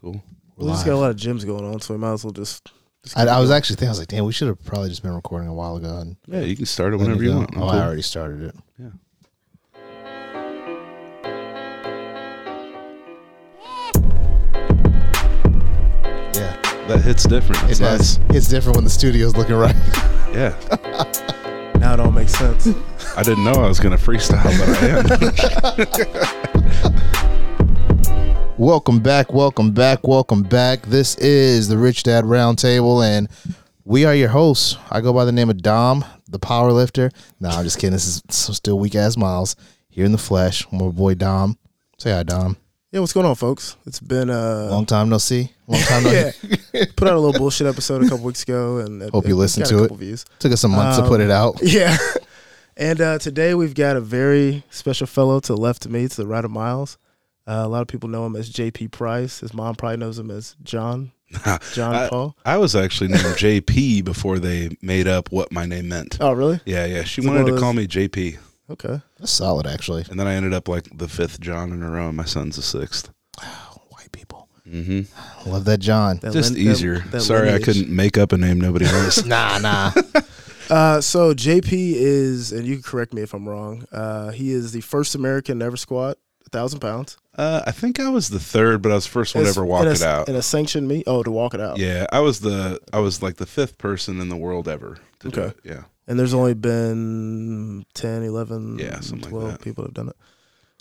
Cool. We just got a lot of gyms going on, so we might as well just. just I, I was actually thinking, I was like, damn, we should have probably just been recording a while ago. And Yeah, you can start it whenever it you want. I'm Oh, I already started it. Yeah. Yeah, That hits different. it It's does. nice. It's different when the studio's looking right. Yeah. Now it all makes sense. I didn't know I was gonna freestyle, but I am. welcome back, welcome back, welcome back. This is the Rich Dad Roundtable, and we are your hosts. I go by the name of Dom, the power lifter. No, I'm just kidding. This is still weak ass Miles here in the flesh. My boy Dom. Say hi, Dom. yeah, what's going on, folks? It's been uh, Long time no see. Long time no. yeah. Put out a little bullshit episode a couple weeks ago, and it- Hope you listened to a it. Views. Took us some months to put Um, it out. Yeah. And uh, today we've got a very special fellow to the left of me, to the right of Miles. Uh, a lot of people know him as JP Price. His mom probably knows him as John. John I- Paul. I was actually named JP before they made up what my name meant. Oh, really? Yeah, yeah. She So wanted to of call me JP, Okay. That's solid, actually. and then I ended up like the fifth John in a row. and My son's the sixth. White people. Mm-hmm. Love that John. That Just lin- easier. that Sorry, lineage. I couldn't make up a name nobody knows. nah, nah. Uh, so JP is, and you can correct me if I'm wrong. Uh, he is the first American to ever squat a thousand pounds. uh, I think I was the third, but I was the first one to ever walk it out. in a sanctioned meet. Oh, to walk it out. Yeah, I was the I was like the fifth person in the world ever to do Okay. it. Yeah. And there's only been 10, 11, Yeah, something like 12 that. people have done it.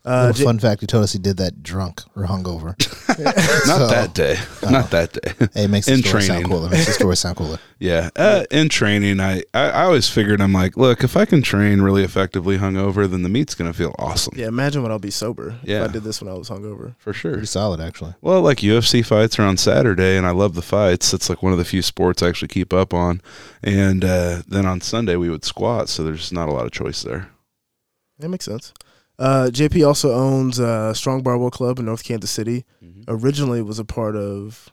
Uh, Little J- fun fact: He told us he did that drunk or hungover. Not So- that day. Not that day. Hey, it makes the In story sound training. cooler. Makes the story sound cooler. Yeah, uh, in training, I, I I always figured I'm like, look, if I can train really effectively hungover, then the meet's gonna feel awesome yeah, imagine when I'll be sober. Yeah. If I did this when I was hungover. for sure. Pretty solid, actually. Well, like UFC fights are on Saturday, and I love the fights. It's like one of the few sports I actually keep up on. And uh, then on Sunday we would squat, so there's not a lot of choice there. That makes sense. Uh, JP also owns uh, Strong Barbell Club in North Kansas City. Originally, it was a part of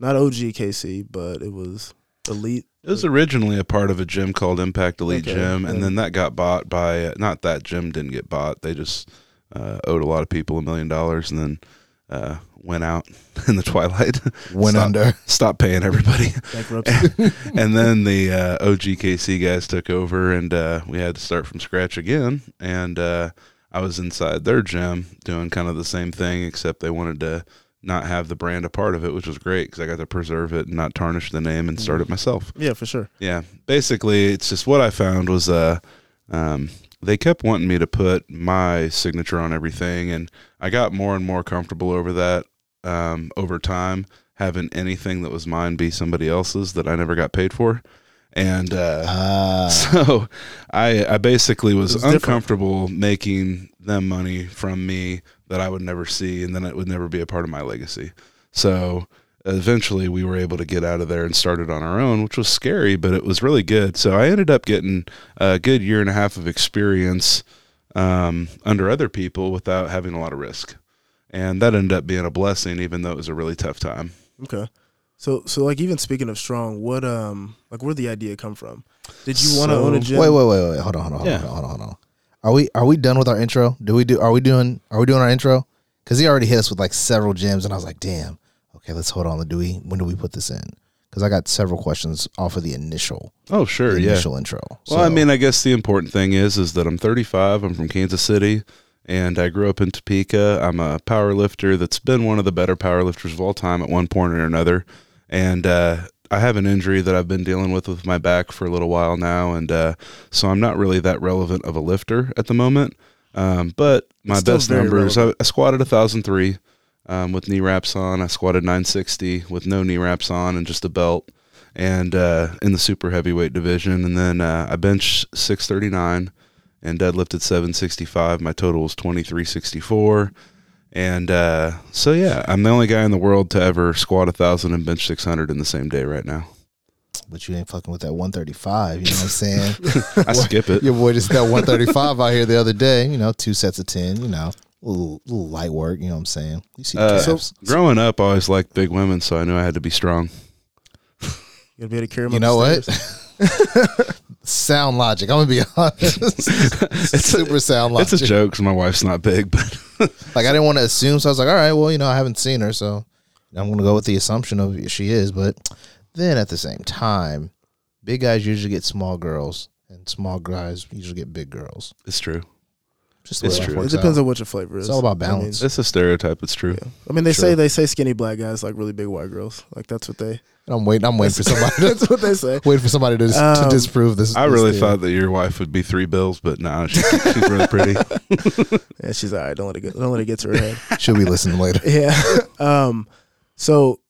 not OGKC, but it was Elite. It was originally a part of a gym called Impact Elite Okay, Gym, and yeah. then that got bought by uh, not that gym didn't get bought. They just uh, owed a lot of people a million dollars, and then uh, went out in the twilight. Went Stop. under. Stopped paying everybody. Bankruptcy. and then the uh, OGKC guys took over, and uh, we had to start from scratch again. And uh, I was inside their gym doing kind of the same thing, except they wanted to not have the brand a part of it, which was great because I got to preserve it and not tarnish the name and start it myself. yeah, for sure. Yeah, basically, it's just what I found was uh, um, they kept wanting me to put my signature on everything, and I got more and more comfortable over that um, over time, having anything that was mine be somebody else's that I never got paid for, and uh, Ah, so I I basically was, It was different. uncomfortable making them money from me that I would never see, and then it would never be a part of my legacy. So eventually, we were able to get out of there and started on our own, which was scary, but it was really good. So I ended up getting a good year and a half of experience um, under other people without having a lot of risk, and that ended up being a blessing, even though it was a really tough time. Okay. So, so like even speaking of strong, what um like where did the idea come from? Did you want to So- own a gym? wait, wait, wait, wait. Hold on, hold on, hold Yeah. on, hold on, hold on. Are we are we done with our intro? Do we do? Are we doing? Are we doing our intro? Because he already hit us with like several gyms, and I was like, damn. Okay, let's hold on. Do we? When do we put this in? Because I got several questions off of the initial, Oh, sure, the yeah. initial intro. Well, I mean, I guess the important thing is is that I'm 35. I'm from Kansas City, and I grew up in Topeka. I'm a power lifter that's been one of the better power lifters of all time at one point or another. And uh, I have an injury that I've been dealing with with my back for a little while now, and uh, so I'm not really that relevant of a lifter at the moment. Um, but my still best numbers, I. I squatted 1,003 um, with knee wraps on. I squatted 960 with no knee wraps on and just a belt and uh, in the super heavyweight division. And then uh, I benched 639 and deadlifted 765. My total was 2364. And uh, so, yeah, I'm the only guy in the world to ever squat a 1,000 and bench 600 in the same day right now. but you ain't fucking with that 135. You know what I'm saying? I skip it. Your boy just got 135 out here the other day. You know, two sets of 10. You know, little, little light work. You know what I'm saying? You see the Uh, calves. Growing up, I always liked big women, so I knew I had to be strong. You gotta be able to carry 'em You know what? stairs. sound logic. I'm gonna be honest. It's a- super sound logic. It's a joke because my wife's not big, but Like I didn't want to assume, so I was like, all right, well, you know, I haven't seen her, so I'm going to go with the assumption of she is, but then at the same time, big guys usually get small girls, and small guys usually get big girls. It's true. Just It's true. It depends out. on what your flavor is. It's all about I mean, balance. It's a stereotype. It's true. I mean, they Sure. say they say skinny black guys like really big white girls. Like that's what they. I'm waiting. I'm waiting for somebody. To, that's what they say. waiting for somebody to, to Um, disprove this. I this really theory. thought that your wife would be three bills, but nah, she, she's really pretty. Yeah, she's all right. Don't let it get. Don't let it get to her head. she'll be listening later. Yeah. um. So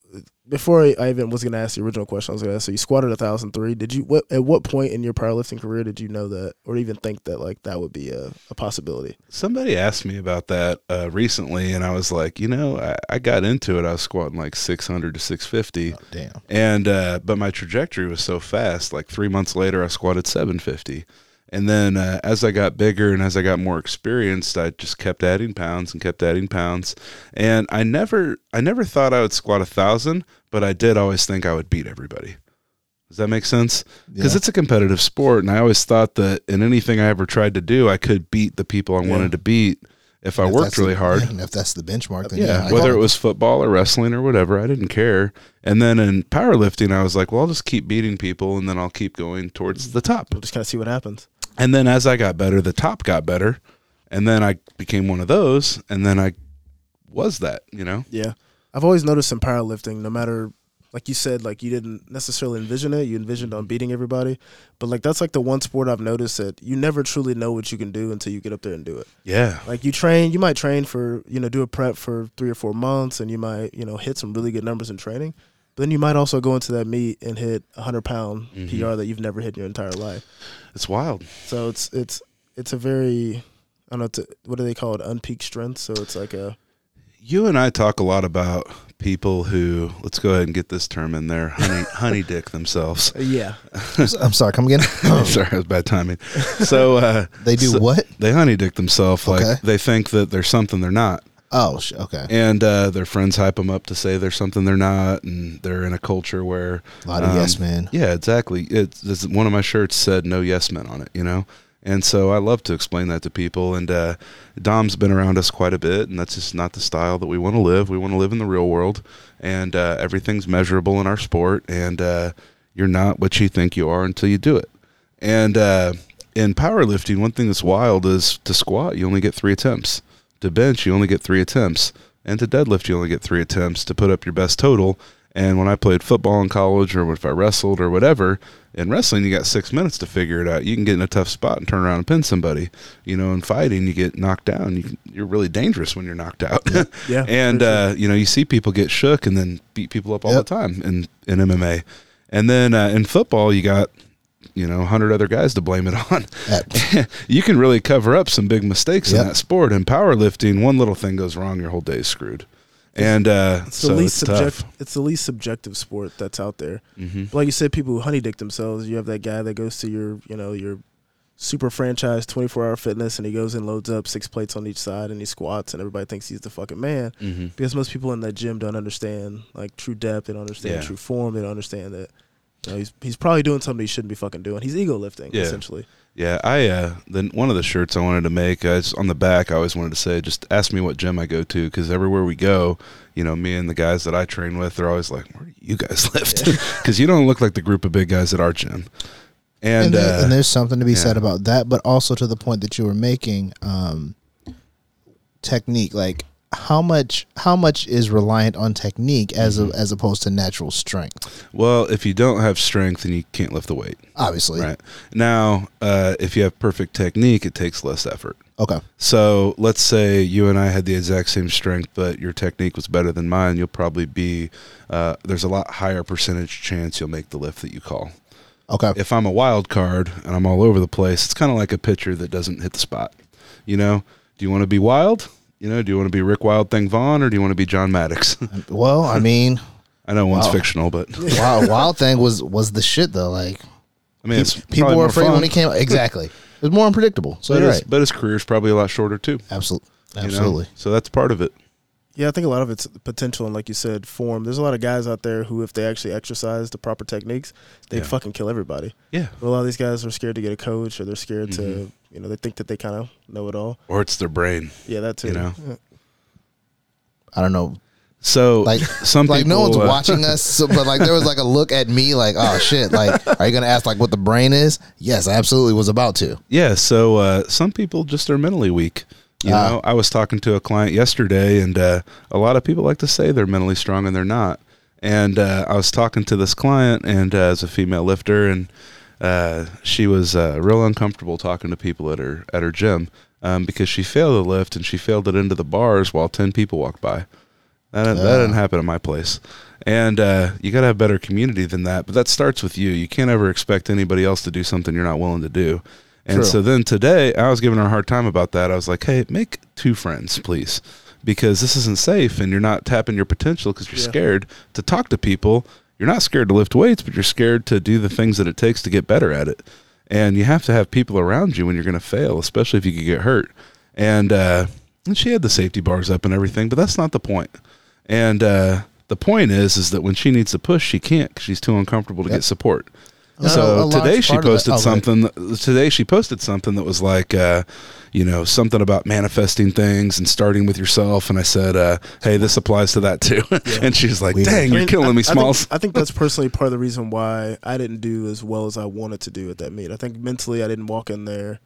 before I I even was gonna ask the original question, I was gonna ask. So you squatted a thousand three. Did you? What at what point in your powerlifting career did you know that, or even think that like that would be a, a possibility? Somebody asked me about that uh, recently, and I was like, you know, I, I got into it. I was squatting like 600 to 650. Damn. And uh, but my trajectory was so fast. Like three months later, I squatted 750, and then uh, as I got bigger and as I got more experienced, I just kept adding pounds and kept adding pounds. And I never, I never thought I would squat a thousand, but I did always think I would beat everybody. Does that make sense? Because Yeah. it's a competitive sport, and I always thought that in anything I ever tried to do, I could beat the people I Yeah. wanted to beat if I If worked really the- hard. and if that's the benchmark, then Yeah, yeah, whether it was football or wrestling or whatever, I didn't care. And then in powerlifting, I was like, well, I'll just keep beating people and then I'll keep going towards the top. We'll just kind of see what happens. And then as I got better, the top got better. And then I became one of those. And then I was that, you know? Yeah. I've always noticed in powerlifting, no matter like you said, like you didn't necessarily envision it, you envisioned on beating everybody. But like that's like the one sport I've noticed that you never truly know what you can do until you get up there and do it. Yeah. Like you train, you might train for, you know, do a prep for three or four months and you might, you know, hit some really good numbers in training. But then you might also go into that meet and hit a hundred pound Mhm. PR that you've never hit in your entire life. It's wild. So it's it's it's a very I don't know to, what do they call it unpeaked strength. So it's like a You and I talk a lot about people who, let's go ahead and get this term in there, honey, honey dick themselves. yeah I'm sorry. Come again. I'm sorry, that was bad timing. So, uh, they do so- what? they honey dick themselves. Like Okay. they think that they're something they're not. Oh, sh- okay. and uh, their friends hype them up to say they're something they're not, and they're in a culture where A lot of um, yes men. Yeah, exactly. It's, it's one of my shirts said "No Yes Men" on it, you know, and so I love to explain that to people. And uh, Dom's been around us quite a bit, and that's just not the style that we want to live. We want to live in the real world, and uh, everything's measurable in our sport, and uh, you're not what you think you are until you do it. And uh, in powerlifting, one thing that's wild is to squat, you only get three attempts. To bench, you only get three attempts. And to deadlift, you only get three attempts to put up your best total. And when I played football in college or if I wrestled or whatever, in wrestling, you got six minutes to figure it out. You can get in a tough spot and turn around and pin somebody. You know, in fighting, you get knocked down. You can, you're really dangerous when you're knocked out. Yeah, and, sure. uh, you know, you see people get shook and then beat people up all Yep. the time in, in MMA. And then uh, in football, you got, you know, 100 other guys to blame it on. You can really cover up some big mistakes Yep. in that sport. In powerlifting, one little thing goes wrong, your whole day is screwed. And uh, it's the so least it's subject tough. it's the least subjective sport that's out there. hmm like you said, people who honey dick themselves. You have that guy that goes to your, you know, your super franchise 24 hour fitness and he goes and loads up six plates on each side and he squats and everybody thinks he's the fucking man hmm because most people in that gym don't understand like true depth they don't understand Yeah. true form they don't understand that you know, he's he's probably doing something he shouldn't be fucking doing he's ego lifting Yeah. essentially Yeah, I uh, then one of the shirts I wanted to make uh, it's on the back. I always wanted to say, just ask me what gym I go to, because everywhere we go, you know, me and the guys that I train with, they're always like, "Where do you guys lift?" Because you don't look like the group of big guys at our gym. And, and, there- uh, and there's something to be said about that, but also to the point that you were making, um, technique. Like how much how much is reliant on technique as Mm-hmm. a, as opposed to natural strength? well, if you don't have strength, then you can't lift the weight. Obviously, Right now, uh, if you have perfect technique, it takes less effort. okay, So let's say you and I had the exact same strength, but your technique was better than mine. You'll probably be uh, there's a lot higher percentage chance you'll make the lift that you call. okay, If I'm a wild card and I'm all over the place, it's kind of like a pitcher that doesn't hit the spot. You know, do you want to be wild? You know, do you want to be Rick Wild Thing Vaughn or do you want to be John Maddux? well, I mean, I know one's Wow. fictional, but wild wild thing was was the shit though. Like I mean, it's pe- people were afraid fun. when he came. Exactly, it was more unpredictable. So but, you're his, right, but his career's probably a lot shorter too. absolutely, you know? absolutely. So that's part of it. yeah i think a lot of it's potential and like you said form there's a lot of guys out there who if they actually exercise the proper techniques they'd Yeah. fucking kill everybody Yeah. but a lot of these guys are scared to get a coach or they're scared to Mhm. You know they think that they kind of know it all Or it's their brain. yeah that too You know? Yeah. I don't know. So Like, some like no one's uh, watching us, so, but like there was like a look at me, like, oh shit, like, are you gonna ask like what the brain is? Yes, I absolutely was about to. Yeah, so uh, some people just are mentally weak. You Ah. know, I was talking to a client yesterday, and uh, a lot of people like to say they're mentally strong, and they're not. And uh, I was talking to this client, and uh, as a female lifter, and uh, she was uh, real uncomfortable talking to people at her at her gym um, because she failed a lift and she failed it into the bars while ten people walked by. That didn't, that Ah. didn't happen at my place. And uh, you got to have better community than that. But that starts with you. You can't ever expect anybody else to do something you're not willing to do. And True. so then today, I was giving her a hard time about that. I was like, hey, make two friends, please. Because this isn't safe and you're not tapping your potential because you're Yeah. scared to talk to people. You're not scared to lift weights, but you're scared to do the things that it takes to get better at it. And you have to have people around you when you're going to fail, especially if you could get hurt. And, uh, and she had the safety bars up and everything, but that's not the point. And uh, the point is, is that when she needs to push, she can't because she's too uncomfortable to Yep. get support. So today she part of that- posted oh, something. Today she posted something that was like, uh, you know, something about manifesting things and starting with yourself. And I said, uh, "Hey, this applies to that too." and she's like, Weird. "Dang, you're mean, killing I- me, I think- Smalls." I think, that's personally part of the reason why I didn't do as well as I wanted to do at that meet. I think mentally I didn't walk in there.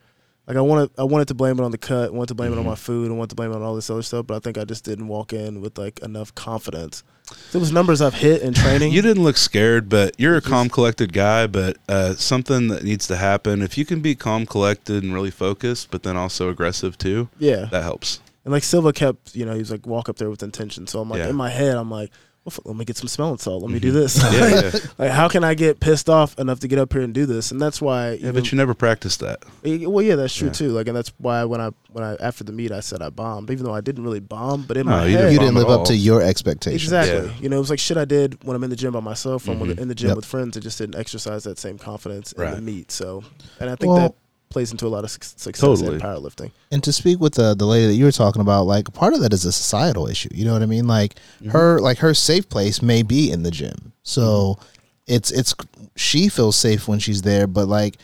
Like I wanted, I wanted to blame it on the cut, wanted to blame it on Mm-hmm. my food, and wanted to blame it on all this other stuff. But I think I just didn't walk in with like enough confidence. There was numbers I've hit in training. You didn't look scared, but you're a calm, collected guy. But uh, something that needs to happen if you can be calm, collected, and really focused, but then also aggressive too, yeah, that helps. and like Silva kept, you know, he was like walk up there with intention. So I'm like Yeah. in my head, I'm like, well, let me get some smelling salt. Let me do this. Mm-hmm. Yeah, yeah. like how can I get pissed off enough to get up here and do this? And that's why. yeah, even- but you never practiced that. Well, yeah, that's true Yeah. too. Like, and that's why when I when I after the meet, I said I bombed, even though I didn't really bomb. But in No, my you head, didn't You didn't live up to your expectations. exactly. Yeah. You know, it was like shit I did when I'm in the gym by myself. When I'm Mhm. in the gym Yep. with friends, I just didn't exercise that same confidence in the meet. So, and I think Well- that plays into a lot of success Totally. in powerlifting. And to speak with the the lady that you were talking about, like part of that is a societal issue. You know what I mean? Like Mm-hmm. her like her safe place may be in the gym. So it's it's she feels safe when she's there, but like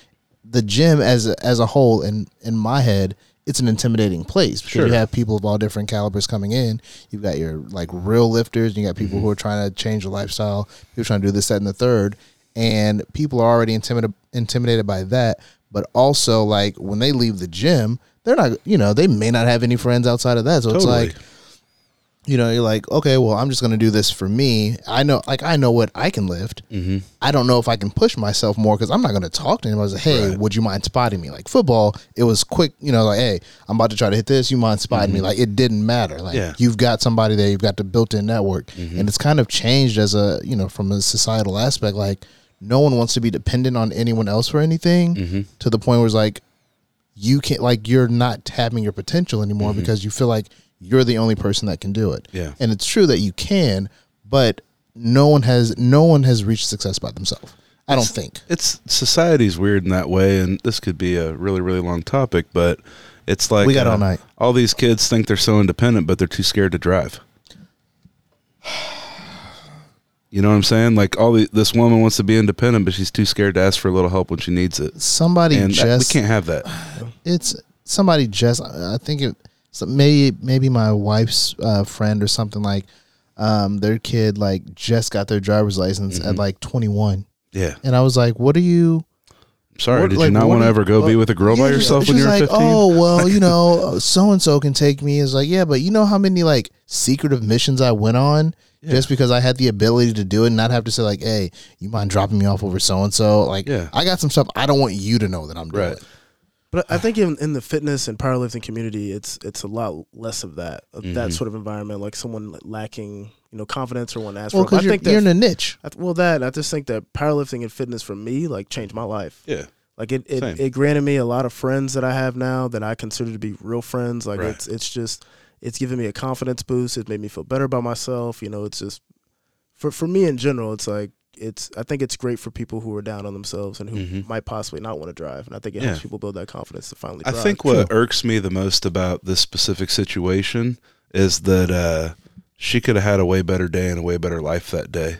the gym as a, as a whole in in my head, it's an intimidating place because Sure. you have people of all different calibers coming in. You've got your like real lifters, and you got people Mm-hmm. who are trying to change their lifestyle, people trying to do this, that, and the third. And people are already intimidated intimidated by that. But also like when they leave the gym, they're not you know, they may not have any friends outside of that. So it's like you know, you're like, okay, well, I'm just gonna do this for me. I know, like, I know what I can lift. Mm-hmm. I don't know if I can push myself more because I'm not gonna talk to anybody. Say, hey, Right. would you mind spotting me? Like football, it was quick. You know, like, hey, I'm about to try to hit this. You mind spotting me? Like, it didn't matter. Like, Mm-hmm. Yeah. you've got somebody there. You've got the built-in network, Mm-hmm. and it's kind of changed as a, you know, from a societal aspect. Like, no one wants to be dependent on anyone else for anything Mm-hmm. to the point where it's like you can't like you're not tapping your potential anymore Mm-hmm. because you feel like you're the only person that can do it. Yeah. And it's true that you can, but no one has no one has reached success by themselves. I don't think. it's society's weird in that way, and this could be a really, really long topic, but it's like We got uh, all night. All these kids think they're so independent, but they're too scared to drive. You know what I'm saying? Like all the, this woman wants to be independent, but she's too scared to ask for a little help when she needs it. Somebody And that- just we can't have that. it's somebody just I think it so maybe maybe my wife's uh, friend or something like um, their kid like just got their driver's license Mm-hmm. at like 21 Yeah. and I was like what are you Sorry, What- did like, you not want to ever go be with a girl by yourself when you're like, 15? Oh well, you know, so and so can take me. It's like, yeah, but you know how many like secretive missions I went on just because I had the ability to do it and not have to say like, hey, you mind dropping me off over so and so? Like, Yeah. I got some stuff I don't want you to know that I'm doing. Right. But I think in, in the fitness and powerlifting community, it's it's a lot less of that of Mm-hmm. that sort of environment, like someone lacking you know confidence or want to ask Well, for. help. because I you're, think that you're in a niche. I th- well, that I just think that powerlifting and fitness for me like changed my life. Yeah. Like it, it, it granted me a lot of friends that I have now that I consider to be real friends. Like Right. it's it's just it's given me a confidence boost. It made me feel better about myself. You know, it's just for for me in general. It's like it's I think it's great for people who are down on themselves and who Mhm. might possibly not want to drive. And I think it Yeah. helps people build that confidence to finally. I drive. think what irks me the most about this specific situation is that uh, she could have had a way better day and a way better life that day,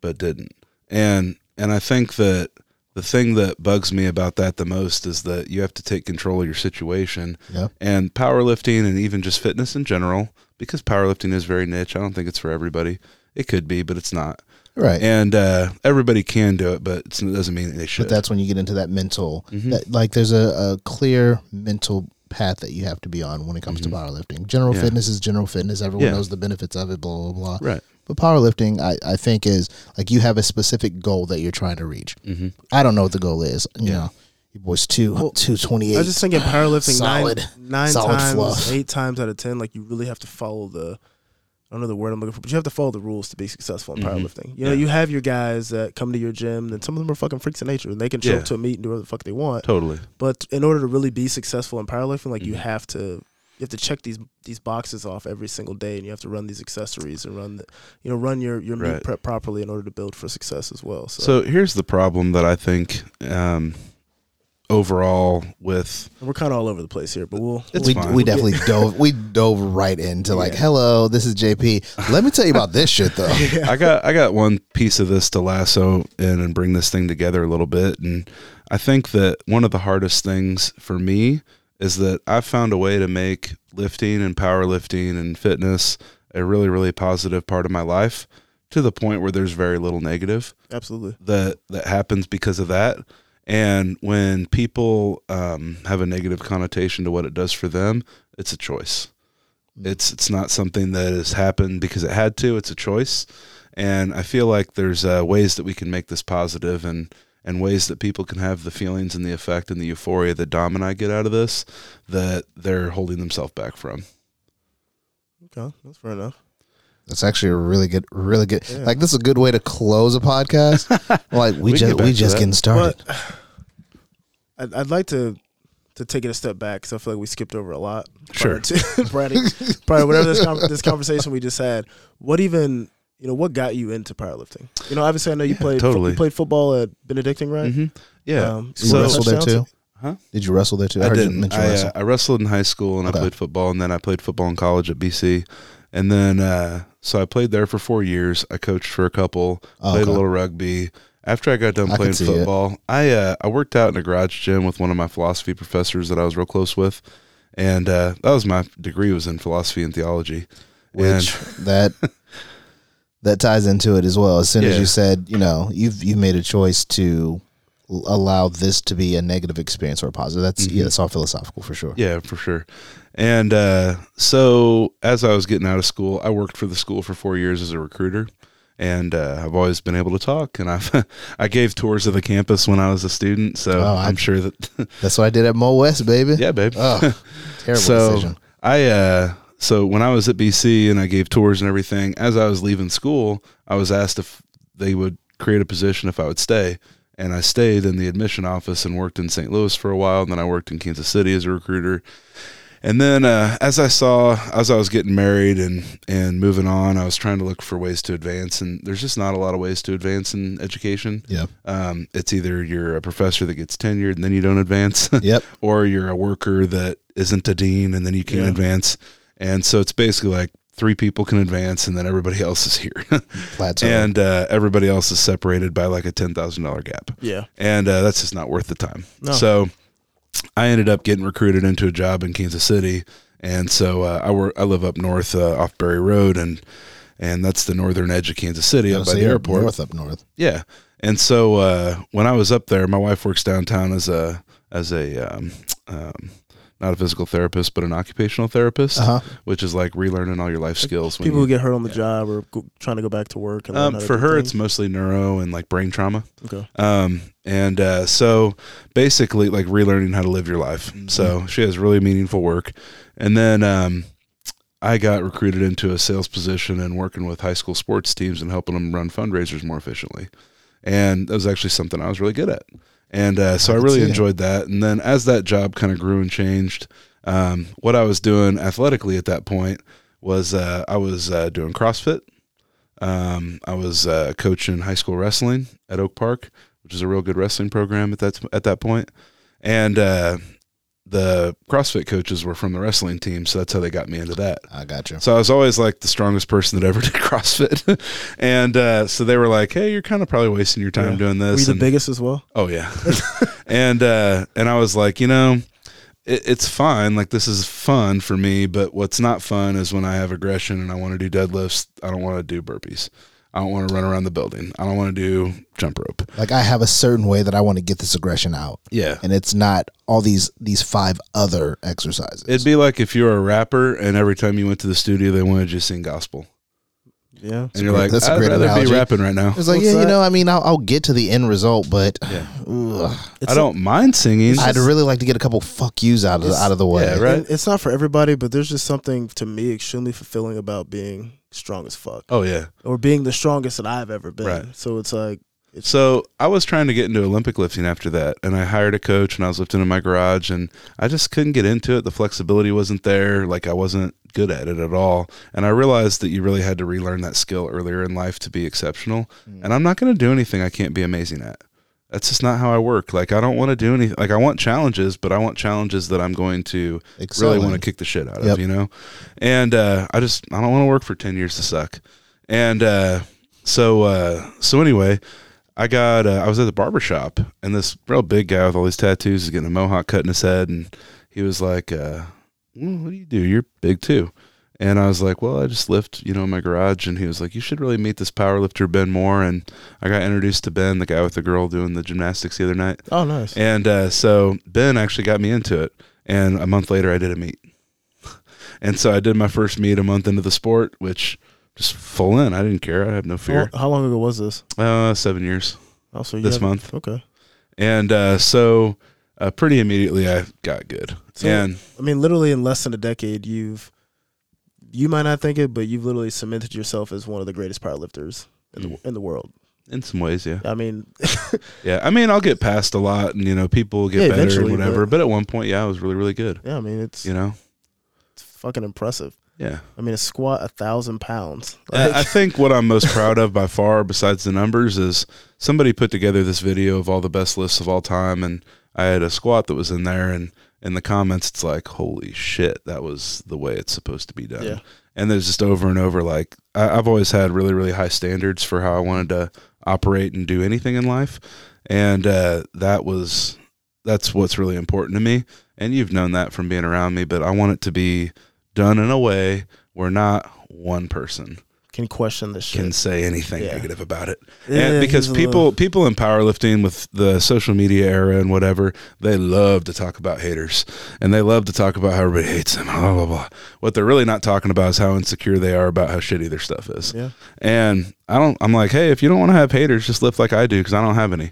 but didn't. And and I think that the thing that bugs me about that the most is that you have to take control of your situation. Yep. And powerlifting and even just fitness in general, because powerlifting is very niche. I don't think it's for everybody. It could be, but it's not. Right. And uh, everybody can do it, but it's, it doesn't mean they should. But that's when you get into that mental, Mhm. that, like there's a, a clear mental path that you have to be on when it comes to powerlifting. General Mm-hmm. Yeah. fitness is general fitness. Everyone Yeah. knows the benefits of it, blah, blah, blah. right. But powerlifting, I, I think, is like you have a specific goal that you're trying to reach. hmm I don't know what the goal is. You Yeah. know, your boy's two, Well, 228. I was just thinking powerlifting Solid- nine, nine solid times, fluff. eight times out of ten, like you really have to follow the. I don't know the word I'm looking for, but you have to follow the rules to be successful in Mhm. powerlifting. You know, Yeah. you have your guys that come to your gym, and some of them are fucking freaks of nature, and they can show Yeah. up to a meet and do whatever the fuck they want. Totally. But in order to really be successful in powerlifting, like you Mhm. have to you have to check these these boxes off every single day, and you have to run these accessories and run the you know run your your meet prep properly in order to build for success as well. So, So here's the problem that I think um, overall with we're kind of all over the place here, but we'll It's we, fine. we definitely dove we dove right into like Yeah. hello this is jp let me tell you about this shit though I got I got one piece of this to lasso in and bring this thing together a little bit, and I think that one of the hardest things for me is that I've found a way to make lifting and powerlifting and fitness a really really positive part of my life to the point where there's very little negative absolutely. that that happens because of that. And when people um, have a negative connotation to what it does for them, it's a choice. It's it's not something that has happened because it had to. It's a choice, and I feel like there's uh, ways that we can make this positive and and ways that people can have the feelings and the effect and the euphoria that Dom and I get out of this that they're holding themselves back from. Okay, that's fair enough. that's actually a really good really good Yeah. like this is a good way to close a podcast like we, We just we just that. getting started But I'd, I'd like to to take it a step back because I feel like we skipped over a lot. Sure. Prior to, prior to, prior whatever this con- this conversation we just had. What even you know what got you into powerlifting? You know, obviously I know you Yeah, played fo- you played football at Benedictine, right? hmm Yeah. Um, Did you So- wrestle there too Huh? did you wrestle there too I heard you didn't. mention I, uh. I wrestled in high school and Okay. I played football, and then I played football in college at BC, and then uh, so I played there for four years. I coached for a couple, Oh, played okay. a little rugby. After I got done playing could see it. football, I uh, I worked out in a garage gym with one of my philosophy professors that I was real close with, and uh, that was my degree was in philosophy and theology. which that that ties into it as well. As soon as you said, you know, you've you made a choice to allow this to be a negative experience or a positive. That's Mhm. yeah, that's all philosophical for sure. Yeah, for sure. And uh, so as I was getting out of school, I worked for the school for four years as a recruiter. And uh, I've always been able to talk, and I've I gave tours of the campus when I was a student, so Oh, I- I'm sure that That's what I did at Mo West, baby. yeah, babe. Oh, terrible so decision. I uh, so when I was at BC and I gave tours and everything, as I was leaving school, I was asked if they would create a position if I would stay, and I stayed in the admission office and worked in St. Louis for a while, and then I worked in Kansas City as a recruiter. And then uh, as I saw, as I was getting married and and moving on, I was trying to look for ways to advance, and there's just not a lot of ways to advance in education. Yeah. Um, it's either you're a professor that gets tenured and then you don't advance, Yep. or you're a worker that isn't a dean and then you can't Yeah. advance. And so it's basically like three people can advance and then everybody else is here. And uh, everybody else is separated by like a $10,000 gap. Yeah. And uh, that's just not worth the time. No. So I ended up getting recruited into a job in Kansas City. And so uh, I work, I live up north uh, off Barry Road and and that's the northern edge of Kansas City up so by the airport. north up north. Yeah. And so uh, when I was up there, my wife works downtown as a as a um, um, not a physical therapist, but an occupational therapist, Uh huh. which is like relearning all your life skills. when People you- who get hurt on the yeah. job or go, trying to go back to work. And learn um, how to for her, things. it's mostly neuro and like brain trauma. okay. Um, and uh, so basically, like relearning how to live your life. Mm-hmm. So she has really meaningful work. And then um, I got recruited into a sales position and working with high school sports teams and helping them run fundraisers more efficiently. And that was actually something I was really good at. And uh, so I I really it. enjoyed that. And then as that job kind of grew and changed, um, what I was doing athletically at that point was uh, I was uh, doing CrossFit. Um, I was uh, coaching high school wrestling at Oak Park, which is a real good wrestling program at that at that point. And uh, the CrossFit coaches were from the wrestling team, so that's how they got me into that. I got you. So I was always like the strongest person that ever did CrossFit, and uh, so they were like, "Hey, you're kind of probably wasting your time Yeah. doing Were this." you the and- biggest as well? Oh yeah, and uh, and I was like, you know, it, it's fine. Like this is fun for me, but what's not fun is when I have aggression and I want to do deadlifts. I don't want to do burpees. I don't want to run around the building. I don't want to do jump rope. Like I have a certain way that I want to get this aggression out, Yeah. and it's not all these these five other exercises. It'd be like if you were a rapper and every time you went to the studio, they wanted you to sing gospel. Yeah. And you're great- like, that's a I'd great rather analogy. be rapping right now. It's like, What's yeah, you know, I mean, I'll, I'll get to the end result, but Yeah. I don't mind singing. I'd really like to get a couple fuck yous out of out of the way. yeah, right. it's not for everybody, but there's just something to me extremely fulfilling about being strong as fuck Oh yeah. or being the strongest that I've ever been. Right. So it's like it's So I was trying to get into Olympic lifting after that, and I hired a coach, and I was lifting in my garage, and I just couldn't get into it. The flexibility wasn't there; like I wasn't good at it at all. And I realized that you really had to relearn that skill earlier in life to be exceptional. Mm. And I'm not going to do anything I can't be amazing at. That's just not how I work. Like I don't want to do anything. Like I want challenges, but I want challenges that I'm going to really want to kick the shit out Yep. of, you know? And uh, I just I don't want to work for 10 years to suck. And uh, so uh, so anyway, I got uh, I was at the barber shop and this real big guy with all these tattoos is getting a mohawk cut in his head and he was like uh, well, what do you do? You're big too. And I was like, well, I just lift, you know, in my garage. And he was like, you should really meet this power lifter, Ben Moore. And I got introduced to Ben, the guy with the girl doing the gymnastics the other night. oh nice. And uh, so Ben actually got me into it. And a month later, I did a meet. and so I did my first meet a month into the sport, which just full in. I didn't care. I had no fear. How, how long ago was this? Uh, seven years. Also, you This have- month. Okay. And uh, so uh, pretty immediately, I got good. So- and I mean, literally in less than a decade, you've you might not think it, but you've literally cemented yourself as one of the greatest powerlifters in Mm. the in the world. in some ways, yeah. I mean, Yeah. I mean, I'll get past a lot and, you know, people get Yeah, better and eventually, whatever. but- But, at one point, yeah, I was really, really good. yeah, I mean, it's You know? it's fucking impressive. Yeah. I mean, a squat a thousand pounds. I I think what I'm most proud of by far, besides the numbers, is somebody put together this video of all the best lifts of all time, and I had a squat that was in there, and in the comments, it's like, "Holy shit, that was the way it's supposed to be done." Yeah. And there's just over and over, like I, I've always had really, really high standards for how I wanted to operate and do anything in life, and uh, that was that's what's really important to me. And you've known that from being around me, but I want it to be done in a way where not one person can question this shit. can say anything Yeah. negative about it. Yeah, and because people little- people in powerlifting with the social media era and whatever, they love to talk about haters. And they love to talk about how everybody hates them, blah blah blah. What they're really not talking about is how insecure they are about how shitty their stuff is. yeah, And I don't I'm like, "Hey, if you don't want to have haters, just lift like I do cuz I don't have any."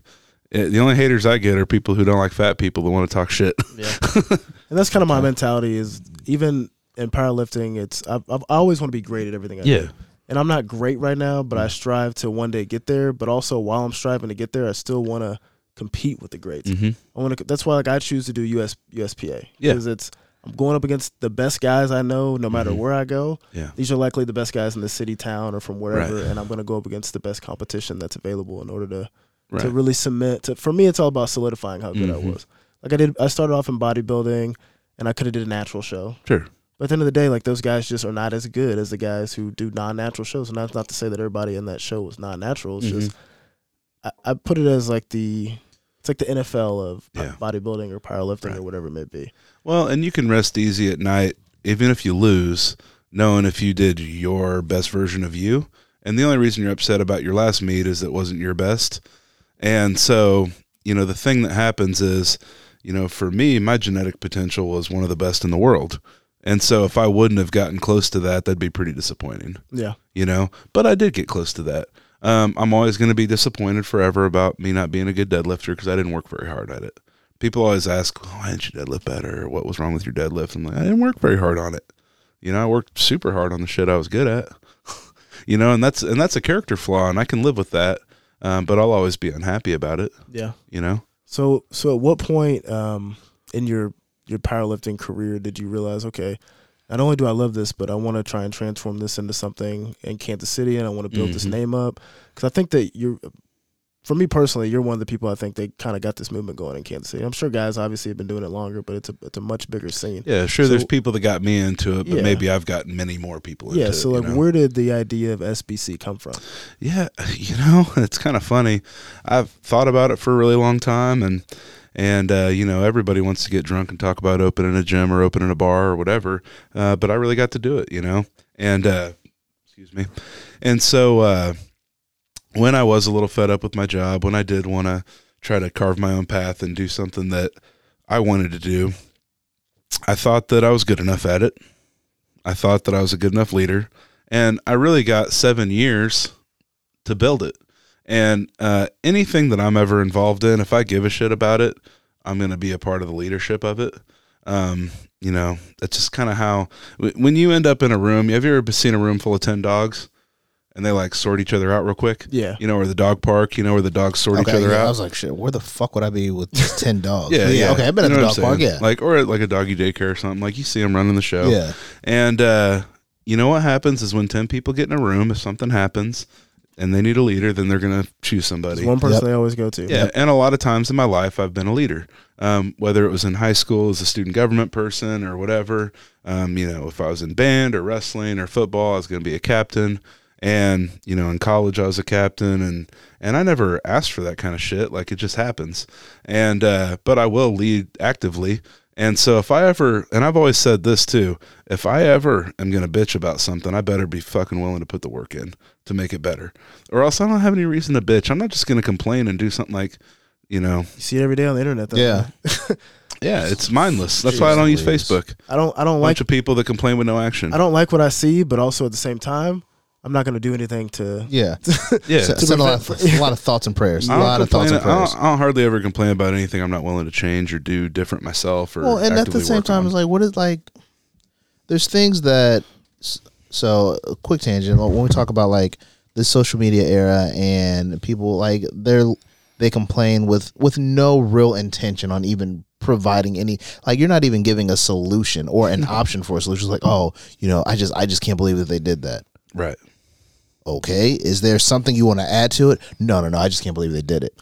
Eh, The only haters I get are people who don't like fat people that want to talk shit. yeah. and that's kind of my mentality. Is even in powerlifting, it's I've, I've, I always want to be great at everything I do. And I'm not great right now, but Mm. I strive to one day get there. But also, while I'm striving to get there, I still want to compete with the greats. hmm I want to. That's why, like, I choose to do US USPA Yeah. because it's I'm going up against the best guys I know, no matter Mhm. where I go. Yeah. These are likely the best guys in the city, town, or from wherever, Right. and I'm going to go up against the best competition that's available in order to Right. to really cement. To, for me, it's all about solidifying how good Mhm. I was. Like I did, I started off in bodybuilding, and I could have did a natural show. Sure. But at the end of the day, like those guys just are not as good as the guys who do non-natural shows. And that's not to say that everybody in that show was non-natural. It's just mm-hmm. I, I put it as like the it's like the NFL of Yeah. bodybuilding or powerlifting Right. or whatever it may be. Well, and you can rest easy at night, even if you lose, knowing if you did your best version of you. And the only reason you're upset about your last meet is it wasn't your best. And so, you know, the thing that happens is, you know, for me, my genetic potential was one of the best in the world. And so if I wouldn't have gotten close to that, that'd be pretty disappointing Yeah, you know. But I did get close to that. Um, I'm always going to be disappointed forever about me not being a good deadlifter because I didn't work very hard at it. People always ask, "Why didn't you deadlift better? Or what was wrong with your deadlift?" I'm like, I didn't work very hard on it. You know, I worked super hard on the shit I was good at. you know, and that's and that's a character flaw, and I can live with that. Um, but I'll always be unhappy about it. yeah. You know. So so at what point um, in your your powerlifting career did you realize okay, not only do I love this, but I want to try and transform this into something in Kansas City, and I want to build this Mhm. name up because I think that you're for me personally, you're one of the people I think they kind of got this movement going in Kansas City. I'm sure guys obviously have been doing it longer, but it's a it's a much bigger scene. Yeah, sure. So- there's people that got me into it, but Yeah. maybe I've gotten many more people into Yeah. So you like, know? where did the idea of SBC come from? Yeah, you know, it's kind of funny. I've thought about it for a really long time, and and uh, you know, everybody wants to get drunk and talk about opening a gym or opening a bar or whatever. Uh, but I really got to do it, you know. And uh, excuse me. And so uh, when I was a little fed up with my job, when I did want to try to carve my own path and do something that I wanted to do, I thought that I was good enough at it. I thought that I was a good enough leader, and I really got seven years to build it. And uh, anything that I'm ever involved in, if I give a shit about it, I'm going to be a part of the leadership of it. Um, you know, that's just kind of how, when you end up in a room, have you ever seen a room full of 10 dogs and they like sort each other out real quick? Yeah. You know, or the dog park, you know, where the dogs sort each other yeah, I was like, shit, where the fuck would I be with just 10 dogs? Yeah, But yeah. Okay, I've been You at the dog park, yeah. Like, or at like a doggy daycare or something. Like, you see them running the show. yeah. And uh, you know what happens is when 10 people get in a room, if something happens and they need a leader, then they're going to choose somebody. There's one person Yep. they always go to. Yeah, and a lot of times in my life, I've been a leader. Um, whether it was in high school as a student government person or whatever, um, you know, if I was in band or wrestling or football, I was going to be a captain. And you know, in college, I was a captain, and and I never asked for that kind of shit. Like it just happens. And uh, but I will lead actively. And so if I ever, and I've always said this too, if I ever am going to bitch about something, I better be fucking willing to put the work in to make it better, or else I don't have any reason to bitch. I'm not just going to complain and do something like, you know, You see it every day on the internet. Though. Yeah. yeah, it's mindless. That's why I don't use Facebook. I don't. I don't A like. bunch of people that complain with no action. I don't like what I see, but also at the same time, I'm not going to do anything to. Yeah. yeah, S- Send a lot, of, a lot of thoughts and prayers. A lot of thoughts complain, and I, prayers. don't, I don't hardly ever complain about anything I'm not willing to change or do different myself. Or Well, and at the same time, on. it's like, what is like? There's things that. So, quick tangent. When we talk about like the social media era and people like they're they complain with with no real intention on even providing any like you're not even giving a solution or an option for a solution. It's like, oh, you know, I just I just can't believe that they did that. right. Okay, is there something you want to add to it? No, no, no. I just can't believe they did it.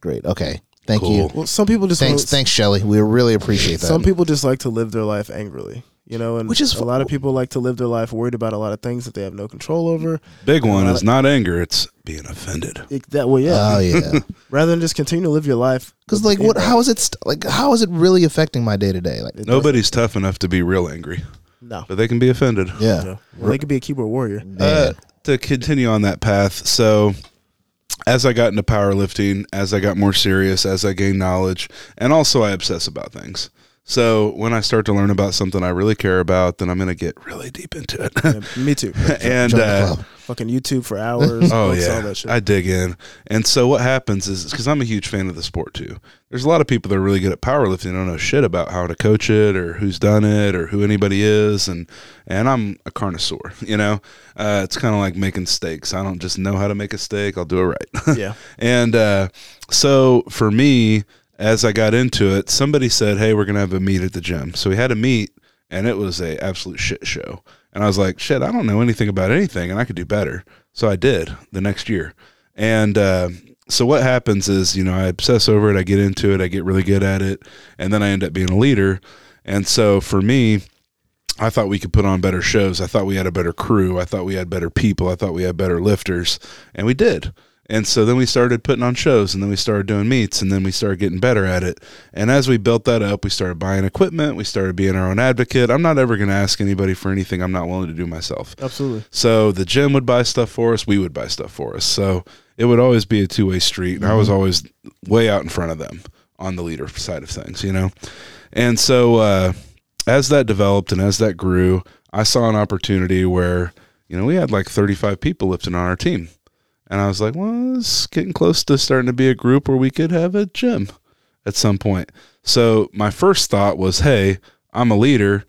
Great. Okay, thank you. Well, some people just Thanks, wanna- thanks, Shelly. We really appreciate that. Some people just like to live their life angrily, you know, and Which is a lot of people like to live their life worried about a lot of things that they have no control over. Big one Uh, is not anger; it's being offended. It, that well, yeah. Oh yeah. Rather than just continue to live your life, Because like, what? How is it? St- like, how is it really affecting my day to day? Like, It Nobody's tough enough to be real angry, No. but they can be offended. yeah, No. Well, they could be a keyboard warrior. Uh, to continue on that path, so as I got into powerlifting, as I got more serious, as I gained knowledge, and also I obsess about things. So when I start to learn about something I really care about, then I'm going to get really deep into it. Yeah, me too. and uh. Fucking YouTube for hours. oh yeah, that shit. I dig in. And so what happens is because I'm a huge fan of the sport too. There's a lot of people that are really good at powerlifting. don't know shit about how to coach it or who's done it or who anybody is. And and I'm a carnivore. You know, uh, it's kind of like making steaks. I don't just know how to make a steak. I'll do it right. yeah. And uh, so for me, as I got into it, somebody said, "Hey, we're gonna have a meet at the gym." So we had a meet, and it was a absolute shit show. And I was like, "Shit, I don't know anything about anything, and I could do better." So I did the next year. And uh, so what happens is, you know, I obsess over it, I get into it, I get really good at it, and then I end up being a leader. And so for me, I thought we could put on better shows. I thought we had a better crew. I thought we had better people. I thought we had better lifters, and we did. And so then we started putting on shows, and then we started doing meets, and then we started getting better at it. And as we built that up, we started buying equipment. We started being our own advocate. I'm not ever going to ask anybody for anything I'm not willing to do myself. Absolutely. So the gym would buy stuff for us, we would buy stuff for us. So it would always be a two way street. And I was always way out in front of them on the leader side of things, you know? And so uh, as that developed and as that grew, I saw an opportunity where, you know, we had like 35 people lifting on our team. And I was like, well, it's getting close to starting to be a group where we could have a gym at some point. So my first thought was, hey, I'm a leader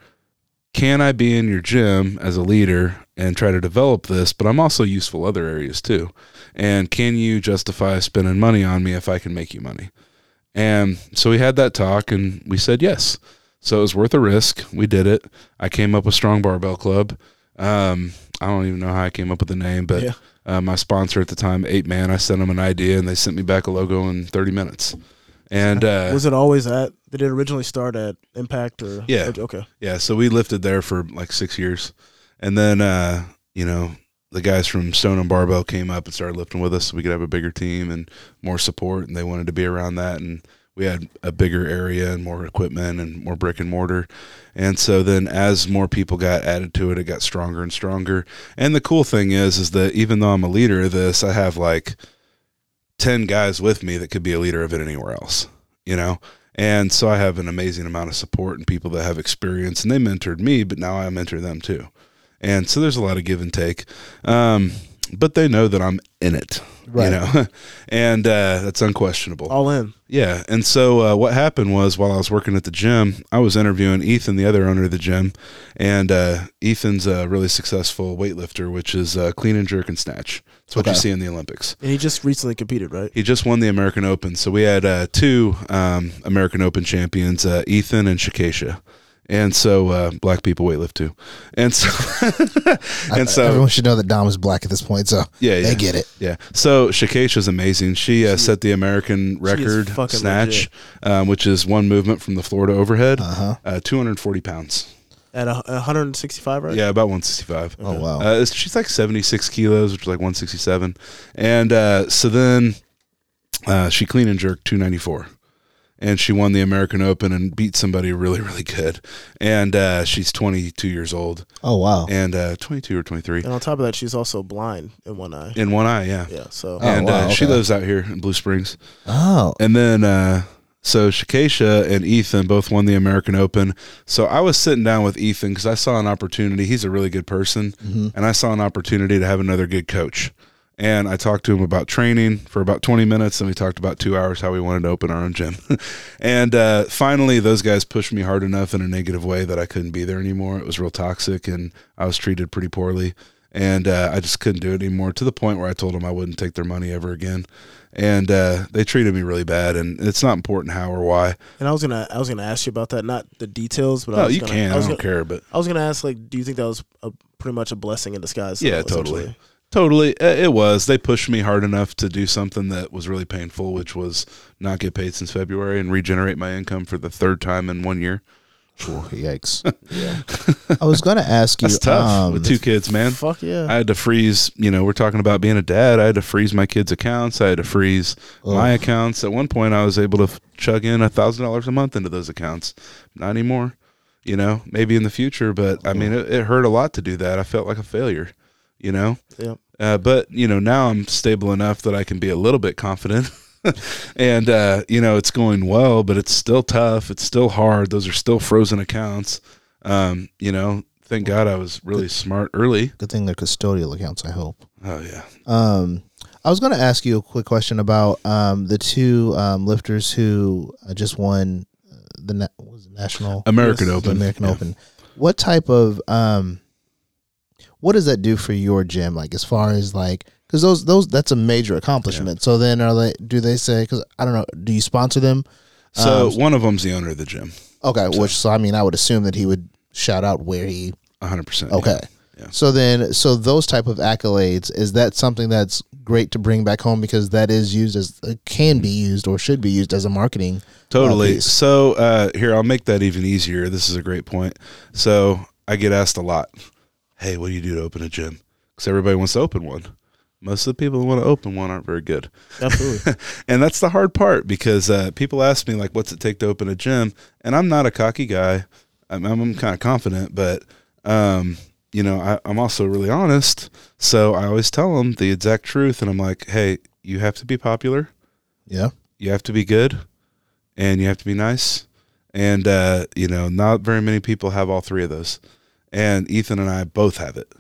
can I be in your gym as a leader and try to develop this? But I'm also useful other areas too. And can you justify spending money on me if I can make you money? And so we had that talk and we said yes. So it was worth a risk. We did it. I came up with Strong Barbell Club. Um, I don't even know how I came up with the name, but Yeah. uh, my sponsor at the time, Eight Man, I sent them an idea and they sent me back a logo in 30 minutes. And uh, was it always at? Did it originally start at Impact or? Yeah. Okay. yeah, so we lifted there for like six years, and then uh, you know the guys from Stone and Barbell came up and started lifting with us, so we could have a bigger team and more support, and they wanted to be around that, and we had a bigger area and more equipment and more brick and mortar, and so then as more people got added to it, it got stronger and stronger. And the cool thing is, is that even though I'm a leader of this, I have like ten guys with me that could be a leader of it anywhere else, you know. And so I have an amazing amount of support and people that have experience, and they mentored me, but now I mentor them too. And so there's a lot of give and take, um, but they know that I'm in it, Right. you know, and uh, that's unquestionable. All in. Yeah, and so uh, what happened was while I was working at the gym, I was interviewing Ethan, the other owner of the gym, and uh, Ethan's a really successful weightlifter, which is uh, clean and jerk and snatch. It's what you see in the Olympics. And he just recently competed, right? He just won the American Open, so we had uh, two um, American Open champions, uh, Ethan and Shakesha. And so uh, black people weightlift too, and so and so everyone should know that Dom is black at this point, so yeah, yeah. they get it. Yeah. So Shakesha's amazing. She uh, set the American record snatch, um, which is one movement from the Florida overhead, Uh-huh. uh, 240 pounds. At a, a 165, right? Yeah, about 165. Oh wow. Uh, she's like 76 kilos, which is like 167. And uh, so then uh, she clean and jerked 294. And she won the American Open and beat somebody really, really good. And uh, she's 22 years old oh wow. and uh, 22 or 23 And on top of that, she's also blind in one eye. in one eye. Yeah. Yeah. So Oh, and wow, uh, she lives out here in Blue Springs. Oh. And then, uh, so Shakesha and Ethan both won the American Open. So I was sitting down with Ethan because I saw an opportunity. He's a really good person, Mhm. and I saw an opportunity to have another good coach. And I talked to him about training for about 20 minutes, and we talked about two hours how we wanted to open our own gym. and uh, finally, those guys pushed me hard enough in a negative way that I couldn't be there anymore. It was real toxic, and I was treated pretty poorly. And uh, I just couldn't do it anymore to the point where I told them I wouldn't take their money ever again. And uh, they treated me really bad, and it's not important how or why. And I was gonna, I was gonna ask you about that, not the details, but I was you gonna, can. I I, don't gonna, care, but I was gonna ask, like, do you think that was a, pretty much a blessing in disguise? Yeah, totally. Totally, it was. They pushed me hard enough to do something that was really painful, which was not get paid since February and regenerate my income for the third time in one year. Yikes. Yeah. I was gonna ask you. That's tough um, with two kids, man. Fuck yeah. I had to freeze. You know, we're talking about being a dad. I had to freeze my kids' accounts. I had to freeze my accounts. At one point, I was able to f- chug in a thousand dollars a month into those accounts. Not anymore. You know, maybe in the future, but I mean, it, it hurt a lot to do that. I felt like a failure. You know, yeah. uh, but you know, now I'm stable enough that I can be a little bit confident. and uh, you know, it's going well, but it's still tough. It's still hard. Those are still frozen accounts. Um, you know, thank God I was really smart early. Good thing they're custodial accounts. I hope. Oh yeah. Um, I was going to ask you a quick question about um, the two um, lifters who uh, just won uh, the na- was it, national American Open. American Yeah. Open. What type of um, what does that do for your gym? Like as far as like because those those that's a major accomplishment. So then are they? Do they say? Because I don't know. Do you sponsor them? So Um, one of them's the owner of the gym. Okay, which so I mean I would assume that he would shout out where he hundred percent. Okay. Yeah. So then, so those type of accolades is that something that's great to bring back home because that is used as uh, can be used or should be used as a marketing. Totally. piece. So uh, here, I'll make that even easier. This is a great point. So I get asked a lot, "Hey, what do you do to open a gym?" Because everybody wants to open one. Most of the people who want to open one aren't very good. Absolutely. and that's the hard part because uh, people ask me like, "What's it take to open a gym?" And I'm not a cocky guy. I'm, I'm kind of confident, but um, you know, I, I'm also really honest. So I always tell them the exact truth, and I'm like, "Hey, you have to be popular. Yeah. You have to be good, and you have to be nice." And uh, you know, not very many people have all three of those. And Ethan and I both have it.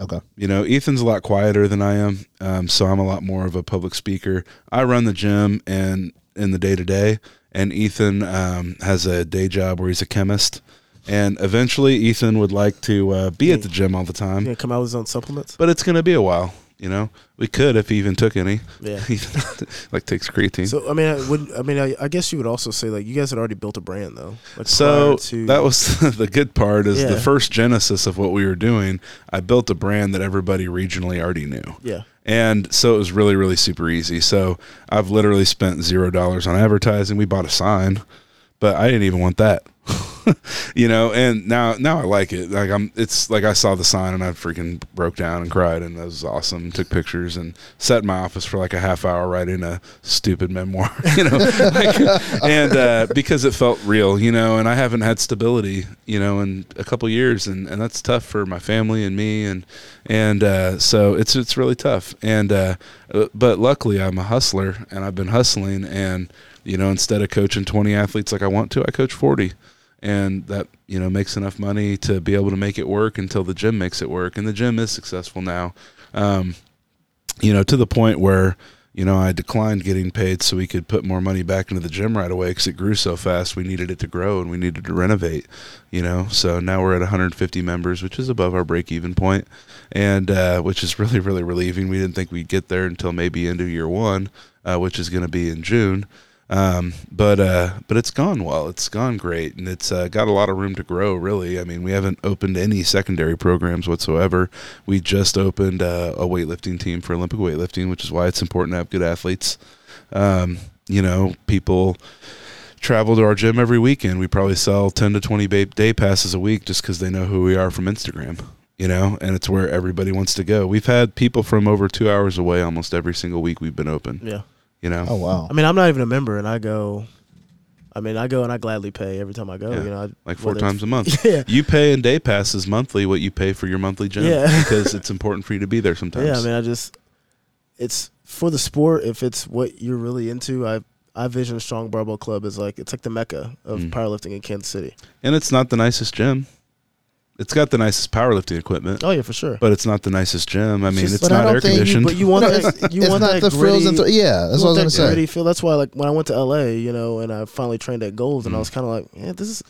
Okay. You know, Ethan's a lot quieter than I am, um, so I'm a lot more of a public speaker. I run the gym and in the day to day, and Ethan um, has a day job where he's a chemist. And eventually, Ethan would like to uh, be at the gym all the time, Gonna come out with his own supplements. but it's going to be a while. You know, we could if he even took any. Yeah. like takes creatine. So, So I mean, I would I mean, I, I guess you would also say like you guys had already built a brand though. Like prior to- that was the good part. Is Yeah. the first genesis of what we were doing. I built a brand that everybody regionally already knew. yeah. And so it was really, really super easy. So I've literally spent zero dollars on advertising. We bought a sign, but I didn't even want that. you know, and now now I like it. Like I'm it's like I saw the sign and I freaking broke down and cried and that was awesome. Took pictures and sat in my office for like a half hour writing a stupid memoir, you know. like, and uh, because it felt real, you know, and I haven't had stability, you know, in a couple years and, and that's tough for my family and me and and uh, so it's it's really tough. And uh, but luckily I'm a hustler and I've been hustling and you know instead of coaching 20 athletes like I want to, I coach 40 and that you know makes enough money to be able to make it work until the gym makes it work. And the gym is successful now. Um, you know to the point where you know i declined getting paid so we could put more money back into the gym right away because it grew so fast. We needed it to grow and we needed to renovate you know? So now we're at 150 members which is above our break even point. And uh, which is really really relieving. We didn't think we'd get there until maybe into year one uh, which is going to be in june um, but uh, but it's gone well. It's gone great, and it's uh, got a lot of room to grow. Really, I mean, we haven't opened any secondary programs whatsoever. We just opened uh, a weightlifting team for Olympic weightlifting, which is why it's important to have good athletes. Um, you know, people travel to our gym every weekend. We probably sell ten to twenty day passes a week just because they know who we are from Instagram. You know, and it's where everybody wants to go. We've had people from over two hours away almost every single week we've been open. Yeah. You know, Oh wow. I mean, I'm not even a member, and I go. I mean, I go and I gladly pay every time I go. Yeah, You know, I, like four times a month. Yeah. You pay in day passes monthly what you pay for your monthly gym Yeah. because it's important for you to be there sometimes. Yeah, I mean, I just it's for the sport. If it's what you're really into, I I vision Strong Barbell Club as like it's like the mecca of Mm. powerlifting in Kansas City. and it's not the nicest gym. It's got the nicest powerlifting equipment, Oh yeah, for sure. but it's not the nicest gym. I mean, just- it's But I not don't air think you- conditioned. but you want No, that, you it's want not that the frills and gritty- th- yeah, that's you what I was gonna that say. gritty feel. That's why, like, when I went to LA, you know, and I finally trained at Gold's, and I Mm. was kind of like, yeah, this is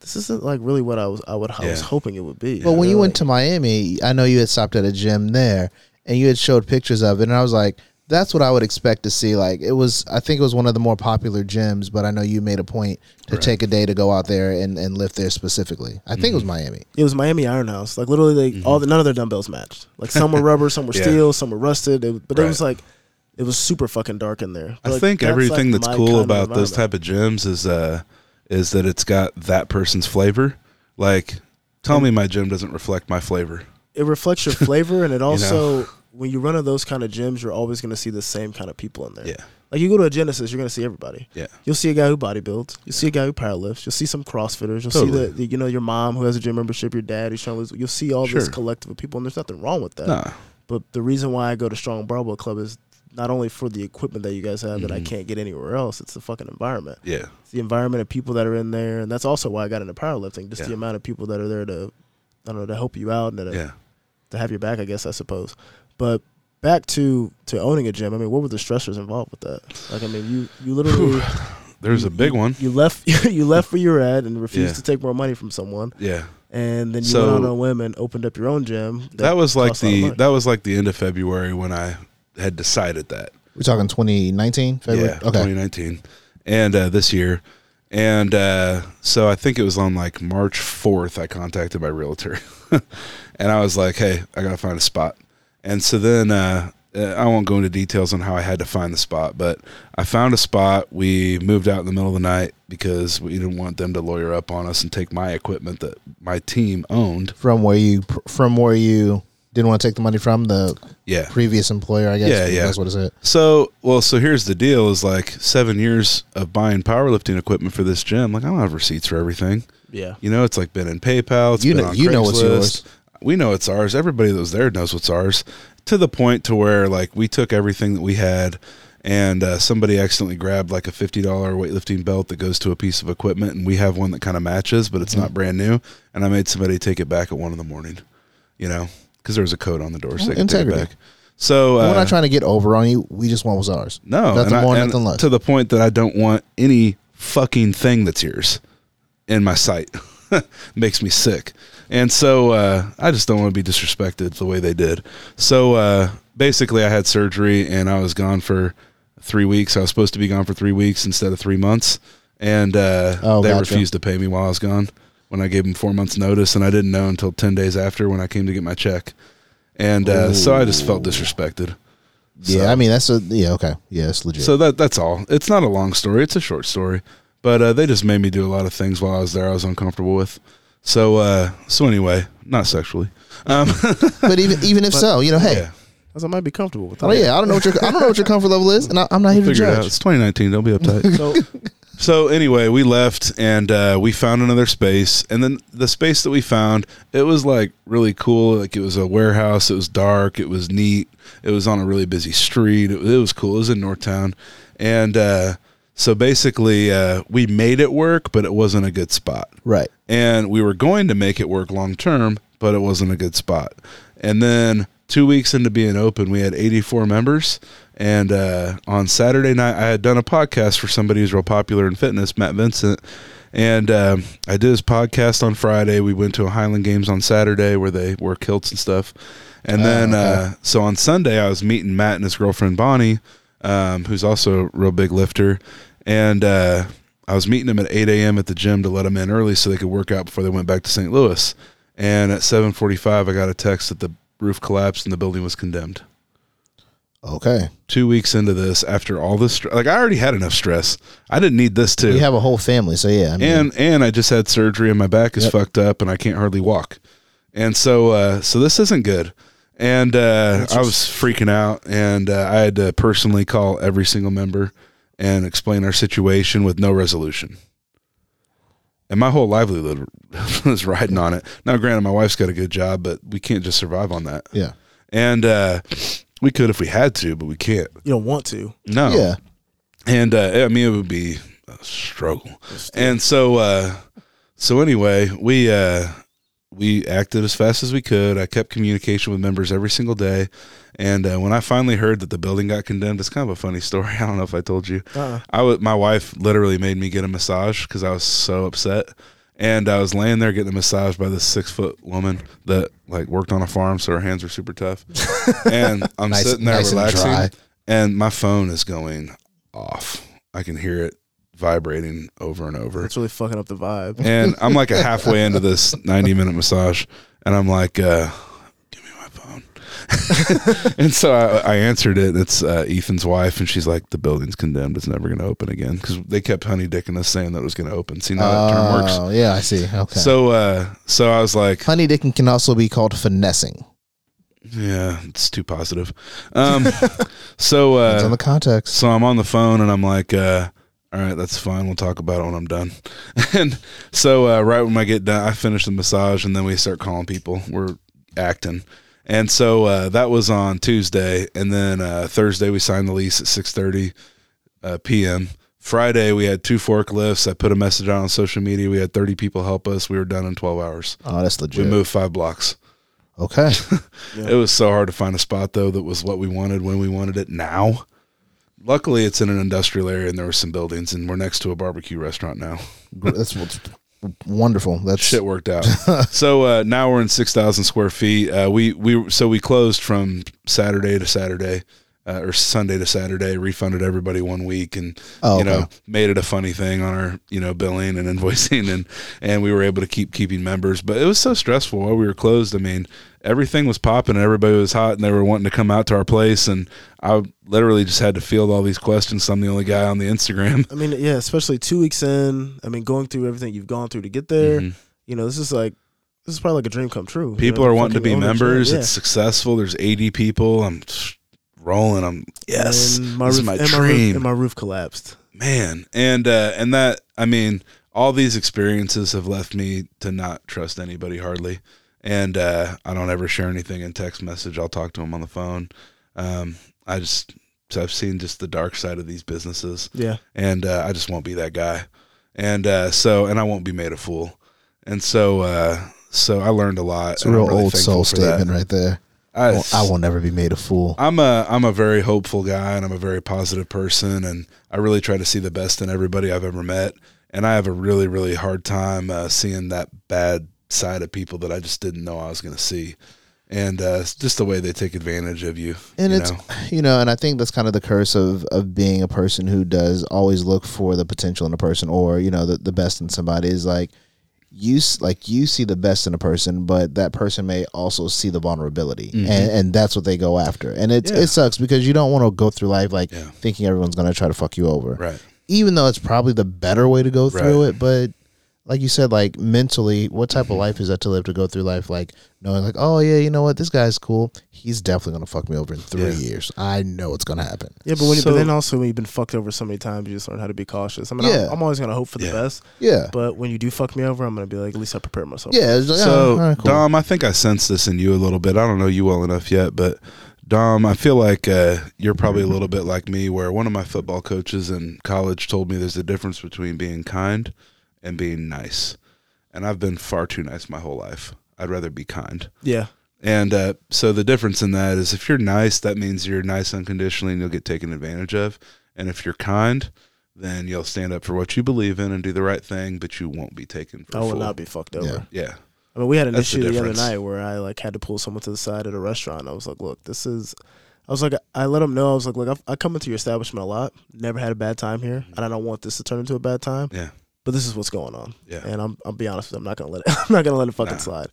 this isn't like really what I was I would I was Yeah. hoping it would be. But when you know, went like- to Miami, I know you had stopped at a gym there, and you had showed pictures of it, and I was like, "That's what I would expect to see." Like it was, I think it was one of the more popular gyms, but I know you made a point to Right. take a day to go out there and, and lift there specifically. I think it was Mm-hmm. Miami. It was Miami Iron House. Like literally, they, all the, none of their dumbbells matched. Like some were rubber, some were Yeah. steel, some were rusted. It, but it was like, it was super fucking dark in there. But, I like, think that's, everything like, that's cool about those type of gyms is uh is that it's got that person's flavor. Like, tell me my gym doesn't reflect my flavor. It reflects your flavor, and it also when you run in those kind of gyms, you're always going to see the same kind of people in there. Yeah, Like you go to a Genesis, you're going to see everybody. yeah, You'll see a guy who bodybuilds. You'll see a guy who powerlifts. You'll see some CrossFitters. You'll Totally. see the, the you know your mom who has a gym membership, your dad who's trying to lose. You'll see all this collective of people, and there's nothing wrong with that. nah, But the reason why I go to Strong Barbell Club is not only for the equipment that you guys have that I Mhm. can't get anywhere else. It's the fucking environment. yeah, It's the environment of people that are in there, and that's also why I got into powerlifting. Just Yeah. the amount of people that are there to, I don't know, to help you out and to, yeah. to have your back. I guess I suppose. But back to to owning a gym. I mean, what were the stressors involved with that? Like, I mean, you you literally There's you- a big you- one. You left you left where you were at and refused Yeah. to take more money from someone, Yeah, and then you So- went on a whim and opened up your own gym. that, was like cost a lot of the that was like the end of February when I had decided that. We're talking 2019, February. Yeah, okay. 2019, and uh, this year, and uh, so I think it was on like March 4th. I contacted my realtor, and I was like, "Hey, I gotta find a spot." And so then uh, uh, I won't go into details on how I had to find the spot, but I found a spot. We moved out in the middle of the night because we didn't want them to lawyer up on us and take my equipment that my team owned. From where you from where you didn't want to take the money from the Yeah, previous employer, I guess. Yeah, yeah. That's what it. So, well, so here's the deal: is like seven years of buying powerlifting equipment for this gym. Like, I don't have receipts for everything. yeah. You know, it's like been in PayPal. It's You been know- on you know what's Craigslist. yours. We know it's ours. Everybody that was there knows what's ours. To the point to where like we took everything that we had, and uh, somebody accidentally grabbed like a fifty dollar weightlifting belt that goes to a piece of equipment, and we have one that kind of matches, but it's Mm-hmm. not brand new. And I made somebody take it back at one in the morning. You know, because there was a code on the door, so they could take it Integrity. back. So uh, We're not trying to get over on you. We just want what's ours. no, nothing I- more, nothing less. To the point that I don't want any fucking thing that's yours in my sight. Makes me sick. And so uh, I just don't want to be disrespected the way they did. So uh, basically, I had surgery and I was gone for three weeks. I was supposed to be gone for three weeks instead of three months, and uh, Oh, they gotcha. refused to pay me while I was gone. When I gave them four months notice, and I didn't know until ten days after when I came to get my check, and uh, so I just felt disrespected. Yeah, So- I mean that's a yeah okay yeah it's legit. So that that's all. It's not a long story. It's a short story, but uh, they just made me do a lot of things while I was there. I was uncomfortable with. So uh, so anyway, not sexually. Um, but even even if so, you know, hey, yeah, I might be comfortable with that. oh yeah, I don't know what your I don't know what your comfort level is, and I, I'm not here to figure it out. judge. It's 2019. Don't be uptight. So So anyway, we left and uh, we found another space, and then the space that we found, it was like really cool. Like it was a warehouse. It was dark. It was neat. It was on a really busy street. It, it was cool. It was in Northtown, and uh, so basically, uh, we made it work, but it wasn't a good spot Right. And we were going to make it work long term, but it wasn't a good spot. And then two weeks into being open, we had 84 members. And uh, on Saturday night, I had done a podcast for somebody who's real popular in fitness, Matt Vincent. And um, I did his podcast on Friday. We went to a Highland Games on Saturday where they wear kilts and stuff. And then, okay. uh, so on Sunday, I was meeting Matt and his girlfriend Bonnie, um, who's also a real big lifter. And uh, I was meeting them at 8 a.m. at the gym to let them in early so they could work out before they went back to St. Louis. And at 7:45, I got a text that the roof collapsed and the building was condemned. Okay. Two weeks into this, after all this, str- like I already had enough stress. I didn't need this too. You have a whole family, so yeah. I mean, and and I just had surgery and my back is Yep. fucked up and I can't hardly walk. And so uh, so this isn't good. And uh, I was freaking out and uh, I had to personally call every single member and explain our situation with no resolution. And my whole livelihood was riding on it. Now, granted, my wife's got a good job, but we can't just survive on that. yeah. And uh, we could if we had to, but we can't. you don't want to. No. Yeah. And uh, I mean, it would be a struggle. And so, uh, so anyway, we uh, we acted as fast as we could. I kept communication with members every single day. And uh, when I finally heard that the building got condemned, it's kind of a funny story. I don't know if I told you. Uh-uh. I w- my wife literally made me get a massage because I was so upset. And I was laying there getting a massage by this six foot woman that like worked on a farm, so her hands were super tough. And I'm Nice- sitting there nice relaxing, dry. and my phone is going off. I can hear it vibrating over and over. It's really fucking up the vibe. And I'm like a halfway into this 90 minute massage, and I'm like, uh, "Give me my phone." and so I, I answered it. It's uh, Ethan's wife, and she's like, "The building's condemned. It's never going to open again." Because they kept honey dicking us saying that it was going to open. See how that term works. Oh, yeah, I see. Okay. So, uh, so I was like, honey dicking can also be called finessing. "Yeah, it's too positive." Um, so, Depends on uh, the context. so I'm on the phone, and I'm like, uh, "All right, that's fine. We'll talk about it when I'm done." and so, uh, right when I get done, I finish the massage, and then we start calling people. We're acting. And so uh, that was on Tuesday, and then uh, Thursday we signed the lease at six thirty uh, p.m. Friday we had two forklifts. I put a message out on social media. We had thirty people help us. We were done in twelve hours. Oh, that's legit. We moved five blocks. Okay. Yeah. It was so hard to find a spot though that was what we wanted when we wanted it now. Luckily, it's in an industrial area and there were some buildings, and we're next to a barbecue restaurant now. that's what's wonderful. That Shit worked out. so uh, now we're in six thousand square feet. Uh, we we so we closed from Saturday to Saturday. Uh, or Sunday to Saturday, refunded everybody one week, and Oh, you know okay. made it a funny thing on our you know billing and invoicing, and and we were able to keep keeping members. But it was so stressful while we were closed. I mean, everything was popping, and everybody was hot, and they were wanting to come out to our place, and I literally just had to field all these questions. So I'm the only guy on the Instagram. I mean, yeah, especially two weeks in. I mean, going through everything you've gone through to get there. Mhm. You know, this is like this is probably like a dream come true. you People know, are wanting to be members. Yeah. It's successful. There's 80 people. I'm rolling. I'm yes. And my this roof, is my and my roof- dream. and my roof collapsed. man and uh and that i mean all these experiences have left me to not trust anybody hardly and uh i don't ever share anything in text message i'll talk to them on the phone um i just so i've seen just the dark side of these businesses Yeah. and uh, i just won't be that guy and uh so and i won't be made a fool and so uh so i learned a lot it's a real really old soul for that. statement right there. I, Well, I will never be made a fool. I'm a I'm a very hopeful guy and I'm a very positive person and I really try to see the best in everybody I've ever met and I have a really really hard time uh, seeing that bad side of people that I just didn't know I was going to see and uh, just the way they take advantage of you. and you it's know? you know and i think that's kind of the curse of of being a person who does always look for the potential in a person or you know the, the best in somebody is like you like you see the best in a person but that person may also see the vulnerability and and that's what they go after and Mm-hmm. Yeah. it sucks because you don't want to go through life like Yeah. thinking everyone's going to try to fuck you over right. even though it's probably the better way to go through Right. it but like you said like mentally what type of life is that to live to go through life like knowing like oh yeah you know what this guy's cool he's definitely gonna fuck me over in three Yeah. years i know it's gonna happen Yeah, but when So- but then also when you've been fucked over so many times, you just learn how to be cautious. I mean, Yeah. I'm, I'm always gonna hope for the Yeah. best, yeah but when you do fuck me over, I'm gonna be like, at least I prepared myself. yeah like, So, all right, cool. Dom, I think I sense this in you a little bit. I don't know you well enough yet, but Dom, I feel like uh, you're probably a little bit like me, where one of my football coaches in college told me there's a difference between being kind and being nice. And I've been far too nice my whole life. I'd rather be kind. yeah, And uh, so the difference in that is if you're nice, that means you're nice unconditionally and you'll get taken advantage of. And if you're kind, then you'll stand up for what you believe in and do the right thing, but you won't be taken for I will fool. not be fucked over. Yeah. Yeah. I mean, we had an That's issue the, other night where I like had to pull someone to the side at a restaurant. I was like, "Look, this is." I was like, I let them know. I was like, "Look, I've, I come into your establishment a lot. Never had a bad time here, and I don't want this to turn into a bad time. Yeah. But this is what's going on, Yeah. and I'm I'll be honest with you. I'm not gonna let it. I'm not gonna let it fucking Nah. slide.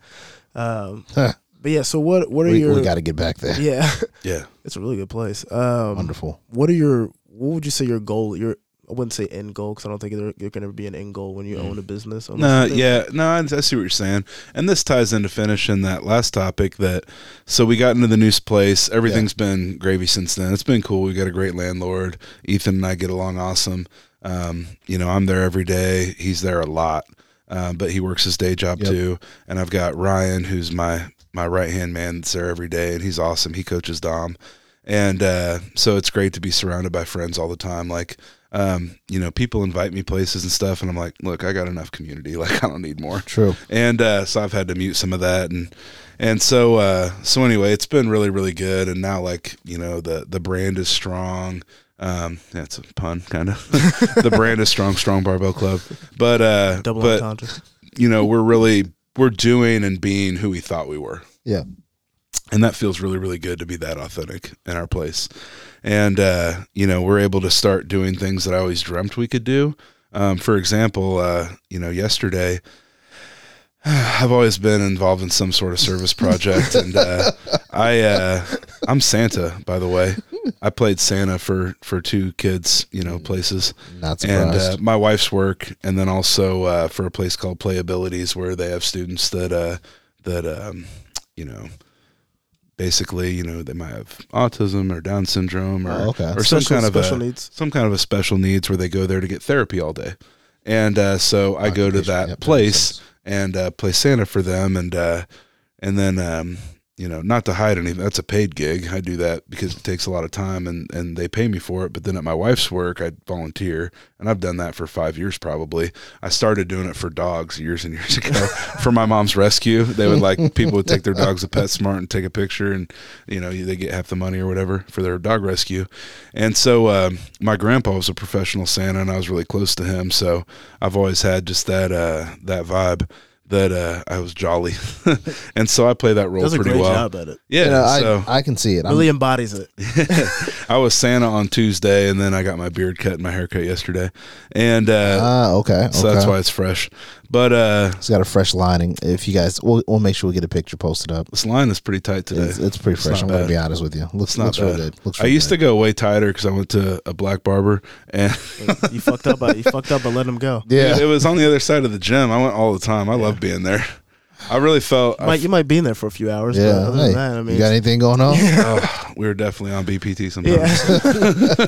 Um, Huh. but yeah. So what? What are we, your? we got to get back there yeah, Yeah. it's a really good place. Um, wonderful What are your? What would you say your goal? Your I wouldn't say end goal because I don't think there, there can ever be an end goal when you own a business. No, yeah, no, I, I see what you're saying, and this ties into finishing that last topic. That so we got into the new place. Everything's been gravy since then. It's been cool. We got a great landlord. Ethan and I get along awesome. Um, you know, I'm there every day. He's there a lot, um, but he works his day job Yep. too. And I've got Ryan, who's my my right hand man, that's there every day, and he's awesome. He coaches Dom, and uh, so it's great to be surrounded by friends all the time. Like um, you know, people invite me places and stuff, and I'm like, look, I got enough community. Like, I don't need more. true And uh, so I've had to mute some of that, and and so uh, so anyway, it's been really really good. And now, like you know, the the brand is strong. Um, that's a pun, kind of. the brand is strong, strong barbell club. But uh, double but entendre. you know, we're really we're doing and being who we thought we were yeah and that feels really really good to be that authentic in our place and uh, you know we're able to start doing things that i always dreamt we could do. Um, for example uh, you know yesterday i've always been involved in some sort of service project. And uh, i uh, i'm santa by the way. I played santa for for two kids you know places. Not and surprised. uh, my wife's work, and then also uh, for a place called Playabilities, where they have students that uh, that um, you know, basically, you know, they might have autism or Down syndrome or Oh, okay. or some Special- kind of special a, needs. some kind of a special needs where they go there to get therapy all day, and uh, so I go to that yep, place sense. and uh, play Santa for them, and uh, and then um, you know, not to hide anything. That's a paid gig. I do that because it takes a lot of time, and and they pay me for it. But then at my wife's work, I volunteer, and I've done that for five years probably. I started doing it for dogs years and years ago for my mom's rescue. They would like people would take their dogs to PetSmart and take a picture, and you know they get half the money or whatever for their dog rescue. And so um, my grandpa was a professional Santa, and I was really close to him. So I've always had just that uh, that vibe that uh, I was jolly, and so I play that role Does a pretty great well. job at it. Yeah, You know, I, so I can see it. I'm- Really embodies it. I was Santa on Tuesday, and then I got my beard cut and my haircut yesterday, and uh, Ah, okay. so okay. that's why it's fresh. But uh, it's got a fresh lining. If you guys, we'll, we'll make sure we get a picture posted up. this line is pretty tight today. It's, it's pretty fresh. not I'm gonna be honest with you. Looks It's not looks real bad. good. Looks I real used good. to go way tighter because I went to a black barber, and you fucked up. By, you fucked up, but let him go. Yeah. it was on the other side of the gym. I went all the time. I love being there. I really felt You might, you might be in there for a few hours. Yeah. But other Hey, than that, I mean, you got anything going on? oh, we were definitely on BPT sometimes.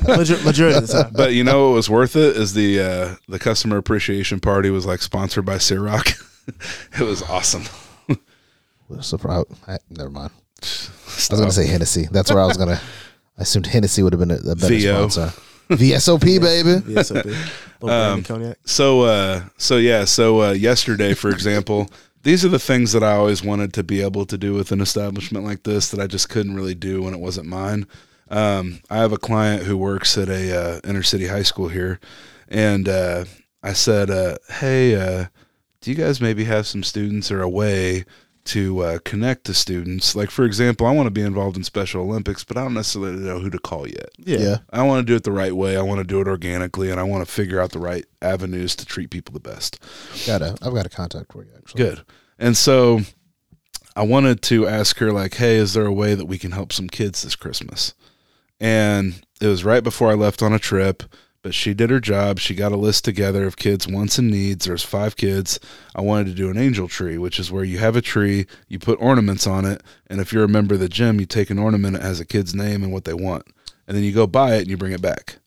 yeah. Major- majority of the time. But you know what was worth it is the uh, the customer appreciation party was like sponsored by Ciroc. it was awesome. Surprise. I, never mind. I was gonna say Hennessy. That's where I was gonna. I assumed Hennessy would have been a, a better VO. sponsor. VSOP, baby. Yes, it'd be. Little brandy cognac. So uh so yeah, so uh yesterday for example, these are the things that I always wanted to be able to do with an establishment like this that I just couldn't really do when it wasn't mine. Um I have a client who works at a uh, inner city high school here and uh I said uh hey uh do you guys maybe have some students or a way to uh, connect to students. Like for example, I want to be involved in Special Olympics, but I don't necessarily know who to call yet. Yeah. Yeah. I want to do it the right way. I want to do it organically, and I want to figure out the right avenues to treat people the best. Got a, I've got a contact for you actually. Good. And so I wanted to ask her, like, hey, is there a way that we can help some kids this Christmas? And it was right before I left on a trip, but she did her job. She got a list together of kids' wants and needs. There's five kids. I wanted to do an angel tree, which is where you have a tree, you put ornaments on it, and if you're a member of the gym, you take an ornament that has a kid's name and what they want. And then you go buy it and you bring it back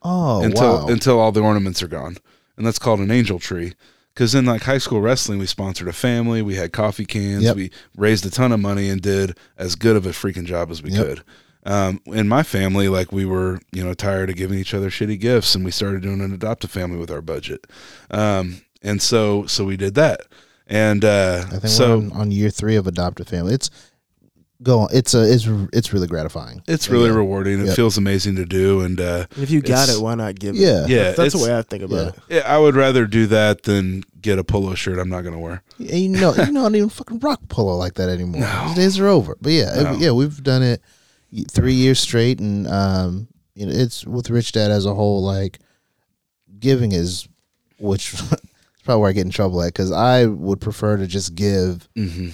Oh until wow. until all the ornaments are gone, and that's called an angel tree. Because in like high school wrestling, we sponsored a family, we had coffee cans, Yep. we raised a ton of money, and did as good of a freaking job as we Yep. could. Um, in my family, like we were, you know, tired of giving each other shitty gifts, and we started doing an adoptive family with our budget. Um, and so, so we did that, and uh, I think so we're on, on year three of adoptive family. It's go on. It's a it's it's really gratifying. it's really Yeah. rewarding. It Yep. feels amazing to do, and uh, if you got it, why not give it? Yeah. yeah, That's, that's the way I think about yeah. it. yeah, I would rather do that than get a polo shirt I'm not going to wear. You know, you know, I don't even fucking rock polo like that anymore. No. Those days are over. But yeah, No. yeah, we've done it y- three years straight, and um, you know, it's with Rich Dad as a whole. Like, giving is, which is probably where I get in trouble at, because I would prefer to just give Mm-hmm.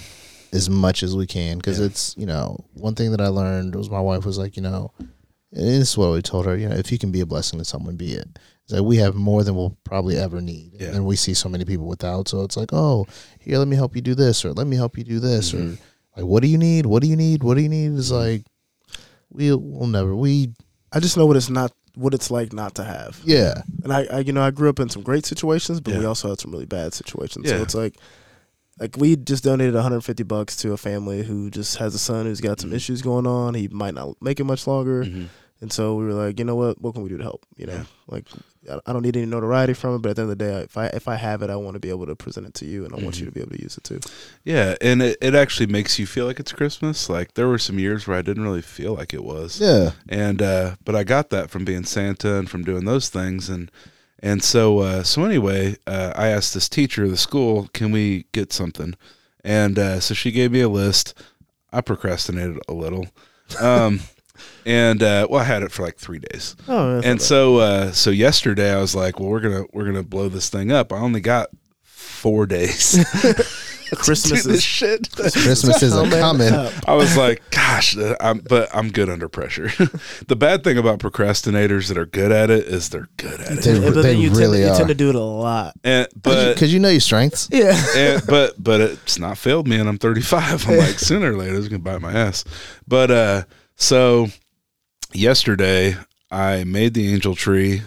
as much as we can, because Yeah. it's you know one thing that I learned was my wife was like, you know, and this is what we told her, you know, if you can be a blessing to someone, be it. It's like we have more than we'll probably ever need, Yeah. and we see so many people without. So it's like, oh, here, let me help you do this, or let me help you do this, Mhm. or like, what do you need? What do you need? What do you need? Is like, we'll we'll never we I just know what it's not, what it's like not to have. yeah And I, I you know, I grew up in some great situations, but we also had some really bad situations. Yeah. So it's like, like we just donated 150 bucks to a family who just has a son who's got some Mhm. issues going on. He might not make it much longer, Mm-hmm. and so we were like, you know what, what can we do to help? You know, Yeah. like I- I don't need any notoriety from it, but at the end of the day, if I if I have it, I want to be able to present it to you, and I want you Mhm. to be able to use it too. Yeah, and it, it actually makes you feel like it's Christmas. Like there were some years where I didn't really feel like it was. yeah And uh but I got that from being Santa and from doing those things and and so uh so anyway, uh I asked this teacher of the school, "Can we get something?" And uh so she gave me a list. I procrastinated a little. Um and uh well I had it for like 3 days. Oh, And so uh so yesterday I was like, "Well, we're going to we're going to blow this thing up." I only got 4 days. Christmas this is shit. Christmas isn't coming coming. I was like, gosh, uh, I'm, but I'm good under pressure. the bad thing about procrastinators that are good at it is they're good at They- it. Yeah, but they then you really tend, to, you tend to do it a lot. And, but because you know your strengths Yeah. and, but but it's not failed me, and I'm 35. I'm like sooner or later it's gonna bite my ass. But uh, so yesterday I made the angel tree.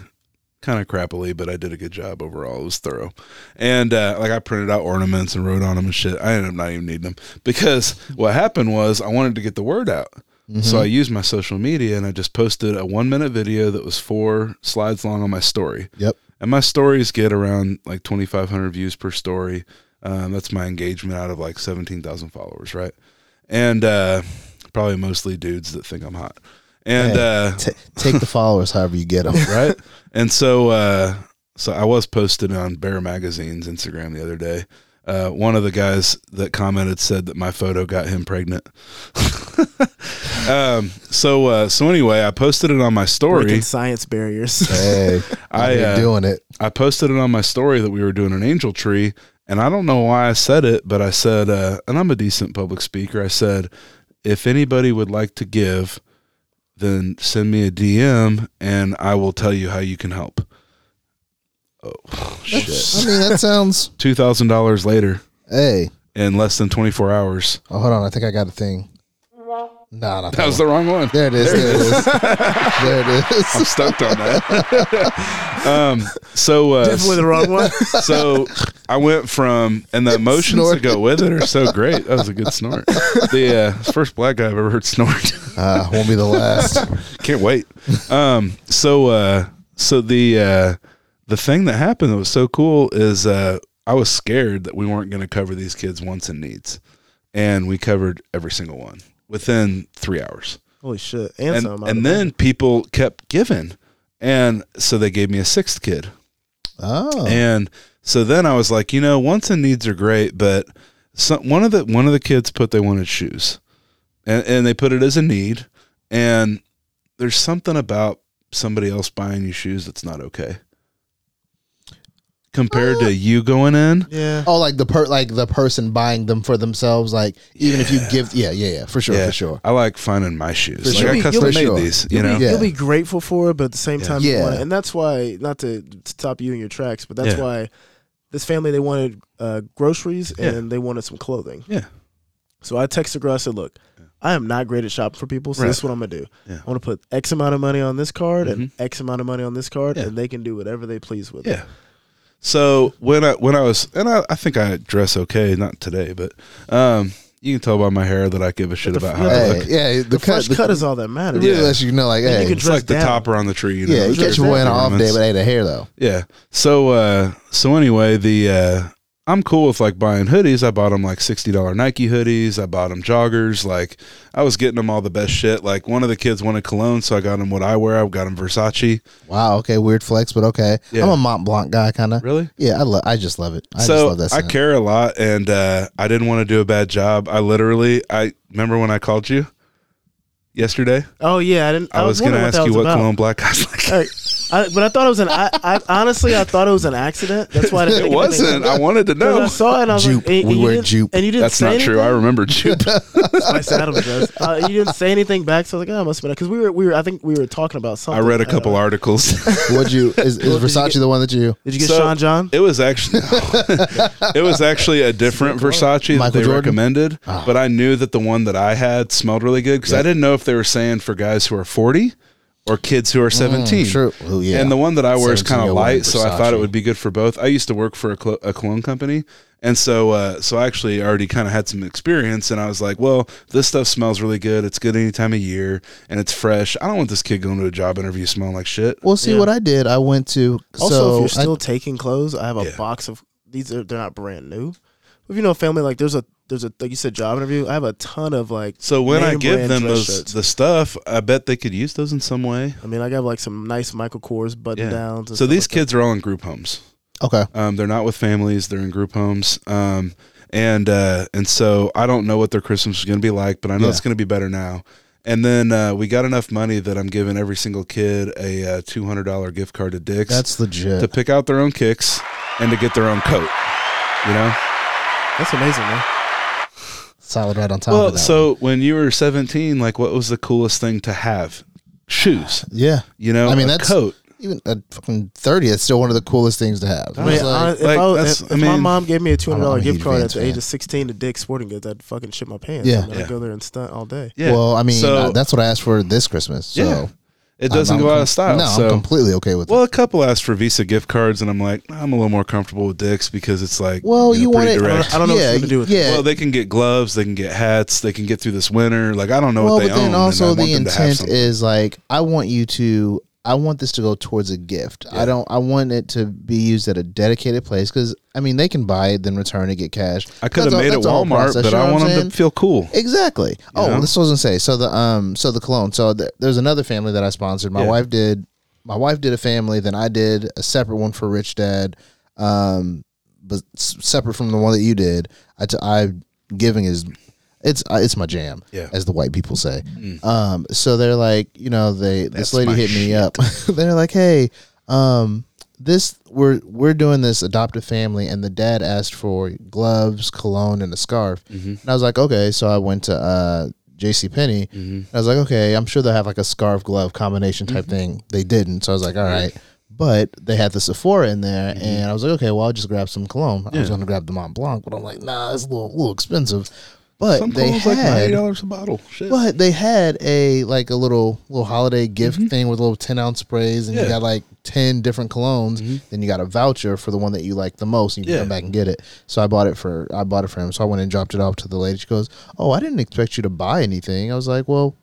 Kind of crappily, but I did a good job overall. It was thorough, and uh, like I printed out ornaments and wrote on them and shit. I ended up not even needing them because what happened was I wanted to get the word out. So I used my social media and I just posted a one minute video that was four slides long on my story. Yep. And my stories get around like 2,500 views per story. Um, that's my engagement out of like 17,000 followers, right? And uh, probably mostly dudes that think I'm hot. And Hey. uh, T- take the followers however you get them right? And so, uh, so I was posted on Bear Magazine's Instagram the other day. Uh, one of the guys that commented said that my photo got him pregnant. um, so, uh, so anyway, I posted it on my story. Breaking science barriers. hey I, I uh, doing it I posted it on my story that we were doing an angel tree, and I don't know why I said it, but I said, uh, and I'm a decent public speaker. I said, if anybody would like to give, then send me a DM, and I will tell you how you can help. Oh shit! I mean that sounds Two thousand dollars later hey in less than twenty four hours. oh hold on I think I got a thing no not That was the wrong one. there it is there it is there it I'm stoked on that. um, so uh, Definitely the wrong one. so I went from and the emotions Snort. that go with it are so great. That was a good snort. The uh, first black guy I've ever heard snort. uh, won't be the last Can't wait. Um, so uh, so the uh, the thing that happened that was so cool is uh, I was scared that we weren't going to cover these kids' wants and needs, and we covered every single one within three hours. Holy shit! And, And some. And then people kept giving, and so they gave me a sixth kid. oh And so then I was like, you know, wants and needs are great, but some one of the one of the kids put they wanted shoes, and and they put it as a need, and there's something about somebody else buying you shoes that's not okay. Compared to you going in, Yeah. Oh, like the per like the person buying them for themselves. Like even if you give, yeah, yeah, yeah, for sure, yeah, for sure. I like finding my shoes. For like sure. I You'll be- custom you'll made be- sure. these, you You'll know. be, Yeah. you'll be grateful for it, but at the same time, you Yeah. want it. and that's why not to stop you in your tracks, but that's Yeah. why this family they wanted uh, groceries Yeah. and they wanted some clothing. Yeah. So I texted the girl. I said, "Look, I am not great at shopping for people, so Right. this is what I'm gonna do. Yeah. I'm gonna put X amount of money on this card and Mhm. X amount of money on this card, Yeah. and they can do whatever they please with it." Yeah. So when I when I was and I, I think I dress okay, not today, but um, you can tell by my hair that I give a shit the- about how I Hey, look. yeah, the, The, cut, fresh the, cut is all that matters. really Yeah. lets you know, like, And you hey, can It's dress like the down. topper on the tree. You know, yeah, you those catch are your boy in an off day, ornaments. but hey, the hair though. Yeah. So uh so anyway, the uh I'm cool with like buying hoodies. I bought them like sixty dollar Nike hoodies. I bought them joggers. Like I was getting them all the best shit. Like one of the kids wanted cologne, so I got him what I wear. I've got him Versace. Wow, okay, weird flex, but okay. Yeah. I'm a Mont Blanc guy, kind of. Really? Yeah, I love. I just love it. I just love that. I care a lot, and uh, I didn't want to do a bad job. I literally, I remember when I called you yesterday. Oh yeah, I didn't. I, was, going gonna to ask you what cologne black guys like. Hey, I, but I thought it was an. I, I honestly, I thought it was an accident. That's why I didn't it think of anything. wasn't. I wanted to 'Cause I saw it and I was Jupe. like, and, We and you wear didn't- jupe. And you didn't That's say not true. I anything? remember Jupe. Spice Adams does. Uh, you didn't say anything back, so I was like, oh, it must have been because we were we were. I think we were talking about something. I read a couple uh, articles. What'd you? Is, is What did you Versace get? the one that you? Did you get So- Sean John? It was actually it was actually a different Versace that they Jordan? recommended, Ah. but I knew that the one that I had smelled really good because I didn't know if they were saying for guys who are forty or kids who are seventeen. Mm, true. Oh, yeah. And the one that I wear is kind of light, so I thought it would be good for both. I used to work for a, clo- a cologne company, and so uh, so I actually already kind of had some experience, and I was like, well, this stuff smells really good. It's good any time of year, and it's fresh. I don't want this kid going to a job interview smelling like shit. Well, see Yeah. what I did. I went to. Also, so if you're I- still taking clothes, I have a Yeah. box of these. Are they're not brand new. If you know family like there's a there's a like you said job interview. I have a ton of like. So when I give them those shirts. the stuff, I bet they could use those in some way. I mean, I got like some nice Michael Kors button Yeah. downs. and So these like that. kids are all in group homes. okay. Um, they're not with families; they're in group homes. Um, and uh, and so I don't know what their Christmas is going to be like, but I know Yeah. it's going to be better now. And then uh, we got enough money that I'm giving every single kid a uh, two hundred dollar gift card to Dick's That's legit. to pick out their own kicks and to get their own coat. You know. That's amazing, man. Solid right on top Well, of that. so when you were 17, like, what was the coolest thing to have? Shoes. yeah, You know, I mean, a that's- coat. even at fucking thirty, it's still one of the coolest things to have. I mean, like- if, like, I, that's- if, I if my mom gave me a two hundred I'm dollar a gift card at the age of sixteen to Dick's Sporting Goods, I'd fucking shit my pants. Yeah. I mean, Yeah. I'd go there and stunt all day. Yeah. Well, I mean, So- uh, that's what I asked for this Christmas. So Yeah. It doesn't I'm- go out of style. No, so. I'm completely okay with Well, it. a couple asked for Visa gift cards, and I'm like, I'm a little more comfortable with Dick's because it's like, Well, know, you want pretty it. direct. I don't know what yeah, you're gonna do with it. yeah. Well, they can get gloves, they can get hats, they can get through this winter. Like, I don't know well, what they but then own. and I also want the them to have intent is like I want you to. I want this to go towards a gift. Yeah. I don't. I want it to be used at a dedicated place because I mean they can buy it then return it, get cash. I could have all- made it the whole Walmart, process, but you know I want them to feel cool. Exactly. Oh, know? this wasn't say. So the um so the cologne. So th- there's another family that I sponsored. My Yeah. wife did. My wife did a family. Then I did a separate one for Rich Dad. Um, but s- separate from the one that you did. I t- I giving is it's uh, it's my jam. Yeah. As the white people say. Mm. Um. So they're like, you know, they That's this lady my hit me shit. up. they're like, hey, um. This we're we're doing this adoptive family, and the dad asked for gloves, cologne, and a scarf. Mm-hmm. And I was like, okay. So I went to uh, J.C. Penney. Mm-hmm. I was like, okay, I'm sure they'll have like a scarf glove combination type thing. They didn't, so I was like, all right. But they had the Sephora in there, and I was like, okay, well, I'll just grab some cologne. I was Mm-hmm. Going to grab the Mont Blanc, but I'm like, nah, it's a little, little expensive. But Some they clothes like ninety had, dollars a bottle. Shit. but they had a like a little little holiday gift thing with little ten ounce sprays, and you Mm-hmm. Got like ten different colognes. Mhm. Then you got a voucher for the one that you like the most, and you can Yeah. come back and get it. So I bought it for I bought it for him. So I went and dropped it off to the lady. She goes, "Oh, I didn't expect you to buy anything." I was like, "Well,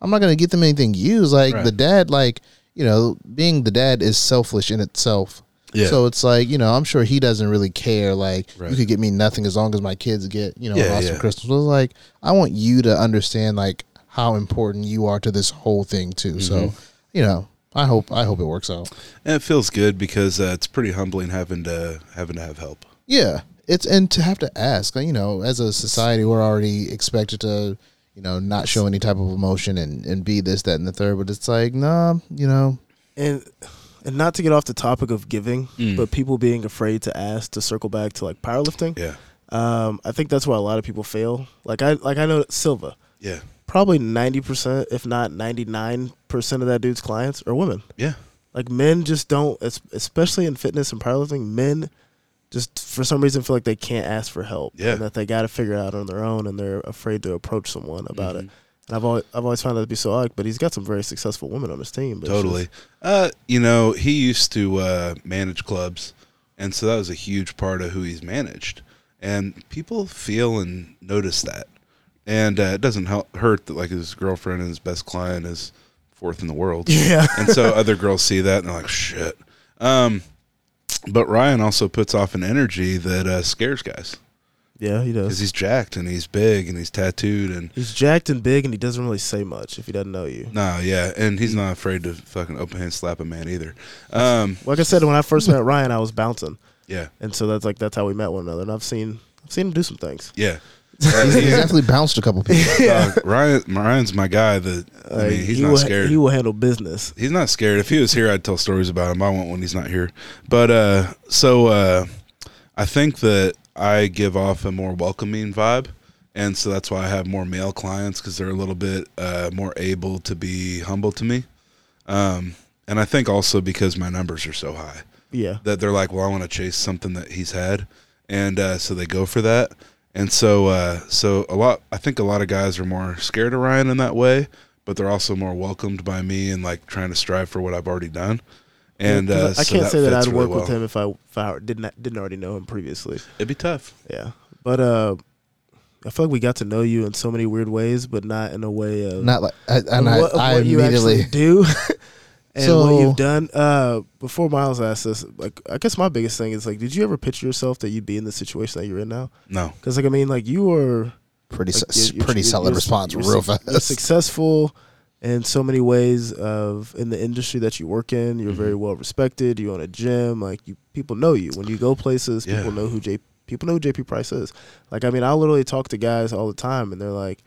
I'm not gonna get them anything used. Like Right. the dad, like you know, being the dad is selfish in itself." Yeah. So it's like you know, I'm sure he doesn't really care. Like Right. you could get me nothing as long as my kids get you know an Yeah, awesome yeah. Christmas. So it's like I want you to understand like how important you are to this whole thing too. So Mm-hmm. you know, I hope I hope it works out. and it feels good because uh, it's pretty humbling having to having to have help. Yeah, it's and to have to ask, you know, as a society, we're already expected to, you know, not show any type of emotion and and be this, that, and the third. But it's like, nah, you know, and and not to get off the topic of giving, Mm. but people being afraid to ask to circle back to like powerlifting. Yeah. Um, I think that's why a lot of people fail. Like I like I know that Silva, Yeah. probably ninety percent, if not ninety nine percent of that dude's clients are women. Yeah. Like men just don't, especially in fitness and powerlifting, men just for some reason feel like they can't ask for help. Yeah. And that they got to figure it out on their own, and they're afraid to approach someone about it. And I've always, I've always found that to be so odd. But he's got some very successful women on his team. But Totally. Uh, you know, he used to uh, manage clubs, and so that was a huge part of who he's managed. And people feel and notice that, and uh, it doesn't help, hurt that like his girlfriend and his best client is fourth in the world. yeah. and so other girls see that and they're like, "Shit." Um, but Ryan also puts off an energy that uh, scares guys yeah, he does. because he's jacked and he's big and he's tattooed and He's jacked and big, and he doesn't really say much if he doesn't know you. no, yeah, and he's not afraid to fucking open hand slap a man either. Um, Like I said, when I first met Ryan, I was bouncing, yeah, and so that's like that's how we met one another. And I've seen I've seen him do some things. yeah. Uh, he's he- definitely bounced a couple people. dog, Ryan, Ryan's my guy. That I mean, he's he not will, scared. He will handle business. he's not scared. If he was here, I'd tell stories about him. I won't when he's not here. But uh, so uh, I think that I give off a more welcoming vibe, and so that's why I have more male clients because they're a little bit uh, more able to be humble to me. Um, and I think also because my numbers are so high Yeah. that they're like, well, I want to chase something that he's had, and uh, so they go for that. And so, uh, so a lot. I think a lot of guys are more scared of Ryan in that way, but they're also more welcomed by me and like trying to strive for what I've already done. And Yeah, 'cause uh, I so can't say that I'd really work with well. him if I, if I didn't didn't already know him previously. It'd be tough. Yeah, but uh, I feel like we got to know you in so many weird ways, but not in a way of Not like, I, of and I, what, I what you immediately. actually do. And So- what you've done. Uh, before Miles asked this, like I guess my biggest thing is like, did you ever picture yourself that you'd be in the situation that you're in now? No, Because like I mean, like you were Pretty, like, s- you're- you're- pretty you're- solid you're- response, you're real su- You're fast. successful in so many ways of in the industry that you work in. You're Mm-hmm. very well respected. You own a gym. Like you, people know you when you go places. Yeah. People know who J. People know who JP Price is. Like I mean, I literally talk to guys all the time, and they're like,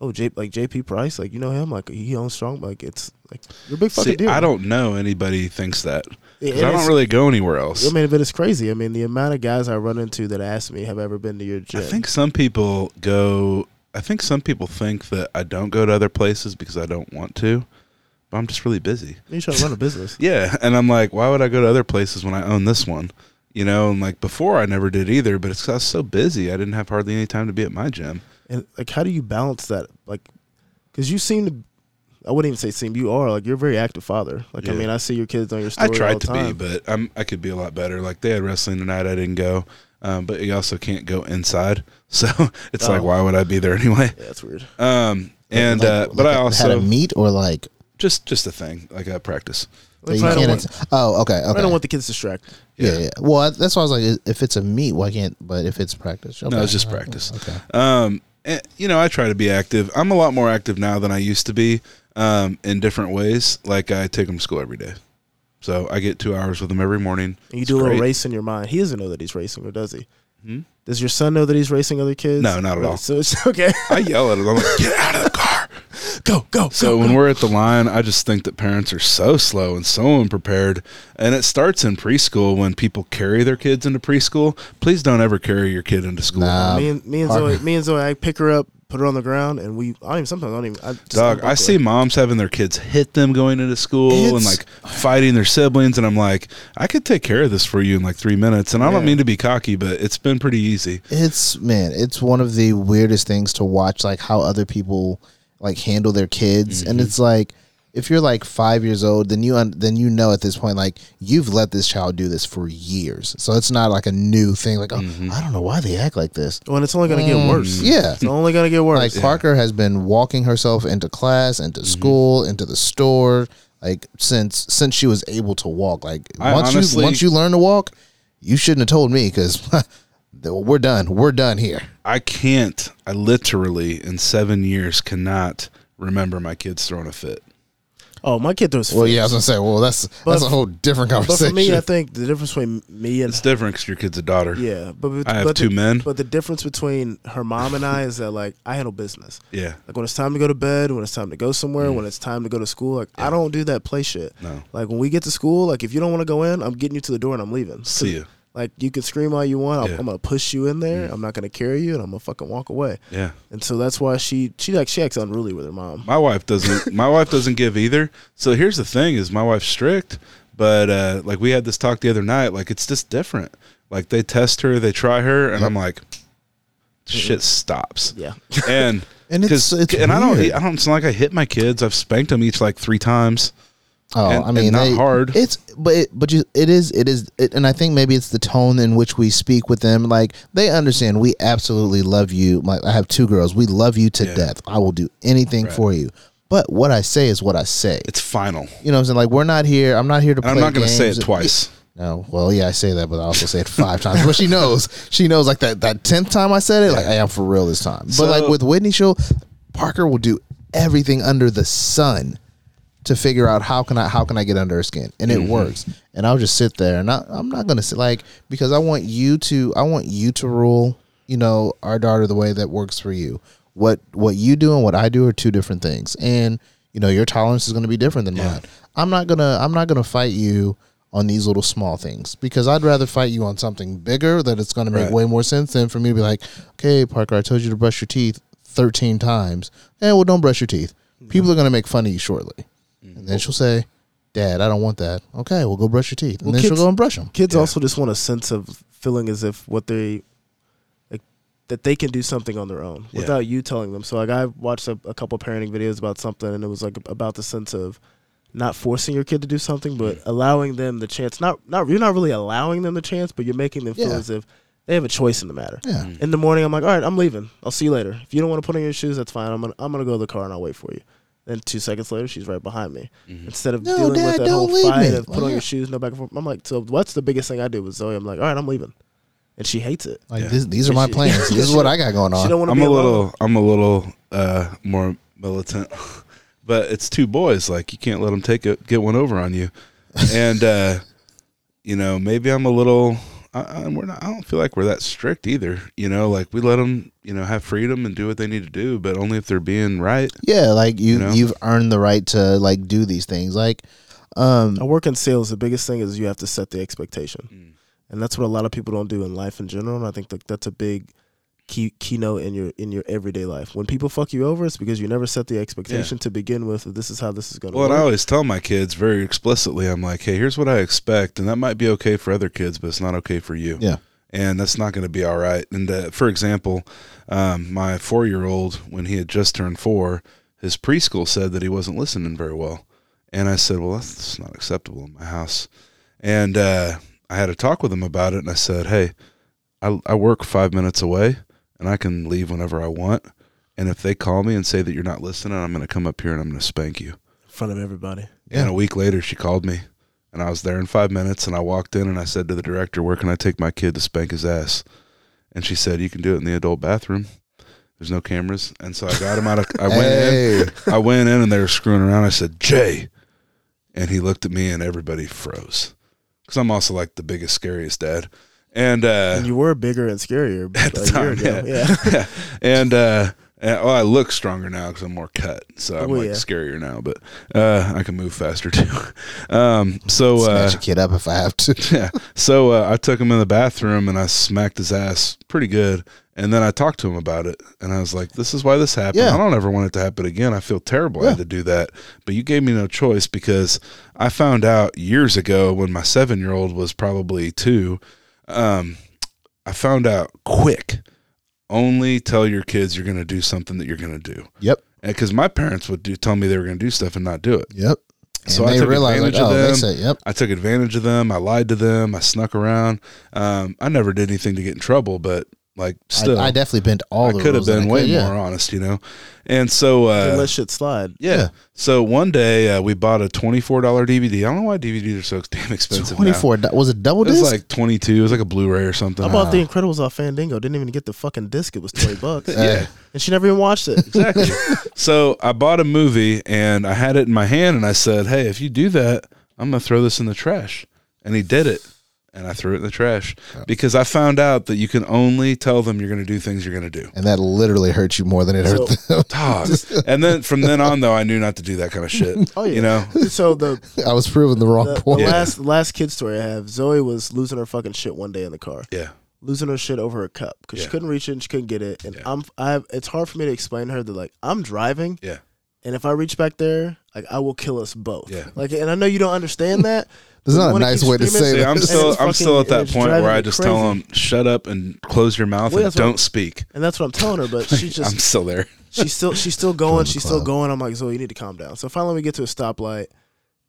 "Oh, J like JP Price, like you know him, like he owns Strong. Like it's like you're a big fucking see, deal." I don't know anybody thinks that Yeah, I don't really go anywhere else. I mean, but it's crazy. I mean, the amount of guys I run into that ask me, "Have I ever been to your gym?" I think some people go. I think some people think that I don't go to other places because I don't want to, but I'm just really busy. you to run a business. Yeah, and I'm like, why would I go to other places when I own this one? You know, and like before I never did either, but it's 'cause I was so busy I didn't have hardly any time to be at my gym. And like, how do you balance that? Like, because you seem to, I wouldn't even say seem. You are like you're a very active father. Like, I mean, I see your kids on your I story. all tried to be, but I'm I could be a lot better. Like they had wrestling tonight, I didn't go. Um, but you also can't go inside, so it's like Oh. why would I be there anyway? yeah, that's weird. Um, and Like- uh, but like I had also a meet or like just just a thing like a practice. that you I can't. want- oh, okay, I don't want the kids distracted. yeah, Yeah. yeah. Well, that's why I was like, if it's a meet, why can't? But if it's practice, okay. No, it's just practice. Okay. Um, and, you know, I try to be active. I'm a lot more active now than I used to be. Um, in different ways. Like I take them to school every day, so I get two hours with him every morning. And you It's do a little great. race in your mind. He doesn't know that he's racing, or does he? Hmm? Does your son know that he's racing other kids? No, not at all. So it's okay. I yell at him. I'm like, get out of the car. go, go. So when we're at the line, I just think that parents are so slow and so unprepared. And it starts in preschool when people carry their kids into preschool. Please don't ever carry your kid into school. Nah. me and me and. Zoe, me and Zoe, I pick her up, put her on the ground, and we. I don't even sometimes I don't even. I just Dog, I see moms having their kids hit them going into school and It's- like fighting their siblings, and I'm like, I could take care of this for you in like three minutes. And I don't Yeah. mean to be cocky, but it's been pretty easy. It's man, it's one of the weirdest things to watch, like how other people like handle their kids, Mm-hmm. and it's like if you're like five years old, then you un- then you know at this point like you've let this child do this for years, so it's not like a new thing. Like, oh, Mm-hmm. I don't know why they act like this. Well, and it's only gonna get Mm, worse. yeah. it's only gonna get worse. Like Parker has been walking herself into class, Mm-hmm. into school, into the store, like since since she was able to walk. Like I once honestly- you once you learn to walk, you shouldn't have told me because we're done. We're done here. I can't, I literally in seven years cannot remember my kids throwing a fit. Oh, my kid throws. Well, fits. yeah, I was gonna say. Well, that's But that's a f- whole different conversation. But conversation. for me, I think the difference between me and It's different because your kid's a daughter. yeah, but I have but two the, men. But the difference between her mom and I is that like I handle business. Yeah. Like when it's time to go to bed, when it's time to go somewhere, Mm. when it's time to go to school, like I don't do that play shit. No. Like when we get to school, like if you don't want to go in, I'm getting you to the door and I'm leaving. See ya. Like you can scream all you want. I'm, Yeah. I'm gonna push you in there. Mm. I'm not gonna carry you, and I'm gonna fucking walk away. Yeah. And so that's why she she like she acts unruly with her mom. My wife doesn't. my wife doesn't give either. So here's the thing: is my wife's strict, but uh, like we had this talk the other night. Like it's just different. Like they test her, they try her, and I'm like, shit stops. Yeah. And And it's- it's and I don't. I don't. It's not like I hit my kids. I've spanked them each like three times. Oh, and- I mean, not they- hard. It's but it, but you, it is it is, it, and I think maybe it's the tone in which we speak with them. Like they understand we absolutely love you. Like I have two girls, we love you to Yeah. death. I will do anything Right. for you. But what I say is what I say. It's final. You know what I'm saying? Like we're not here. I'm not here to. I'm not going to say it twice. No, well, yeah, I say that, but I also say it five times. But she knows. She knows. Like that that tenth time I said it, like I am for real this time. So- but like with Whitney, she'll Parker will do everything under the sun to figure out how can I how can I get under her skin, and it works. And I'll just sit there, and I, I'm not gonna sit like because I want you to I want you to rule. You know, our daughter the way that works for you. What what you do and what I do are two different things, and you know your tolerance is going to be different than mine. I'm not gonna I'm not gonna fight you on these little small things because I'd rather fight you on something bigger that it's going to make Right. way more sense than for me to be like, okay, Parker, I told you to brush your teeth 13 times. Eh, well, don't brush your teeth. People are going to make fun of you shortly. And then she'll say, Dad, I don't want that. Okay, well, go brush your teeth. And Well, then she'll kids- go and brush them. Kids also just want a sense of feeling as if what they like that they can do something on their own Yeah. without you telling them. So like I watched a, a couple parenting videos about something and it was like about the sense of not forcing your kid to do something but allowing them the chance not not you're not really allowing them the chance but you're making them feel Yeah. as if they have a choice in the matter. Yeah. In the morning I'm like, "All right, I'm leaving. I'll see you later. If you don't want to put on your shoes, that's fine. I'm to I'm going to go to the car and I'll wait for you." Then 2 seconds later, she's right behind me. Instead of No, dealing Dad, with that don't whole leave fight me. of put Like, on yeah. your shoes, no back and forth. I'm like, so what's the biggest thing I did with Zoe? I'm like, all right, I'm leaving, and she hates it. Like, Yeah. this, these are my She- plans. This is what I got going She on. don't want to I'm be a alone. little. I'm a little uh, more militant, but it's two boys. Like you can't let them take it, get one over on you, and uh, you know maybe I'm a little. I, I, we're not, I don't feel like we're that strict either. You know, like we let them, you know, have freedom and do what they need to do, but only if they're being right. Yeah, like you, You know? you've earned the right to like do these things. Like, um, I work in sales. The biggest thing is you have to set the expectation, Mm. and that's what a lot of people don't do in life in general. And I think that that's a big key keynote in your in your everyday life. When people fuck you over, it's because you never set the expectation to begin with. Of this is how this is going to Well, and I always tell my kids very explicitly, I'm like, hey, here's what I expect, and that might be okay for other kids, but it's not okay for you. Yeah. And that's not going to be all right. And uh, for example, um, my four year old, when he had just turned four, his preschool said that he wasn't listening very well. And I said, well, that's, that's not acceptable in my house. And uh, I had a talk with him about it, and I said, hey, I, I work five minutes away, and I can leave whenever I want. And if they call me and say that you're not listening, I'm going to come up here and I'm going to spank you. in front of everybody. Yeah. And a week later, she called me, and I was there in five minutes. And I walked in and I said to the director, "Where can I take my kid to spank his ass?" And she said, "You can do it in the adult bathroom. There's no cameras." And so I got him out of. I went Hey. in. I went in, and they were screwing around. I said, "Jay," and he looked at me, and everybody froze, because I'm also like the biggest, scariest dad. And uh, and you were bigger and scarier at the time, year yeah. yeah. and uh, and, well, I look stronger now because I'm more cut, so I'm Well, like yeah. scarier now. But uh, I can move faster too. um, so uh, a kid up if I have to. yeah, so uh, I took him in the bathroom and I smacked his ass pretty good. And then I talked to him about it, and I was like, "This is why this happened. Yeah. I don't ever want it to happen again. I feel terrible. I had to do that, but you gave me no choice because I found out years ago when my seven-year-old was probably two. Um, I found out quick. Only tell your kids you're going to do something that you're going to do, Yep. because my parents would do tell me they were going to do stuff and not do it. Yep. And So I took like, advantage of oh, they them. say, yep. I took advantage of them. I lied to them. I snuck around. Um, I never did anything to get in trouble, but Like still, I, I definitely bent all I the could have been way could, yeah. more honest, you know. And so, They uh, let shit slide. yeah. Yeah. So one day uh, we bought a twenty-four dollar DVD. I don't know why DVDs are so damn expensive. Twenty now. Was it double It was disc? like twenty-two. It was like a Blu-ray or something. I bought The Incredibles off Fandango. Didn't even get the fucking disc. It was twenty bucks, yeah. and she never even watched it. exactly. so I bought a movie and I had it in my hand and I said, "Hey, if you do that, I'm gonna throw this in the trash." And he did it, and I threw it in the trash because I found out that you can only tell them you're gonna do things you're gonna do. and that literally hurts you more than it So- hurt them. Dog. and then from then on, though, I knew not to do that kind of shit. Oh yeah. You know. So the I was proving the wrong the, the point. Yeah. last last kid story I have, Zoe was losing her fucking shit one day in the car, Yeah. losing her shit over a cup because she couldn't reach it and she couldn't get it. And Yeah. I'm I have, it's hard for me to explain to her that like I'm driving, Yeah. and if I reach back there, like I will kill us both. Yeah. Like, and I know you don't understand that. But not a nice way to say See, that. I'm still, I'm still at that point where I just crazy. tell them, "Shut up and close your mouth Well, and don't speak." And that's what I'm telling her, but she's just I'm still there. she's still she's still going. She's still going. I'm like, Zoe, you need to calm down. So finally, we get to a stoplight,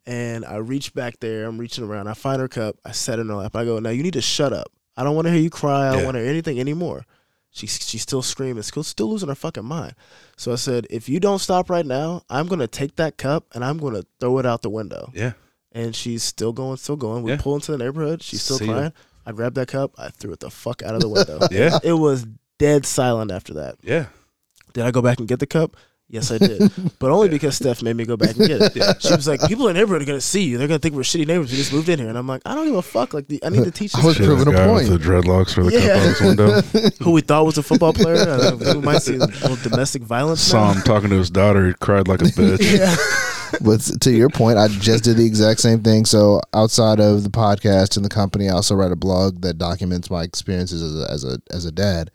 and I reach back there. I'm reaching around. I find her cup. I set it in her lap. I go, now you need to shut up. I don't want to hear you cry. I don't Yeah. want to hear anything anymore. She's she's still screaming. Still still losing her fucking mind. So I said, if you don't stop right now, I'm gonna take that cup and I'm gonna throw it out the window. Yeah. And she's still going, still going. We Yeah. pull into the neighborhood. She's still See ya. crying. I grabbed that cup. I threw it the fuck out of the window. Yeah. It was dead silent after that. Yeah. Did I go back and get the cup? Yes, I did, but only because Steph made me go back and get it. Yeah. She was like, "People in the neighborhood are gonna see you. They're gonna think we're shitty neighbors. We just moved in here." And I'm like, "I don't give a fuck. Like, the, I need to teach I was this proving a guy point. With the dreadlocks for the Yeah. cup out his window. who we thought was a football player. I think we might see a little domestic violence. Saw now. him talking to his daughter. He cried like a bitch. Yeah, But to your point, I just did the exact same thing. So outside of the podcast and the company, I also write a blog that documents my experiences as a as a, as a dad.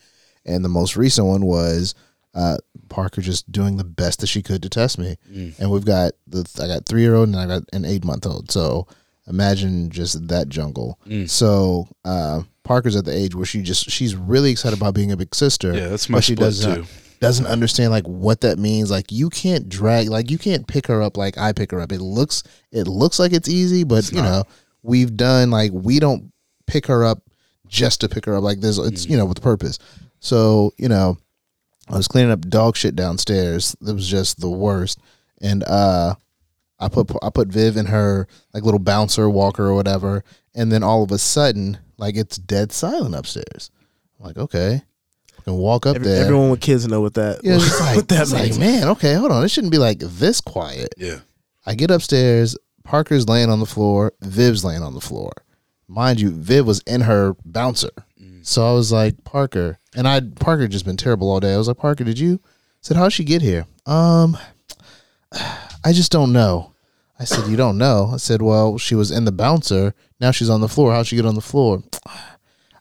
And the most recent one was uh, Parker just doing the best that she could to test me. And we've got the I got three year old and I got an eight month old. So imagine just that jungle. So uh, Parker's at the age where she just she's really excited about being a big sister. Yeah, that's my but she does not- too. Doesn't understand like what that means. Like you can't drag, like you can't pick her up like I pick her up. It looks, it looks like it's easy, but you know, we've done like we don't pick her up just to pick her up. Like there's, it's you know, with purpose. So you know, I was cleaning up dog shit downstairs. It was just the worst, and uh, I put I put Viv in her like little bouncer walker or whatever, and then all of a sudden, like it's dead silent upstairs. I'm like, okay. I can walk up Every- there. everyone with kids know what that. Yeah, it's like, what that it's like, man, okay, hold on. It shouldn't be like this quiet. Yeah. I get upstairs. Parker's laying on the floor. Viv's laying on the floor. Mind you, Viv was in her bouncer. So I was like, Parker, and I Parker just been terrible all day. I was like, Parker, did you? I said, how'd she get here? Um, I just don't know. I said, you don't know. I said, well, she was in the bouncer. Now she's on the floor. How'd she get on the floor?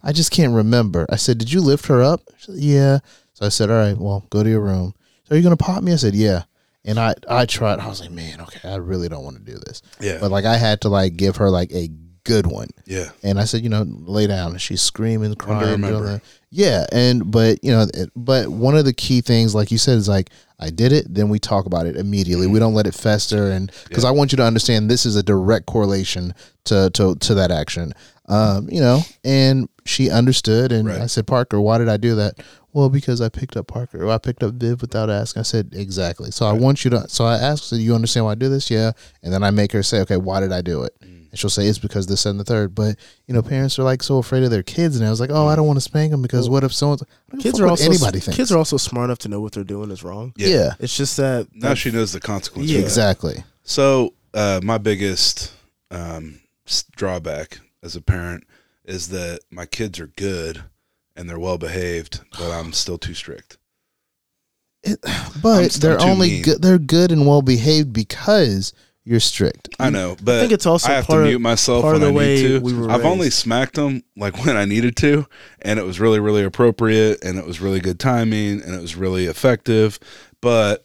I just can't remember. I said, Did you lift her up? She said, yeah. So I said, All right, well, go to your room. So are you gonna pop me? I said, Yeah. And I I tried. I was like, Man, okay, I really don't want to do this. Yeah. But like I had to like give her like a good one. Yeah. And I said, you know, lay down. And she's screaming, crying. doing. Yeah, and but you know, it, but one of the key things, like you said, is like I did it. Then we talk about it immediately. We don't let it fester, and because I want you to understand, this is a direct correlation to to to that action. Um, you know, and she understood, and Right. I said, Parker, why did I do that? Well, because I picked up Parker, or I picked up Viv without asking. I said exactly. So I want you to. So I asked, "Do you understand why I do this?" Yeah, and then I make her say, "Okay, why did I do it?" And she'll say it's because this and the third. But you know, parents are like so afraid of their kids, and I was like, oh, I don't want to spank them because what if someone's Kids are also anybody thinks. kids are also smart enough to know what they're doing is wrong. yeah, It's just that Now she knows the consequences. Yeah. exactly. So uh, my biggest um, drawback as a parent is that my kids are good and they're well behaved, but I'm still too strict. It, but they're only good. They're good and well behaved because you're strict. I know, but I think it's also I have part to of- mute myself part when of I the way need to. we were I've only smacked them like when I needed to, and it was really, really appropriate, and it was really good timing, and it was really effective. But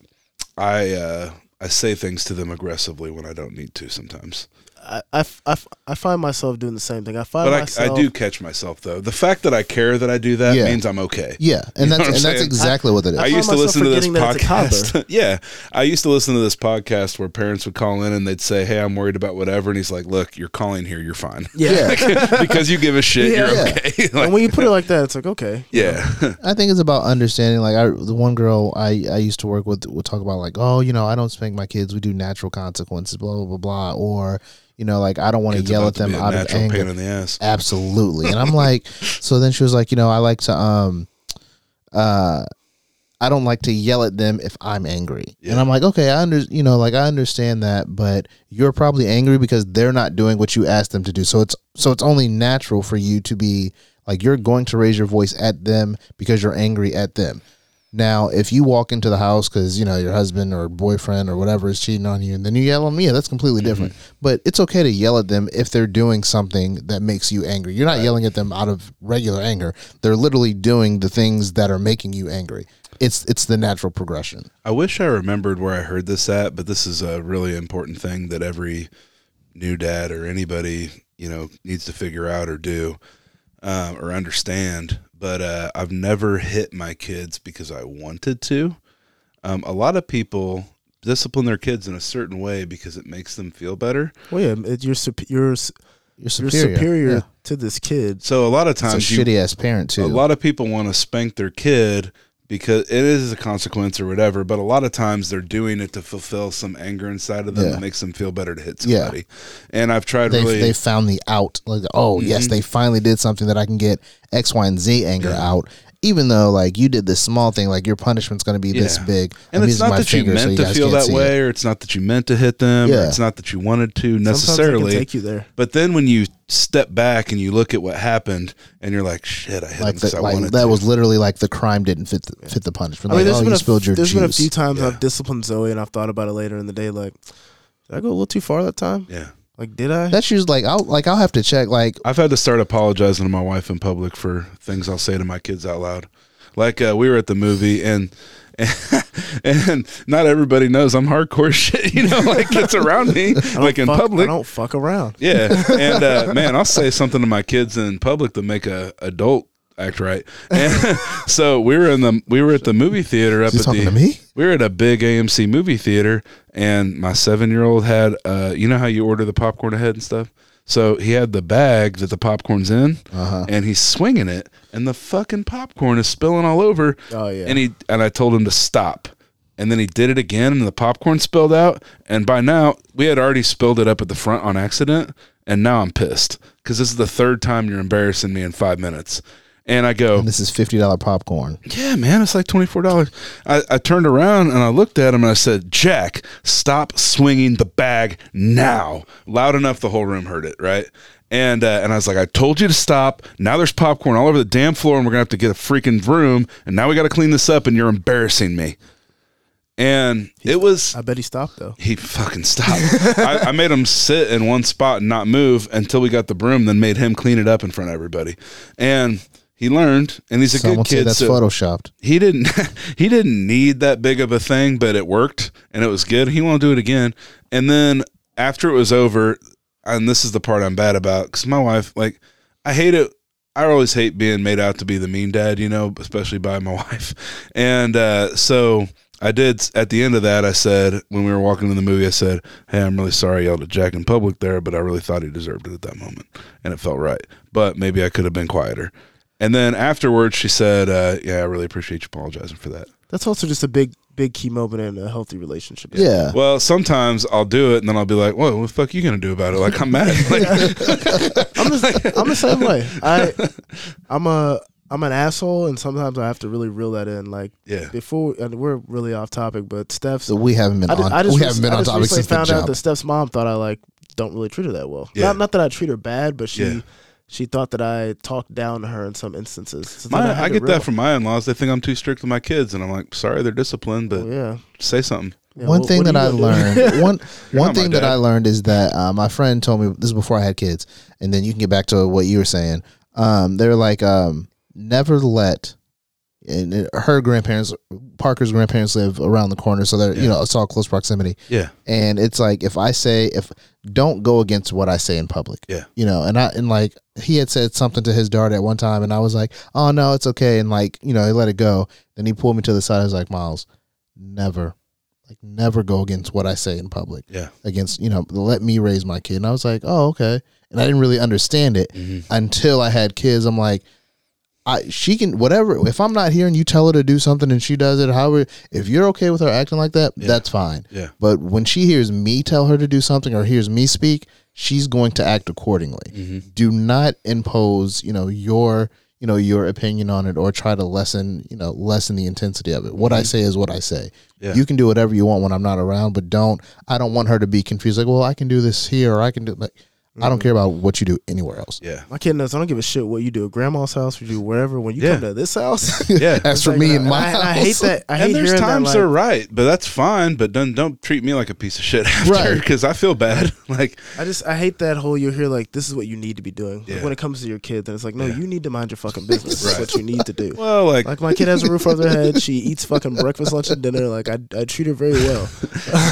I, uh, I say things to them aggressively when I don't need to sometimes. I, I, I, I find myself doing the same thing. I find But I, myself. I do catch myself though. The fact that I care that I do that Yeah. means I'm okay. Yeah, and know that's what I'm and that's saying? exactly what it is. I I used to listen to this forgetting that it's a podcast. yeah, I used to listen to this podcast where parents would call in and they'd say, "Hey, I'm worried about whatever," and he's like, "Look, you're calling here. You're fine Yeah. because you give a shit. Yeah. You're Yeah. okay." and when you put it like that, it's like okay. yeah, I think it's about understanding. Like I, the one girl I, I used to work with would talk about like, oh, you know, I don't spank my kids. We do natural consequences, blah blah blah blah. Or you know, like I don't want to yell at them out of anger. pain in the ass. Absolutely. And I'm like, so then she was like, you know, I like to um uh I don't like to yell at them if I'm angry. And I'm like, okay, I under you know, like I understand that, but you're probably angry because they're not doing what you asked them to do. So it's so it's only natural for you to be like you're going to raise your voice at them because you're angry at them. Now, if you walk into the house because you know your husband or boyfriend or whatever is cheating on you, and then you yell at them, yeah, that's completely different. But it's okay to yell at them if they're doing something that makes you angry. You're not yelling at them out of regular anger. They're literally doing the things that are making you angry. It's it's the natural progression. I wish I remembered where I heard this at, but this is a really important thing that every new dad or anybody you know needs to figure out or do um, or understand. But uh, I've never hit my kids because I wanted to. Um, a lot of people discipline their kids in a certain way because it makes them feel better. Well, yeah, you're sup- you're You're you're superior. superior Yeah. to this kid. So a lot of times shitty ass parent too. A lot of people want to spank their kid because it is a consequence or whatever, but a lot of times they're doing it to fulfill some anger inside of them Yeah. that makes them feel better to hit Yeah. somebody. And I've tried they really they found the out. Like, oh yes, Mhm. they finally did something that I can get X, Y, and Z anger Yeah. out. Even though like you did this small thing, like your punishment's going to be this Yeah. big. and I'm it's not my that you finger so meant to guys feel that see it. way, or it's not that you meant to hit them, or it's not that you wanted to necessarily. take you there. But then when you step back and you look at what happened, and you're like, "Shit, I hit Like, him because the, I like wanted that to." was literally like the crime didn't fit the, fit the punishment. I Like, mean, there's oh, been you a, spilled your there's juice. been a few times Yeah. I've disciplined Zoe, and I've thought about it later in the day. Like, did I go a little too far that time? yeah. Like, did I? That's usually like I'll like I'll have to check. Like I've had to start apologizing to my wife in public for things I'll say to my kids out loud. Like uh, we were at the movie and. And not everybody knows I'm hardcore shit, you know, like it's around me, like in fuck- I public. don't fuck around. Yeah, and uh, man, I'll say something to my kids in public to make a adult act right. And so we were in the we were at the movie theater up at talking the to me? we were at a big AMC movie theater, and my seven year old had uh, you know how you order the popcorn ahead and stuff. So he had the bag that the popcorn's in, Uh-huh. and he's swinging it, and the fucking popcorn is spilling all over. Oh yeah. And he and I told him to stop. And then he did it again and the popcorn spilled out. And by now we had already spilled it up at the front on accident. And now I'm pissed. Because this is the third time you're embarrassing me in five minutes. And I go, and this is fifty dollar popcorn. Yeah, man, it's like twenty four dollars. I, I turned around and I looked at him and I said, Jack, stop swinging the bag now. Loud enough the whole room heard it, right? And uh, and I was like, I told you to stop. Now there's popcorn all over the damn floor, and we're gonna have to get a freaking broom. And now we got to clean this up, and you're embarrassing me. And it was I bet he stopped though. he fucking stopped. I, I made him sit in one spot and not move until we got the broom, then made him clean it up in front of everybody. And he learned, and he's a Someone good kid. that's so- photoshopped. he didn't he didn't need that big of a thing, but it worked and it was good. He won't do it again. And then after it was over, and this is the part I'm bad about because my wife, like, I hate it. I always hate being made out to be the mean dad, you know, especially by my wife. And uh, so I did at the end of that. I said when we were walking in the movie, I said, "Hey, I'm really sorry I yelled at Jack in public there, but I really thought he deserved it at that moment, and it felt right. But maybe I could have been quieter." And then afterwards, she said, uh, "Yeah, I really appreciate you apologizing for that." That's also just a big, big key moment in a healthy relationship. Yeah. Well, sometimes I'll do it, and then I'll be like, "Whoa, what the fuck you gonna do about it?" Like I'm mad. Like, I'm the, I'm the same way. I I'm a I'm an asshole, and sometimes I have to really reel that in. Like yeah, before, and we're really off topic, but Steph's. So we haven't been I, ju- on. I just we haven't been I on topic recently since the found out jump. that Steph's mom thought I like don't really treat her that well. Yeah. Not not that I treat her bad, but she Yeah. She thought that I talked down to her in some instances. So my, had I get that from my in-laws. They think I'm too strict with my kids, and I'm like, "Sorry, they're disciplined, but Oh, yeah. say something." Yeah, one what- thing that I you gonna do? learned, one one thing that. I learned is that uh, my friend told me this is before I had kids, and then you can get back to what you were saying. Um, they're like, um, never let and it- her grandparents, Parker's grandparents, live around the corner, so they're you know it's all close proximity. Yeah. And it's like if I say if don't go against what I say in public. Yeah. You know, and I and like he had said something to his daughter at one time and I was like, Oh no, it's okay and like, you know, he let it go. Then he pulled me to the side, I was like, Miles, never like never go against what I say in public. Yeah. Against, you know, let me raise my kid. And I was like, Oh, okay. And I didn't really understand it Mm-hmm. until I had kids. I'm like, I she can whatever. If I'm not here and you tell her to do something and she does it, however, if you're okay with her acting like that, that's fine. Yeah. But when she hears me tell her to do something or hears me speak, she's going to act accordingly. Mm-hmm. Do not impose, you know, your you know your opinion on it or try to lessen you know lessen the intensity of it. What I say is what I say. Mm-hmm. Yeah. You can do whatever you want when I'm not around, but don't. I don't want her to be confused. Like, well, I can do this here or I can do like. I don't mm-hmm. care about what you do anywhere else. Yeah. My kid knows I don't give a shit what you do at grandma's house, what you do wherever. When you Yeah. come to this house, Yeah. As for Like, me and my I, house, I hate that. I hate and there's times that. they're right, but that's fine. But don't don't treat me like a piece of shit after Right. because I feel bad. like I just I hate that whole you hear like this is what you need to be doing. Like, when it comes to your kids, and it's like no, Yeah. you need to mind your fucking business. Right. That's what you need to do. well, like, Like my kid has a roof over her head. She eats fucking breakfast, lunch, and dinner. Like I, I treat her very well.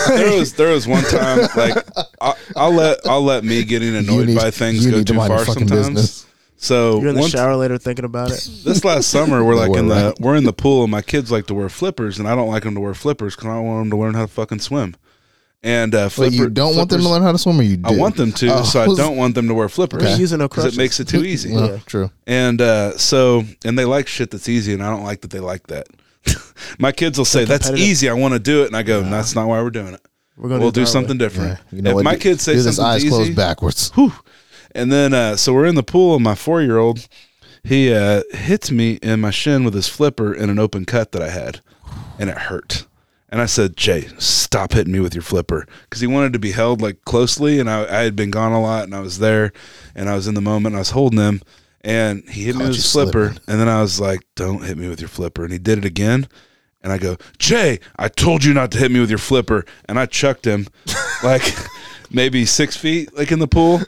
there was there was one time like I, I'll let I'll let me getting annoyed need- by things you go need too far sometimes. business. So You're in the once- shower later thinking about it. this last summer we're like in the right. we're in the pool and my kids like to wear flippers and I don't like them to wear flippers because I don't want them to learn how to fucking swim. And uh, Wait, flipper, you don't want them to learn how to swim, or you do? I want them to, Oh, so I don't want them to wear flippers We're using no because it makes it too easy. Well, Yeah. True. And uh, so, and they like shit that's easy, and I don't like that they like that. My kids will say, "That's easy. I want to do it," and I go, "That's not why we're doing it. We're gonna We'll do, do something way. different." Yeah. You know if what? my Do- kids say do this something's eyes easy, closed backwards. Whew. And then, uh, so we're in the pool, and my four year old, he uh, hits me in my shin with his flipper in an open cut that I had, and it hurt. And I said, Jay, stop hitting me with your flipper. Because he wanted to be held like closely, and I, I had been gone a lot, and I was there, and I was in the moment, and I was holding him, and he hit me with you his flipper. slipping. And then I was like, don't hit me with your flipper. And he did it again. And I go, Jay, I told you not to hit me with your flipper. And I chucked him like maybe six feet, like in the pool,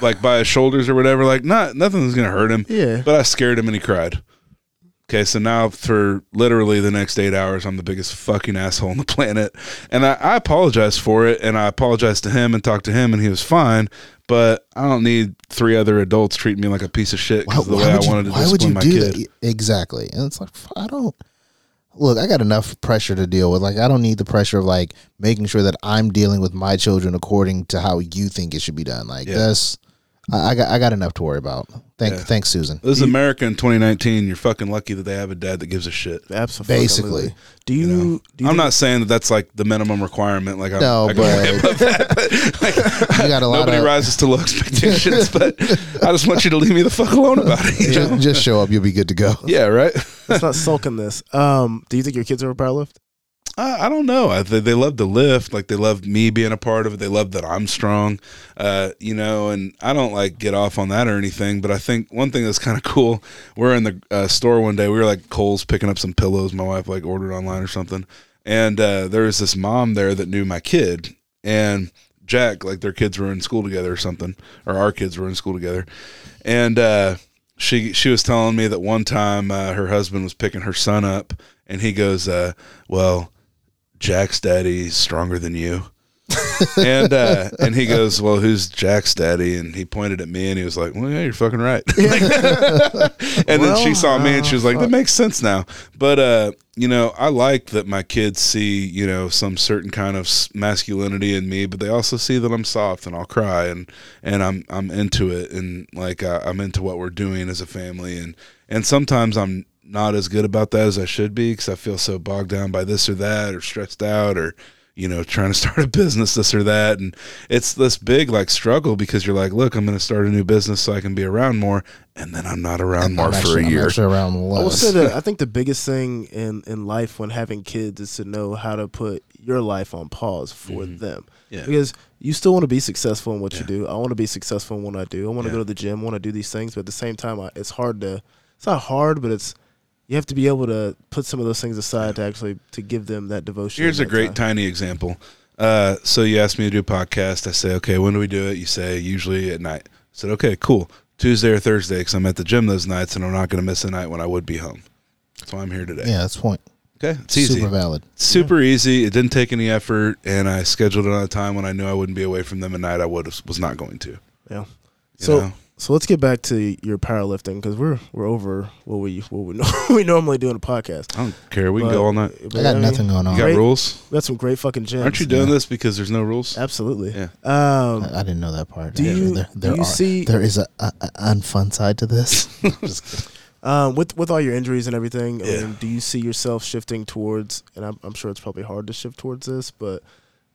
like by his shoulders or whatever. Like, not nothing's gonna hurt him. Yeah. But I scared him and he cried. Okay, so now for literally the next eight hours, I'm the biggest fucking asshole on the planet, and I, I apologize for it, and I apologized to him and talked to him, and he was fine. But I don't need three other adults treating me like a piece of shit because of the way I wanted to discipline my do kid. that? Exactly. And it's like I don't look. I got enough pressure to deal with. Like I don't need the pressure of like making sure that I'm dealing with my children according to how you think it should be done. Like Yeah. that's I, I got I got enough to worry about. Thank Yeah. thanks, Susan. This is America in 2019. You're fucking lucky that they have a dad that gives a shit. Absolutely. Basically. Do you? You know, do you I'm think- not saying that that's like the minimum requirement. Like, I'm, No, I go but- that, but like, You got a lot nobody of rises to low expectations. but I just want you to leave me the fuck alone about it. you know? just, just show up. You'll be good to go. Yeah, right. Let's not sulk in this. Um, do you think your kids are a powerlift? I, I don't know. I, they, they love to lift. Like they love me being a part of it. They love that I'm strong. Uh, you know, and I don't like get off on that or anything. But I think one thing that's kind of cool. We're in the uh, store one day. We were like Kohl's picking up some pillows. My wife like ordered online or something, and uh, there was this mom there that knew my kid and Jack. Like their kids were in school together or something, or our kids were in school together, and. uh she she was telling me that one time uh, her husband was picking her son up, and he goes, uh, "Well, Jack's daddy's stronger than you." and uh, and he goes, "Well, who's Jack's daddy?" And he pointed at me, and he was like, "Well, yeah, you're fucking right." and then she saw me, and she was like, "That makes sense now." But uh, you know, I like that my kids see you know some certain kind of masculinity in me, but they also see that I'm soft and I'll cry, and and I'm I'm into it, and like I'm into what we're doing as a family, and and sometimes I'm not as good about that as I should be because I feel so bogged down by this or that, or stressed out, or you know, trying to start a business, this or that. And it's this big like struggle because you're like, look, I'm going to start a new business so I can be around more. And then I'm not around more I'm for actually, a I'm year. actually around I will say that I think the biggest thing in in life when having kids is to know how to put your life on pause for mm-hmm. them. Yeah. Because you still want to be successful in what you do. I want to be successful in what I do. I want to Yeah. go to the gym. I want to do these things, but at the same time, I, it's hard to. It's not hard, but it's you have to be able to put some of those things aside to actually to give them that devotion. Here's a great time. tiny example. Uh, so you asked me to do a podcast. I say, okay, when do we do it? You say usually at night. I said, okay, cool. Tuesday or Thursday because I'm at the gym those nights and I'm not going to miss a night when I would be home. That's why I'm here today. Yeah, that's the point. Okay, it's easy. Super valid. super easy. It didn't take any effort, and I scheduled it on a time when I knew I wouldn't be away from them at night. I would was not going to. Yeah. You So know? So let's get back to your powerlifting because we're we're over what we what we, know, we normally do in a podcast. I don't care. We can go all night. I got mean, nothing going on. You got Great. rules? We got some great fucking gyms. Aren't you doing Yeah. this because there's no rules? Absolutely. Yeah. Um, I, I didn't know that part. do Actually, you there, do you are- see there is a, a, a unfun side to this. Just um, with with all your injuries and everything? I mean, do you see yourself shifting towards? And I'm, I'm sure it's probably hard to shift towards this, but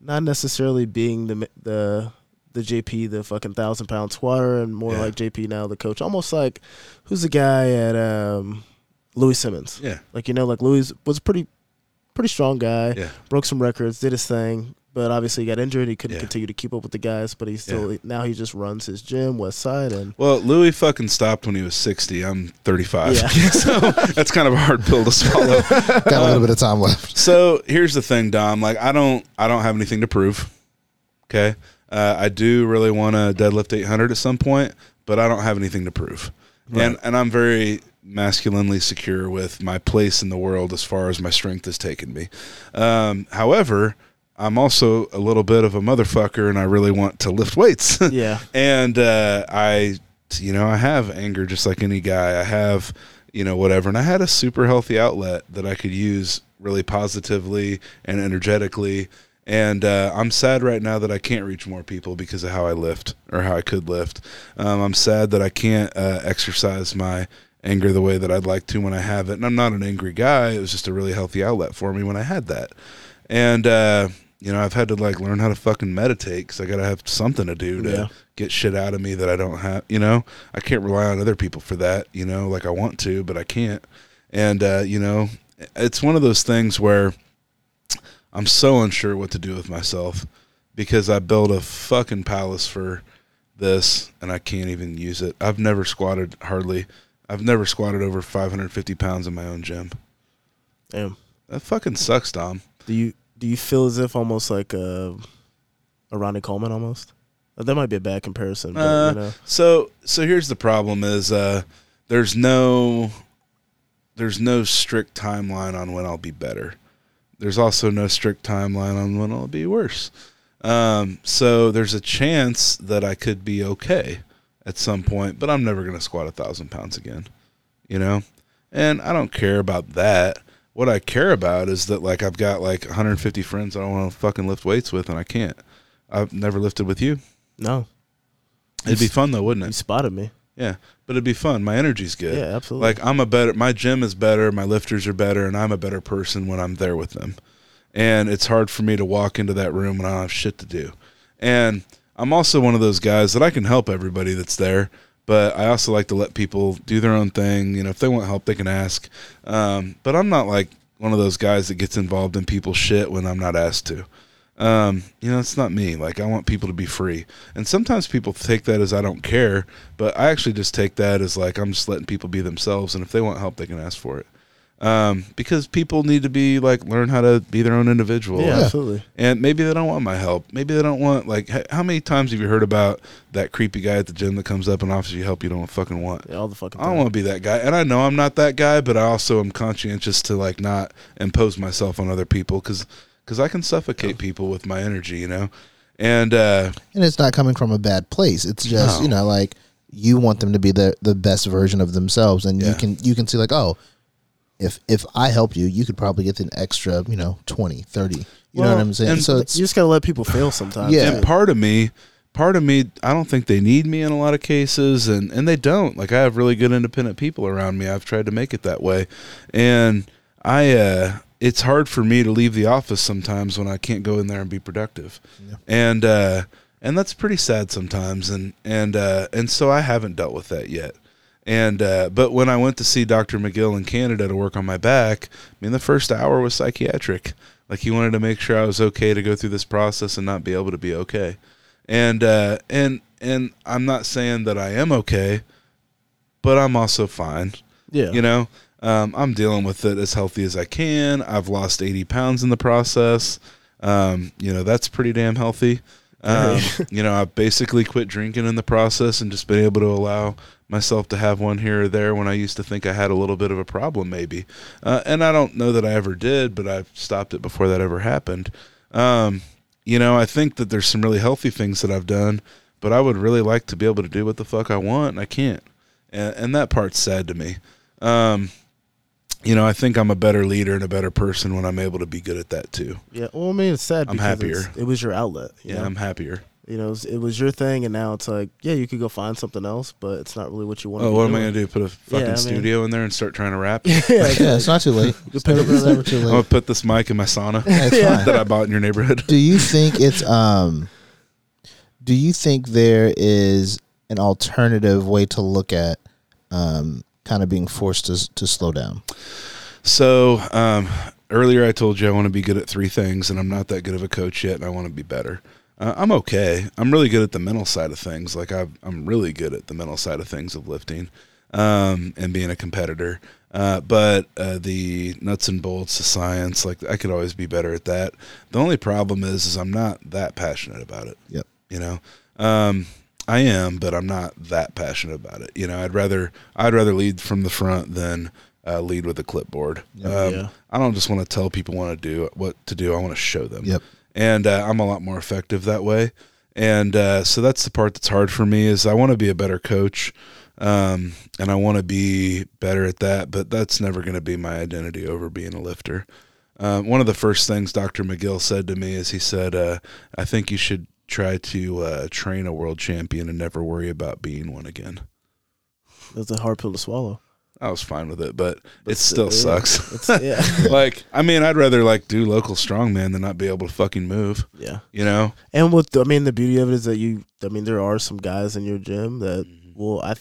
not necessarily being the the the JP, the fucking thousand pound squatter, and more Yeah. like JP now, the coach. Almost like who's the guy at um, Louie Simmons? Yeah. Like you know, like Louie was a pretty pretty strong guy. Yeah. Broke some records, did his thing, but obviously he got injured. He couldn't Yeah. continue to keep up with the guys. But he still now he just runs his gym, Westside, and Well, Louie fucking stopped when he was 60. I'm 35. Yeah. so that's kind of a hard pill to swallow. got a little bit of time left. so here's the thing, Dom. Like I don't, I don't have anything to prove. Okay, uh, I do really want to deadlift 800 at some point, but I don't have anything to prove. And and I'm very masculinely secure with my place in the world as far as my strength has taken me. Um, however, I'm also a little bit of a motherfucker, and I really want to lift weights. yeah, and uh, I, you know, I have anger just like any guy. I have, you know, whatever. And I had a super healthy outlet that I could use really positively and energetically. And uh, I'm sad right now that I can't reach more people because of how I lift or how I could lift. Um, I'm sad that I can't uh, exercise my anger the way that I'd like to when I have it. And I'm not an angry guy. It was just a really healthy outlet for me when I had that. And, uh, you know, I've had to like learn how to fucking meditate because I got to have something to do to Yeah. get shit out of me that I don't have. You know, I can't rely on other people for that. You know, like I want to, but I can't. And uh, you know, it's one of those things where I'm so unsure what to do with myself because I built a fucking palace for this and I can't even use it. I've never squatted hardly. I've never squatted over 550 pounds in my own gym. damn. That fucking sucks, Dom. Do you do you feel as if almost like a, a Ronnie Coleman almost? Uh, That might be a bad comparison, but Uh, you know, So so here's the problem is uh there's no there's no strict timeline on when I'll be better. There's also no strict timeline on when I'll be worse. Um so there's a chance that I could be okay at some point, but I'm never gonna squat a thousand pounds again. You know? And I don't care about that. What I care about is that like I've got like 150 friends I don't want to fucking lift weights with and I can't. I've never lifted with you. no, It'd be fun though, wouldn't you it? spotted me. Yeah, but it'd be fun. My energy's good. Yeah, absolutely. Like I'm a better. My gym is better. My lifters are better, and I'm a better person when I'm there with them. And it's hard for me to walk into that room when I don't have shit to do. And I'm also one of those guys that I can help everybody that's there, but I also like to let people do their own thing. You know, if they want help, they can ask. Um, but I'm not like one of those guys that gets involved in people's shit when I'm not asked to. Um, you know, it's not me. Like I want people to be free. And sometimes people take that as I don't care, but I actually just take that as like I'm just letting people be themselves and if they want help they can ask for it. Um, because people need to be like learn how to be their own individual. yeah, Yeah. absolutely. And maybe they don't want my help. Maybe they don't want like how many times have you heard about that creepy guy at the gym that comes up and offers you help you don't fucking want? Yeah, all the fucking. I don't want to be that guy, and I know I'm not that guy, but I also am conscientious to like not impose myself on other people because I can suffocate people with my energy, you know. And uh, and it's not coming from a bad place. It's just No. you know like you want them to be the the best version of themselves, and you Yeah. can you can see like oh, if if I help you, you could probably get an extra you know 20, 30. You know Well, what I'm saying? and So it's you just gotta let people fail sometimes. Yeah. and part of me, part of me, I don't think they need me in a lot of cases, and and they don't. Like I have really good independent people around me. I've tried to make it that way, and I. uh it's hard for me to leave the office sometimes when I can't go in there and be productive, Yeah. and uh, and that's pretty sad sometimes. And and uh, and so I haven't dealt with that yet. And uh, but when I went to see Dr. McGill in Canada to work on my back, I mean the first hour was psychiatric. Like he wanted to make sure I was okay to go through this process and not be able to be okay. And uh, and and I'm not saying that I am okay, but I'm also fine. yeah. You know, um, I'm dealing with it as healthy as I can. I've lost 80 pounds in the process. Um, you know, that's pretty damn healthy. Um, you know, I've basically quit drinking in the process and just been able to allow myself to have one here or there when I used to think I had a little bit of a problem, maybe. Uh, and I don't know that I ever did, but I've stopped it before that ever happened. Um, you know, I think that there's some really healthy things that I've done, but I would really like to be able to do what the fuck I want, and I can't. And, and that part's sad to me. You know, I think I'm a better leader and a better person when I'm able to be good at that too. Yeah. Well, I mean, it's sad. I'm because happier. It was your outlet. you Yeah, know? I'm happier. You know, it was, it was your thing, and now it's like, yeah, you could go find something else, but it's not really what you want. Oh, to what be am I gonna do? Put a fucking I mean- studio in there and start trying to rap? yeah, yeah, it's not too late. You pick up It's never too late. I'm gonna put this mic in my sauna Yeah, Yeah. that I bought in your neighborhood. Do you think it's um? Do you think there is an alternative way to look at um, kind of being forced to to slow down? So um, earlier I told you I want to be good at three things, and I'm not that good of a coach yet, and I want to be better. Uh, I'm okay. I'm really good at the mental side of things. Like I've, I'm really good at the mental side of things of lifting um, and being a competitor. Uh, but uh, the nuts and bolts, the science, like I could always be better at that. The only problem is, is I'm not that passionate about it. Yep. You know, um, I am, but I'm not that passionate about it. You know, I'd rather I'd rather lead from the front than uh, lead with a clipboard. Um, Yeah. I don't just want to tell people what to do. What to do. I want to show them. Yep. And uh, I'm a lot more effective that way. And uh, so that's the part that's hard for me is I want to be a better coach, um, and I want to be better at that. But that's never going to be my identity over being a lifter. Uh, one of the first things Dr. McGill said to me is he said, uh, "I think you should try to uh, train a world champion and never worry about being one again." That's a hard pill to swallow. I was fine with it, but, But it still sucks. Yeah, like, I mean, I'd rather like do local strongman than not be able to fucking move. yeah. You know? And with the, I mean, the beauty of it is that you. I mean, there are some guys in your gym that Mm-hmm. will I,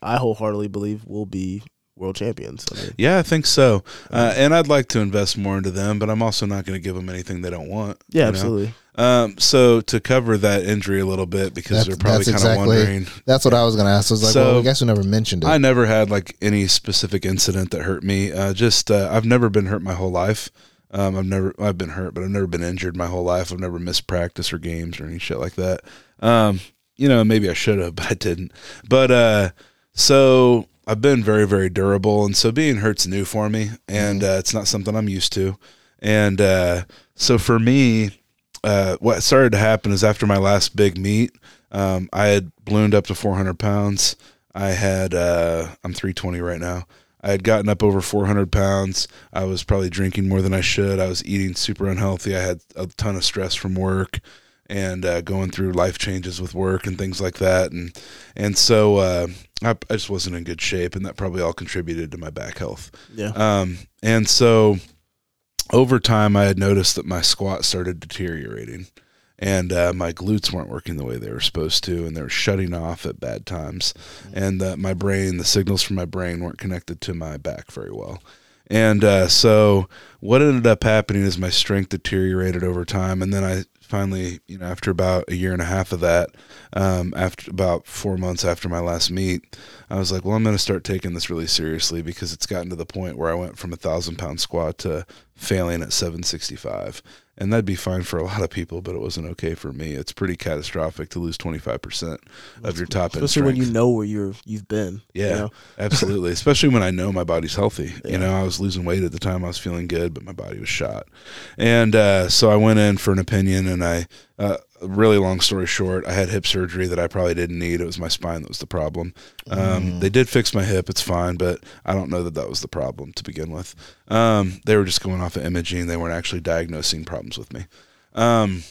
I wholeheartedly believe will be world champions. I mean, Yeah, I think so. Uh, and I'd like to invest more into them, but I'm also not going to give them anything they don't want. yeah, you know? absolutely. Um, so to cover that injury a little bit, because That's- they're probably kind of exactly- wondering, That's what I was gonna ask. I was like, So, well, I guess we never mentioned it. I never had like any specific incident that hurt me. Uh, just uh, I've never been hurt my whole life. Um, I've never I've been hurt, but I've never been injured my whole life. I've never missed practice or games or any shit like that. Um, you know, maybe I should have, but I didn't. But uh, so I've been very very durable, and so being hurt's new for me, and uh, it's not something I'm used to. And uh, so for me, uh, what started to happen is after my last big meet, um, I had ballooned up to 400 pounds. I had, uh, I'm 320 right now. I had gotten up over 400 pounds. I was probably drinking more than I should. I was eating super unhealthy. I had a ton of stress from work and uh, going through life changes with work and things like that. And and so uh, I, I just wasn't in good shape, and that probably all contributed to my back health. Yeah, Um, and so over time, I had noticed that my squat started deteriorating and uh, my glutes weren't working the way they were supposed to, and they were shutting off at bad times. And uh, my brain, the signals from my brain weren't connected to my back very well. And uh, so what ended up happening is my strength deteriorated over time, and then I finally, you know, after about a year and a half of that, um, after about four months after my last meet, I was like, well, I'm going to start taking this really seriously because it's gotten to the point where I went from a thousand pound squat to failing at 765. And that'd be fine for a lot of people, but it wasn't okay for me. It's pretty catastrophic to lose 25% of your top end especially when you know where you're you've been. you Yeah, know? absolutely. Especially when I know my body's healthy. Yeah. You know, I was losing weight at the time. I was feeling good, but my body was shot. And uh, so I went in for an opinion, and I, uh, really long story short, I had hip surgery that I probably didn't need. It was my spine that was the problem. Um, They did fix my hip. It's fine, but I don't know that that was the problem to begin with. Um, they were just going off of imaging. They weren't actually diagnosing problems with me. Um,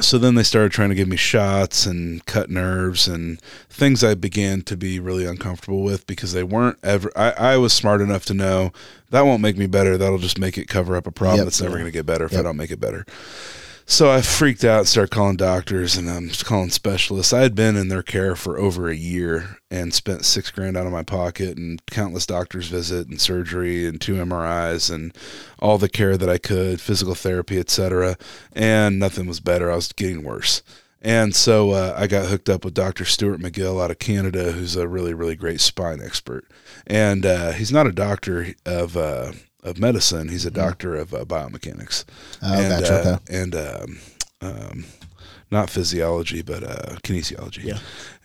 so then they started trying to give me shots and cut nerves and things I began to be really uncomfortable with because they weren't ever. I, I was smart enough to know that won't make me better. That'll just make it cover up a problem Yep. that's never going to get better if I don't make it better. So I freaked out started calling doctors and I'm calling specialists. I had been in their care for over a year and spent six grand out of my pocket and countless doctors visit and surgery and two MRIs and all the care that I could, physical therapy, etc. And nothing was better. I was getting worse. And so uh, I got hooked up with Dr. Stuart McGill out of Canada, who's a really, really great spine expert. And uh, he's not a doctor of uh, of medicine; he's a doctor of uh, biomechanics Oh, and gotcha, uh, okay. and um, um, not physiology, but uh, kinesiology. Yeah.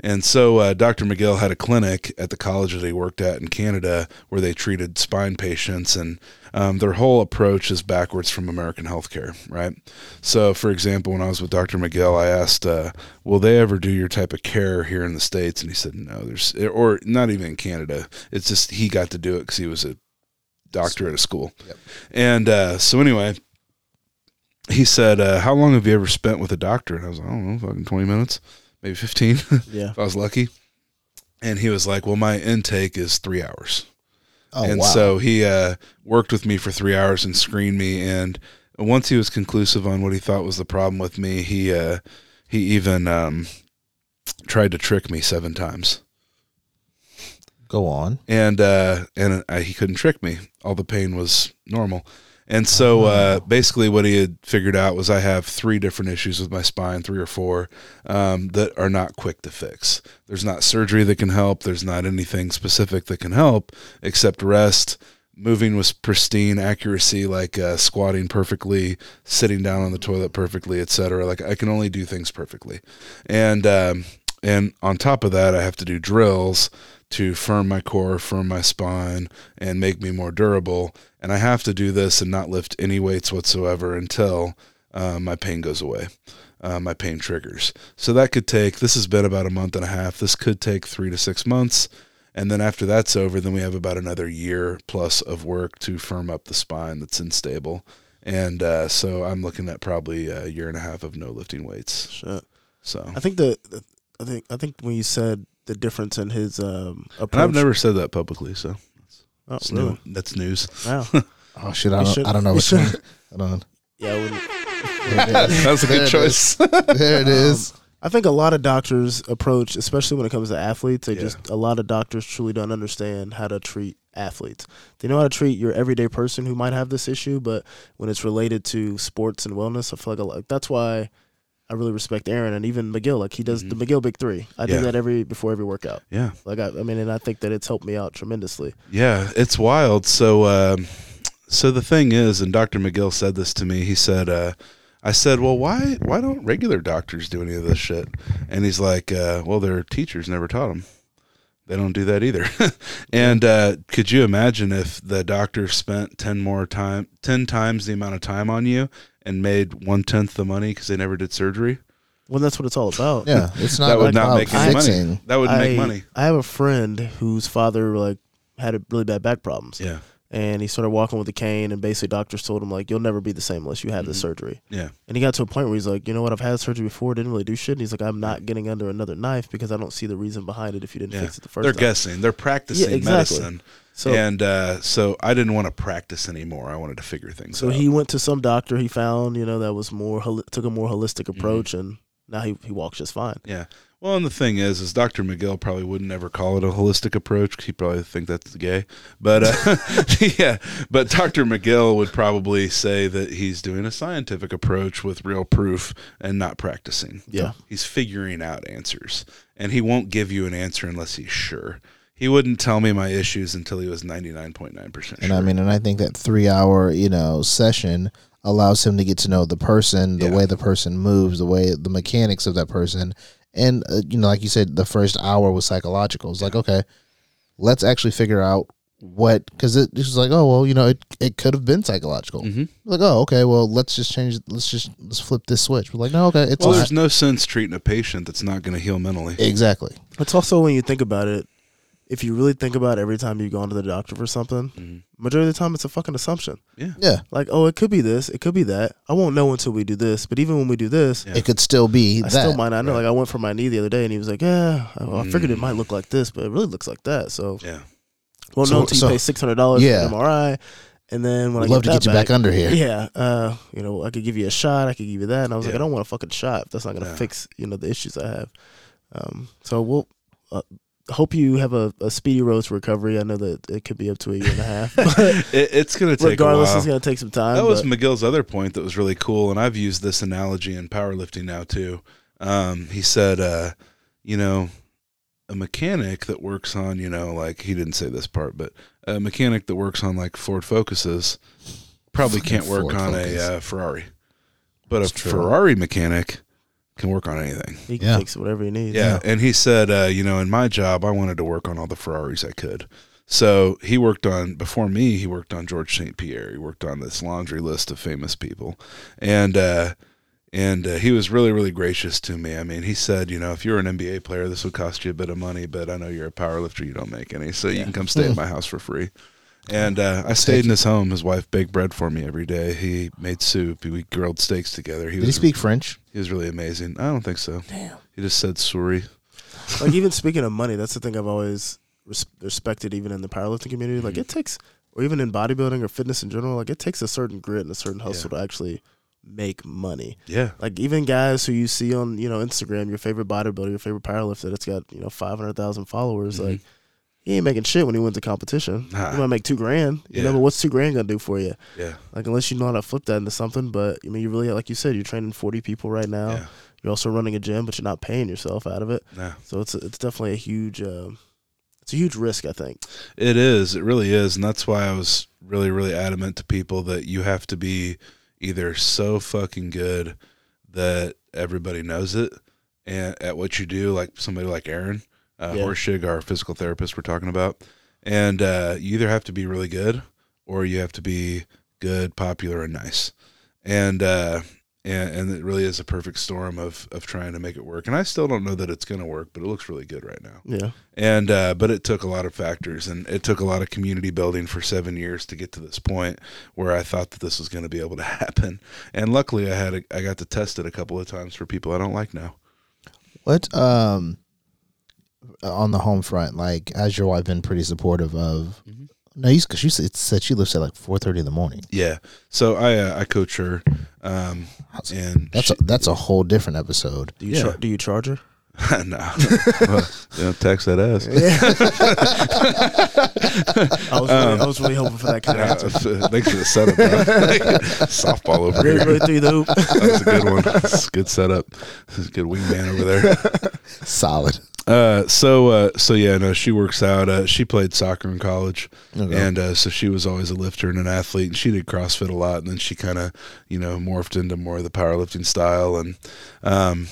And so uh, Dr. McGill had a clinic at the college that he worked at in Canada where they treated spine patients, and um, their whole approach is backwards from American healthcare, right? So, for example, when I was with Dr. McGill, I asked, uh, "Will they ever do your type of care here in the states?" And he said, "No, there's, or not even in Canada. It's just he got to do it because he was a doctor at a school." Yep. And uh, so, anyway, he said, uh, "How long have you ever spent with a doctor?" And I was like, "I don't know, fucking twenty minutes, maybe 15 Yeah. if I was lucky." And he was like, "Well, my intake is three hours." Oh and wow. so he uh, worked with me for three hours and screened me. And once he was conclusive on what he thought was the problem with me, he uh, he even um, tried to trick me seven times. Go on. And uh, and I, he couldn't trick me. All the pain was normal. And so uh, basically, what he had figured out was I have three different issues with my spine, three or four, um, that are not quick to fix. There's not surgery that can help. There's not anything specific that can help except rest. Moving was pristine, accuracy like uh, squatting perfectly, sitting down on the toilet perfectly, etc. Like I can only do things perfectly, and um, and on top of that, I have to do drills to firm my core, firm my spine, and make me more durable. And I have to do this and not lift any weights whatsoever until uh, my pain goes away. Uh, my pain triggers. So that could take, this has been about a month and a half. This could take three to six months. And then after that's over, then we have about another year plus of work to firm up the spine that's unstable. And uh, so I'm looking at probably a year and a half of no lifting weights. Shit. So, I think the, the I think I think when you said the difference in his um approach. and I've never said that publicly. So Oh, it's really? new. That's news. Wow. Oh shit! I don't. should- I don't know you which one. should- Hold on. yeah. I wouldn't. There that was a good it choice. is. There it is. Um, I think a lot of doctors approach, especially when it comes to athletes, they Yeah. just a lot of doctors truly don't understand how to treat athletes. They know how to treat your everyday person who might have this issue, but when it's related to sports and wellness, I feel like a lot, that's why I really respect Aaron and even McGill. Like he does the McGill Big Three. I do Mm-hmm. That every before every workout. yeah. Like I, I mean, and I think that it's helped me out tremendously. Yeah, it's wild. So, um, so the thing is, and Dr. McGill said this to me. He said, uh, "I said, well, why why don't regular doctors do any of this shit?" And he's like, uh, "Well, their teachers never taught them. They don't do that either." and uh, could you imagine if the doctor spent ten more time, ten times the amount of time on you, and made one tenth the money because they never did surgery? Well, that's what it's all about. Yeah, it's not that would like not make any fixing. money. That would I, make money. I have a friend whose father like had a really bad back problems. Yeah, and he started walking with a cane and basically doctors told him like you'll never be the same unless you have this Mhm. surgery yeah, and he got to a point where he's like you know what i've had surgery before didn't really do shit and he's like i'm not getting under another knife because i don't see the reason behind it if you didn't yeah. fix it the 1st They're time guessing. They're practicing Yeah, exactly. medicine. so and uh, so I didn't want to practice anymore. I wanted to figure things so out. So he went to some doctor he found you know that was more took a more holistic Mm-hmm. approach and now he, he walks just fine yeah. Well, and the thing is, is Dr. McGill probably wouldn't ever call it a holistic approach. He probably think that's gay. But uh, yeah, but Dr. McGill would probably say that he's doing a scientific approach with real proof and not practicing. Yeah. He's figuring out answers, and he won't give you an answer unless he's sure. He wouldn't tell me my issues until he was ninety nine point nine percent And. I mean, and I think that three hour, you know, session allows him to get to know the person, the Yeah. way the person moves, the way the mechanics of that person, and uh, you know, like you said, the first hour was psychological. It's like, okay, let's actually figure out what because it, was like, oh well, you know, it it could have been psychological. Mhm. Like, oh, okay, well, let's just change. Let's just let's flip this switch. We're like, no, okay, it's Well, all there's no sense treating a patient that's not going to heal mentally. exactly. it's also when you think about it if you really think about every time you've gone to the doctor for something Mhm. majority of the time it's a fucking assumption Yeah, Yeah. like oh it could be this it could be that i won't know until we do this but even when we do this Yeah. it could still be I that. still might not know. right. Like I went for my knee the other day, and he was like, "Yeah, I, I figured it Mm. might look like this, but it really looks like that." So, Yeah. well, So- no until you pay six hundred dollars Yeah. for an MRI, and then when We'd I love to that get you back under here. Yeah, uh, you know, I could give you a shot. I could give you that, and I was like, I don't want a fucking shot. That's not gonna Yeah. fix you know the issues I have. Um, so we'll. Uh, Hope you have a, a speedy road to recovery. I know that it could be up to a year and a half. but It, it's going to take regardless, a while. it's going to take some time. That was but- McGill's other point that was really cool, and I've used this analogy in powerlifting now too. Um, he said, uh, you know, a mechanic that works on, you know, like he didn't say this part, but a mechanic that works on like Ford Focuses probably can't work Ford on Focus. a uh, Ferrari, but It's a true. Ferrari mechanic can work on anything. He can Yeah. fix whatever he needs. Yeah, and he said, uh, you know, in my job, I wanted to work on all the Ferraris I could. So he worked on before me. He worked on George St. Pierre. He worked on this laundry list of famous people, and uh, and uh, he was really really gracious to me. I mean, he said, you know, if you're an NBA player, this would cost you a bit of money, but I know you're a power lifter. You don't make any, so you can come stay at my house for free. And uh, I stayed in his home. His wife baked bread for me every day. He made soup. We grilled steaks together. He Did he was speak French? he was really amazing. I don't think so. Damn. He just said sorry. like even speaking of money, that's the thing I've always res- respected, even in the powerlifting community. Mm-hmm. Like it takes, or even in bodybuilding or fitness in general, like it takes a certain grit and a certain hustle to actually make money. Yeah. Like even guys who you see on you know Instagram, your favorite bodybuilder, your favorite powerlifter, that's got you know five hundred thousand followers, like. He ain't making shit when he wins a competition. Nah. He might make two grand, you know. But what's two grand gonna do for you? Yeah. Like unless you know how to flip that into something. But I mean, you really, like you said, you're training forty people right now. Yeah. You're also running a gym, but you're not paying yourself out of it. No. So it's it's definitely a huge um, it's a huge risk. I think. It is. It really is. And that's why I was really, really adamant to people that you have to be either so fucking good that everybody knows it and at what you do, like somebody like Aaron, uh, Yeah. Horschig, our physical therapist we're talking about. And uh, you either have to be really good or you have to be good, popular, and nice. And, uh, and, and it really is a perfect storm of, of trying to make it work. And I still don't know that it's going to work, but it looks really good right now Yeah. and uh, but it took a lot of factors and it took a lot of community building for seven years to get to this point where i thought that this was going to be able to happen and luckily i had a, i got to test it a couple of times for people i don't like now What um on the home front, like has your wife been pretty supportive of? Mm-hmm. No, you because you said, said she lives at like four thirty in the morning. yeah so i uh, i coach her um and That's she- a, that's a whole different episode. Do you Yeah. char- do you charge her? no well, you know, text that ass I was really, I was really hoping for that kind of Uh, answer. thanks for the setup bro. softball over Really, here really through the hoop. that was a good one That's a good setup this is a good wingman over there Solid. Uh, so uh, so yeah, no, she works out. Uh, she played soccer in college, Okay. and uh, so she was always a lifter and an athlete. And she did CrossFit a lot, and then she kind of you know morphed into more of the powerlifting style. And um,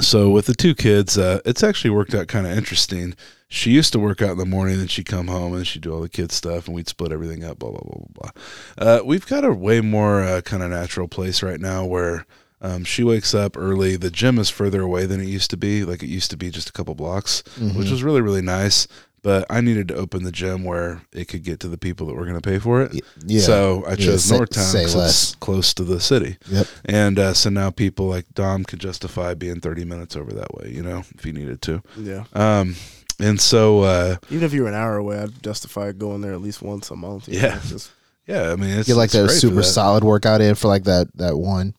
so with the two kids, uh, it's actually worked out kind of interesting. She used to work out in the morning, then she'd come home and she'd do all the kids stuff, and we'd split everything up. Blah blah blah blah blah. Uh, we've got a way more uh, kind of natural place right now where. Um, she wakes up early. The gym is further away than it used to be. Like it used to be just a couple blocks, which was really really nice. But I needed to open the gym where it could get to the people that were going to pay for it. Yeah. So I Yeah, chose say- Northtown say 'cause less. it's close to the city. Yep. And uh, so now people like Dom could justify being 30 minutes over that way, you know, if he needed to. Yeah. Um, and so, uh, Even if you were an hour away, I'd justify going there at least once a month. Yeah. know, just- yeah, I mean, it's Get like it's that great super solid workout in for like that that one.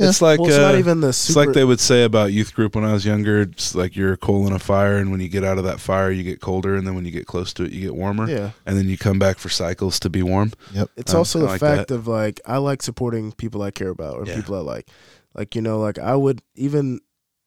It's like well, it's not uh, even the It's like they would say about youth group when I was younger. It's like you're a coal in a fire, and when you get out of that fire, you get colder, and then when you get close to it, you get warmer, yeah. and then you come back for cycles to be warm. Yep. It's Um, also the like fact that. of like I like supporting people I care about or Yeah. people I like. Like you know, like I would even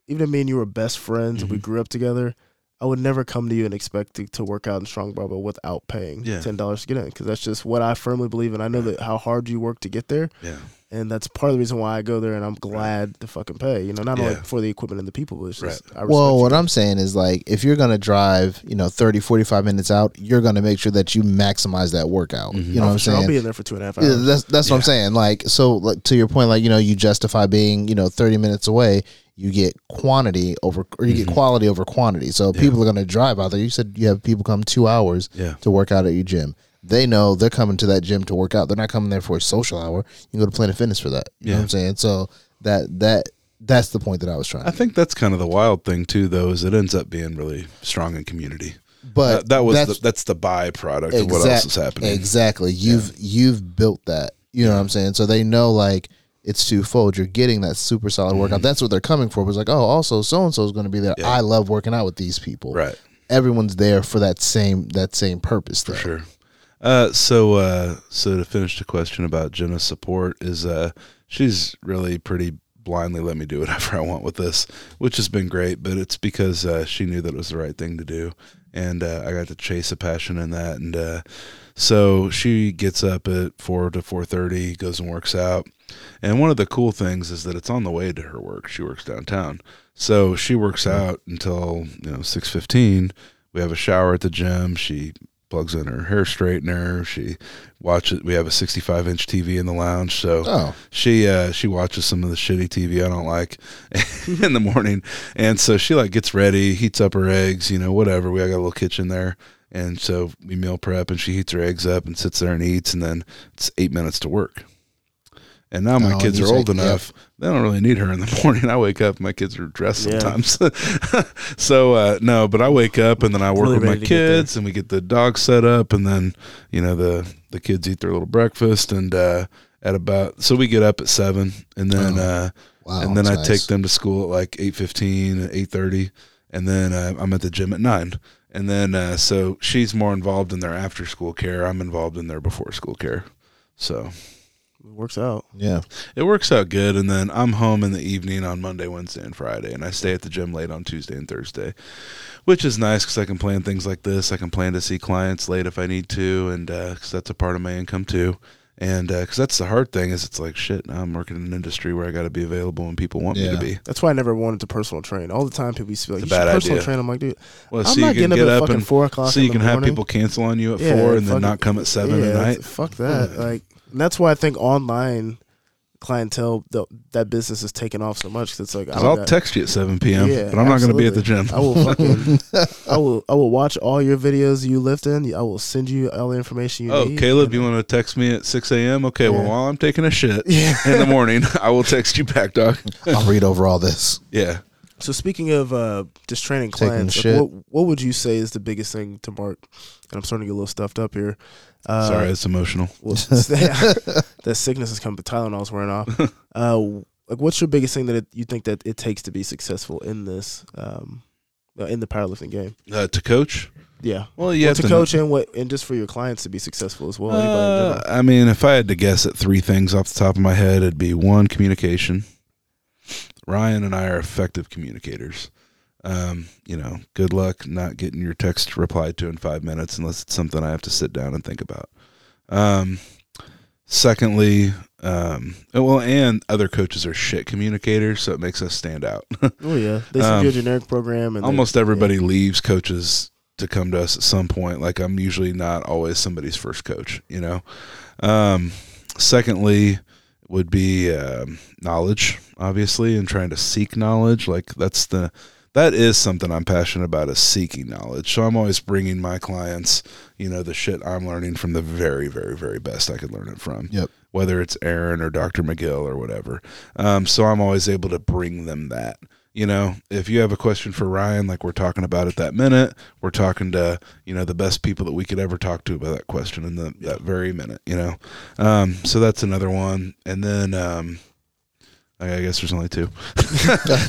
even if me and you were best friends and we Mhm. grew up together, I would never come to you and expect to, to work out in strong barbell without paying Yeah. ten dollars to get in because that's just what I firmly believe and I know that how hard you work to get there Yeah, and that's part of the reason why I go there and I'm glad to fucking pay. You know, not only for the equipment and the people, but it's just I Well, you. what I'm saying is like if you're going to drive, you know, 30 45 minutes out, you're going to make sure that you maximize that workout. Mhm. You know Oh, what I'm sure. saying? I'll be in there for two and a half Yeah, hours. that's that's what I'm saying. Like so, like to your point, like you know, you justify being you know 30 minutes away. You get quantity over, or you Mhm. get quality over quantity. So Yeah. people are going to drive out there. You said you have people come two hours yeah, to work out at your gym. They know they're coming to that gym to work out. They're not coming there for a social hour. You can go to Planet Fitness for that. You know what I'm saying? So that that that's the point that I was trying. I think that's kind of the wild thing too, though, is it ends up being really strong in community. But that, that was that's, the, that's the byproduct of what else is happening. Exactly. You've you've built that. You know what I'm saying? So they know like it's twofold. You're getting that super solid workout. That's what they're coming for. But it's like, oh, also so and so is going to be there. Mm-hmm. Yeah. I love working out with these people. Right, Everyone's there for that same that same purpose. for though. sure. Uh, so uh, so to finish the question about Jenna's support is uh, she's really pretty blindly let me do whatever I want with this, which has been great. But it's because uh, she knew that it was the right thing to do, and uh, I got to chase a passion in that. And uh, so she gets up at four to four thirty, goes and works out. And one of the cool things is that it's on the way to her work. She works downtown, so she works out until you know six fifteen. We have a shower at the gym. She plugs in her hair straightener. She watches. We have a 65 inch TV in the lounge, so Oh, she uh, she watches some of the shitty TV I don't like in the morning, and so she like gets ready, heats up her eggs, you know, whatever. We got a little kitchen there, and so we meal prep, and she heats her eggs up and sits there and eats, and then it's eight minutes to work. And now my Oh, kids are old enough; they don't really need her in the morning. I wake up, my kids are dressed Yeah. sometimes. so uh, no, but I wake up and then I work Really with my ready to get there. kids, and we get the dog set up, and then you know the the kids eat their little breakfast, and uh, at about so we get up at seven, and then Oh, uh, wow. and then I that's take them to school at like eight fifteen, eight thirty, and then uh, I'm at the gym at nine. And then uh, so she's more involved in their after school care. I'm involved in their before school care. So It works out. Yeah. it works out good. And then I'm home in the evening on Monday, Wednesday, and Friday, and I stay at the gym late on Tuesday and Thursday, which is nice because I can plan things like this. I can plan to see clients late if I need to, and uh, because that's a part of my income too. And uh, because that's the hard thing is it's like shit. Now I'm working in an industry where I got to be available when people want me to be. That's why I never wanted to personal train. All the time, people used to be like, It's "You should personal idea. train." I'm like, dude, Well, I'm so not you can getting get up at up fucking and four o'clock. so you can have people cancel on you at Yeah, four and then not come at seven yeah, at night. Fuck that. Like, and that's why I think online clientele the, that business is taking off so much. 'cause it's like I Because don't I'll got- text you at seven p.m., Yeah, but I'm not going to be at the gym. I will fucking, I will, I will watch all your videos you lift in. I will send you all the information you oh, need. Caleb, and- you want to text me at six a.m.? Okay, well, while I'm taking a shit Yeah. in the morning, I will text you back, dog. I'll read over all this. Yeah. So speaking of uh, just training clients, like, what what would you say is the biggest thing to Mark? And I'm starting to get a little stuffed up here. Uh, Sorry, it's emotional. well, that sickness is coming. The Tylenol's wearing off. Uh, like, what's your biggest thing that it, you think that it takes to be successful in this, um, uh, in the powerlifting game? Uh, to coach? Yeah, Well, you well, to to coach and what, and just for your clients to be successful as well. Uh. I mean, if I had to guess at three things off the top of my head, it'd be one communication. Ryan and I are effective communicators. Um, you know, good luck not getting your text replied to in five minutes unless it's something I have to sit down and think about. Um, secondly, um, well, and other coaches are shit communicators, so it makes us stand out. Oh yeah, they send um, you a generic program, and they- Almost everybody leaves coaches to come to us at some point. Like I'm usually not always somebody's first coach, you know. Um, secondly, would be um, knowledge, obviously, and trying to seek knowledge. Like that's the that is something I'm passionate about is seeking knowledge. So I'm always bringing my clients, you know, the shit I'm learning from the very, very, very best I could learn it from. Yep. Whether it's Aaron or Dr. McGill or whatever. Um, so I'm always able to bring them that. You know, if you have a question for Ryan, like we're talking about at that minute, we're talking to, you know, the best people that we could ever talk to about that question in the, that very minute, you know? Um, so that's another one. And then, um, I guess there's only two.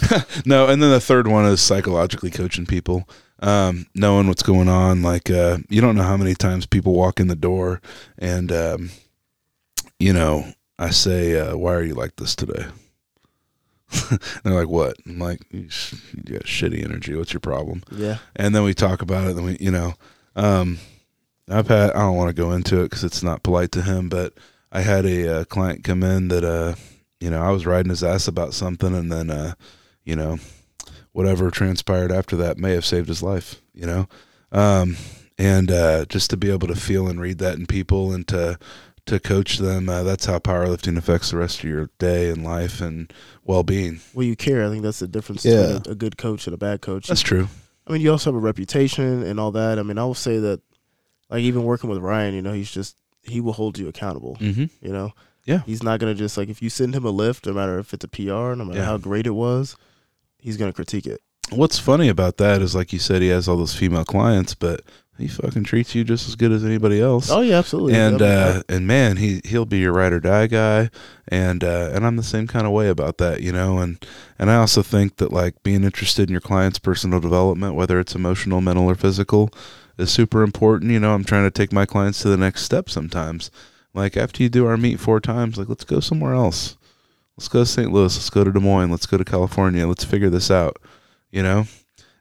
no, and then the third one is psychologically coaching people, um, knowing what's going on. Like uh, you don't know how many times people walk in the door, and um, you know, I say, uh, "Why are you like this today?" And they're like, "What?" I'm like, "You, sh- you got shitty energy. What's your problem?" yeah, and then we talk about it. Then we, you know, um, I've had. I don't want to go into it because it's not polite to him, but I had a uh, client come in that, uh, you know, I was riding his ass about something, and then, uh, you know, whatever transpired after that may have saved his life. You know, um, and uh, just to be able to feel and read that in people and to to coach them, uh, that's how powerlifting affects the rest of your day and life and well being. well, you care. I think that's the difference Yeah. between a, a good coach and a bad coach. That's true. I mean, you also have a reputation and all that. I mean, I will say that, like, even working with Ryan, you know, he's just he will hold you accountable. Mm-hmm. You know, Yeah. he's not gonna just like if you send him a lift, no matter if it's a PR, no matter Yeah. how great it was, he's gonna critique it. What's funny about that is, like you said, he has all those female clients, but he fucking treats you just as good as anybody else. Oh yeah, absolutely. and uh, and man, he he'll be your ride or die guy, and uh, and I'm the same kind of way about that, you know. And and I also think that like being interested in your client's personal development, whether it's emotional, mental, or physical, is super important. You know, I'm trying to take my clients to the next step sometimes. Like after you do our meet four times, like let's go somewhere else. let's go to St. Louis, let's go to Des Moines, let's go to California, let's figure this out, you know?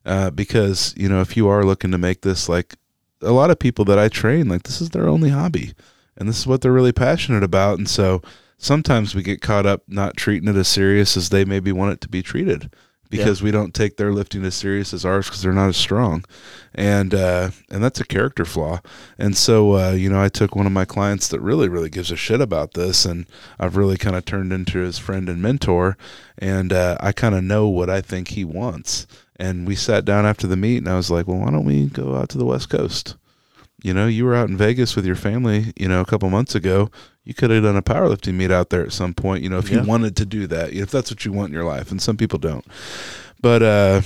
Uh, because, you know, if you are looking to make this like a lot of people that I train, like this is their only hobby and this is what they're really passionate about. And so sometimes we get caught up not treating it as serious as they maybe want it to be treated because we don't take their lifting as serious as ours because they're not as strong, and uh, and that's a character flaw. And so uh, you know, I took one of my clients that really really gives a shit about this, and I've really kind of turned into his friend and mentor, and uh, I kind of know what I think he wants. And we sat down after the meet, and I was like, well, why don't we go out to the West Coast? You know, you were out in Vegas with your family, you know, a couple months ago. You could have done a powerlifting meet out there at some point, you know, if Yeah. you wanted to do that, if that's what you want in your life. And some people don't. But, uh,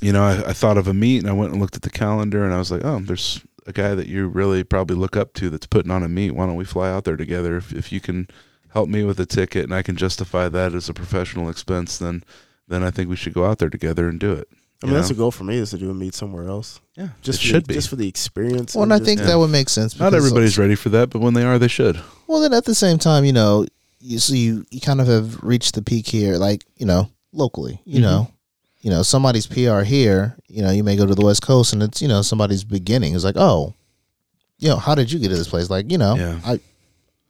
you know, I, I thought of a meet and I went and looked at the calendar and I was like, oh, there's a guy that you really probably look up to that's putting on a meet. Why don't we fly out there together? If, if you can help me with a ticket and I can justify that as a professional expense, then then I think we should go out there together and do it. I mean, you that's know? a goal for me is to do a meet somewhere else. yeah, Just it for should the, be. just for the experience. Well, and I just- think Yeah. that would make sense. Not because- everybody's ready for that, but when they are, they should. Well, then at the same time, you know, you so you you kind of have reached the peak here, like you know, locally. You Mhm. know, you know, somebody's PR here. You know, you may go to the West Coast, and it's you know somebody's beginning. It's like, oh, you know, how did you get to this place? Like, you know, Yeah. I.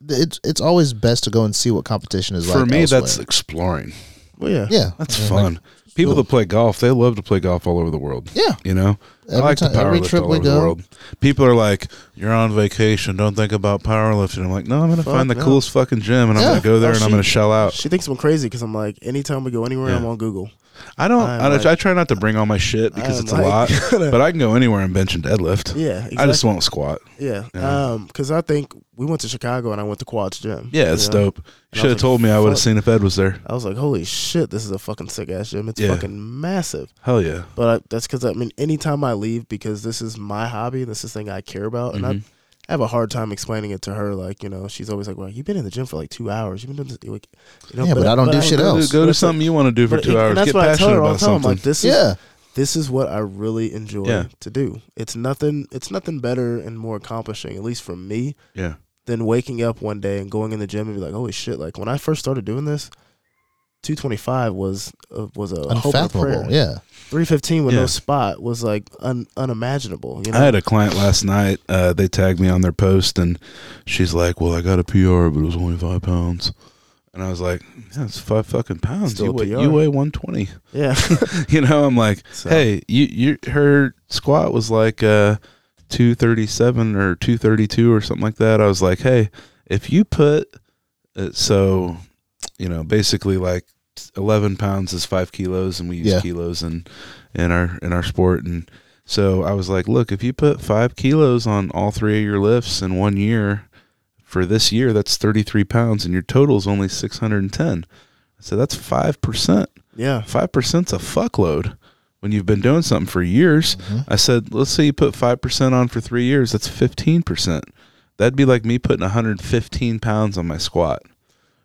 It's it's always best to go and see what competition is For like. For me, elsewhere. that's exploring. Well, yeah. yeah, That's I mean, fun. like, People that play golf, they love to play golf all over the world. yeah, You know, I like time- to power every lift trip all we over the world. People are like, "You're on vacation. Don't think about powerlifting." I'm like, "No, I'm gonna Fuck find the no. coolest fucking gym, and I'm Yeah. gonna go there Oh, and I'm she- gonna shell out." She thinks I'm crazy because I'm like, anytime we go anywhere, Yeah. I'm on Google. I don't. I'm I, like- I try not to bring all my shit because I'm it's a like- lot, but I can go anywhere and bench and deadlift. Yeah, exactly. I just won't squat. yeah. Yeah. Um, because I think we went to Chicago and I went to Quads Gym. Yeah, it's know? dope. Should have like, told me. I would have seen if Ed was there. I was like, holy shit, this is a fucking sick ass gym. It's Yeah. fucking massive. Hell yeah. But I, that's because I mean, anytime I leave, because this is my hobby, this is the thing I care about, and I, Mhm. I have a hard time explaining it to her. Like, you know, she's always like, "Well, you've been in the gym for like two hours. You've been doing this, like, you know." Yeah, but I don't do shit Go, else. to, go to something you want to do for but two it- hours. And that's Get what I tell her all about the time. I'm like, this is this is what I really enjoy Yeah. to do. It's nothing. It's nothing better and more accomplishing, at least for me, yeah. than waking up one day and going in the gym and be like, "Holy shit!" Like when I first started doing this, two twenty five was uh, was a hope and. Unfathomable. Yeah. Three fifteen with Yeah. no spot was like un, unimaginable. You know? I had a client last night. Uh, they tagged me on their post, and she's like, "Well, I got a PR, but it was only five pounds." And I was like, "Yeah, it's five fucking pounds. Still You weigh, PR. you weigh one twenty. yeah. you know?" I'm like, So- "Hey, you, you, her squat was like uh, two thirty seven or two thirty two or something like that." I was like, "Hey, if you put uh, so, you know, basically like eleven pounds is five kilos, and we use Yeah. kilos in in our in our sport, and so I was like, look, if you put five kilos on all three of your lifts in one year, for this year, that's thirty three pounds, and your total is only six hundred and ten. I said that's five percent. yeah. Five percent's a fuckload when you've been doing something for years. Mhm. I said, let's say you put five percent on for three years, that's fifteen percent. That'd be like me putting 115 pounds on my squat.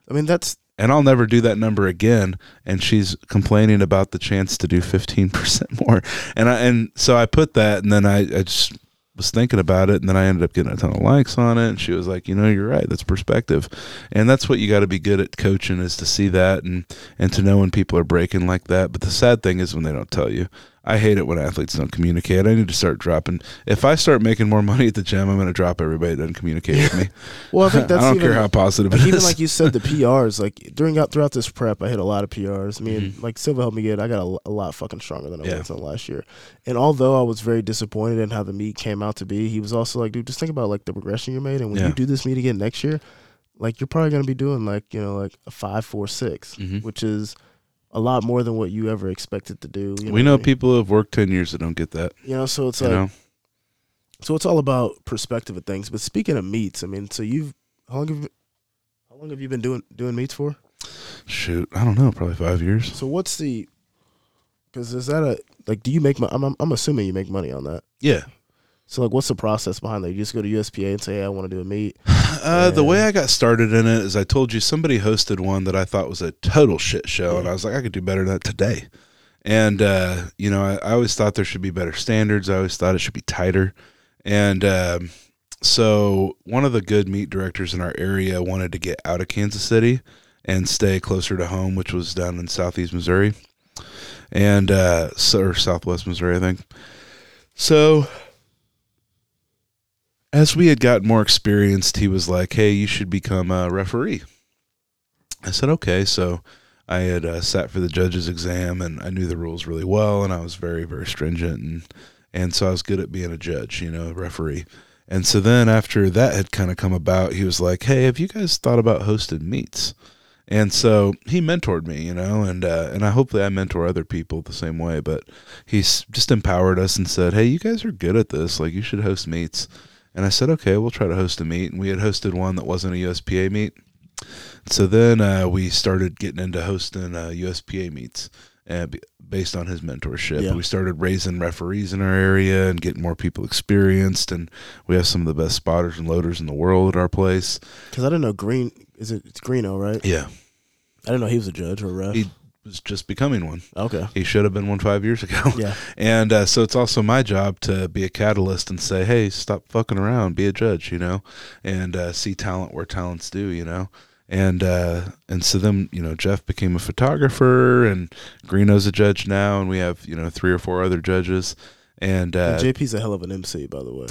I mean, that's And I'll never do that number again. And she's complaining about the chance to do 15% more. And I, and so I put that and then I, I just was thinking about it and then I ended up getting a ton of likes on it. And she was like, you know, you're right. That's perspective. And that's what you got to be good at coaching is to see that and, and to know when people are breaking like that. But the sad thing is when they don't tell you. I hate it when athletes don't communicate. I need to start dropping. If I start making more money at the gym, I'm going to drop everybody that doesn't communicate with me. well. I think that's I don't even, care how positive like, even is. like you said, the PRs. Like during out throughout this prep, I hit a lot of PRs. Me and Mhm. like Silva helped me get. I got a, a lot fucking stronger than I Yeah. was in last year. And although I was very disappointed in how the meet came out to be, he was also like, dude, just think about like the progression you made, and when Yeah. you do this meet again next year, like you're probably gonna be doing like you know like a five four six, Mhm. which is a lot more than what you ever expected to do. You we know what I mean? people who have worked 10 years that don't get that. You know, so it's You like know? so it's all about perspective of things. But speaking of meets, I mean, so you've how long have you, how long have you been doing doing meets for? Shoot, I don't know, probably five years. So what's the? Because is that a like? Do you make? I'm I'm, I'm assuming you make money on that. Yeah. So like, what's the process behind that? You just go to USPA and say, hey, I want to do a meet. Uh, the way I got started in it is I told you somebody hosted one that I thought was a total shit show, and I was like, I could do better than that today. And uh, you know, I, I always thought there should be better standards. I always thought it should be tighter. And um, so one of the good meet directors in our area wanted to get out of Kansas City and stay closer to home, which was down in southeast Missouri and uh, or southwest Missouri, I think. So as we had gotten more experienced, he was like, "Hey, you should become a referee." I said, "Okay." So I had uh, sat for the judge's exam, and I knew the rules really well, and I was very, very stringent, and and so I was good at being a judge, you know, a referee. And so then after that had kind of come about, he was like, "Hey, have you guys thought about hosted meets?" And so he mentored me, you know, and uh, and I hopefully I mentor other people the same way. But he's just empowered us and said, "Hey, you guys are good at this. Like, you should host meets." And I said, "Okay, we'll try to host a meet." And we had hosted one that wasn't a USPA meet. So then uh, we started getting into hosting uh, USPA meets, uh, based on his mentorship. Yeah. We started raising referees in our area and getting more people experienced. And we have some of the best spotters and loaders in the world at our place. Because I didn't know Green is it it's Greeno, right? Yeah, I didn't know he was a judge or a ref. he was just becoming one. okay. He should have been one five years ago. Yeah. And uh, so it's also my job to be a catalyst and say, hey, stop fucking around, be a judge, you know, and uh, see talent where talent's due, you know. And uh, and so then you know Jeff became a photographer, and Greeno's a judge now, and we have you know three or four other judges. And uh, And JP's a hell of an MC, by the way.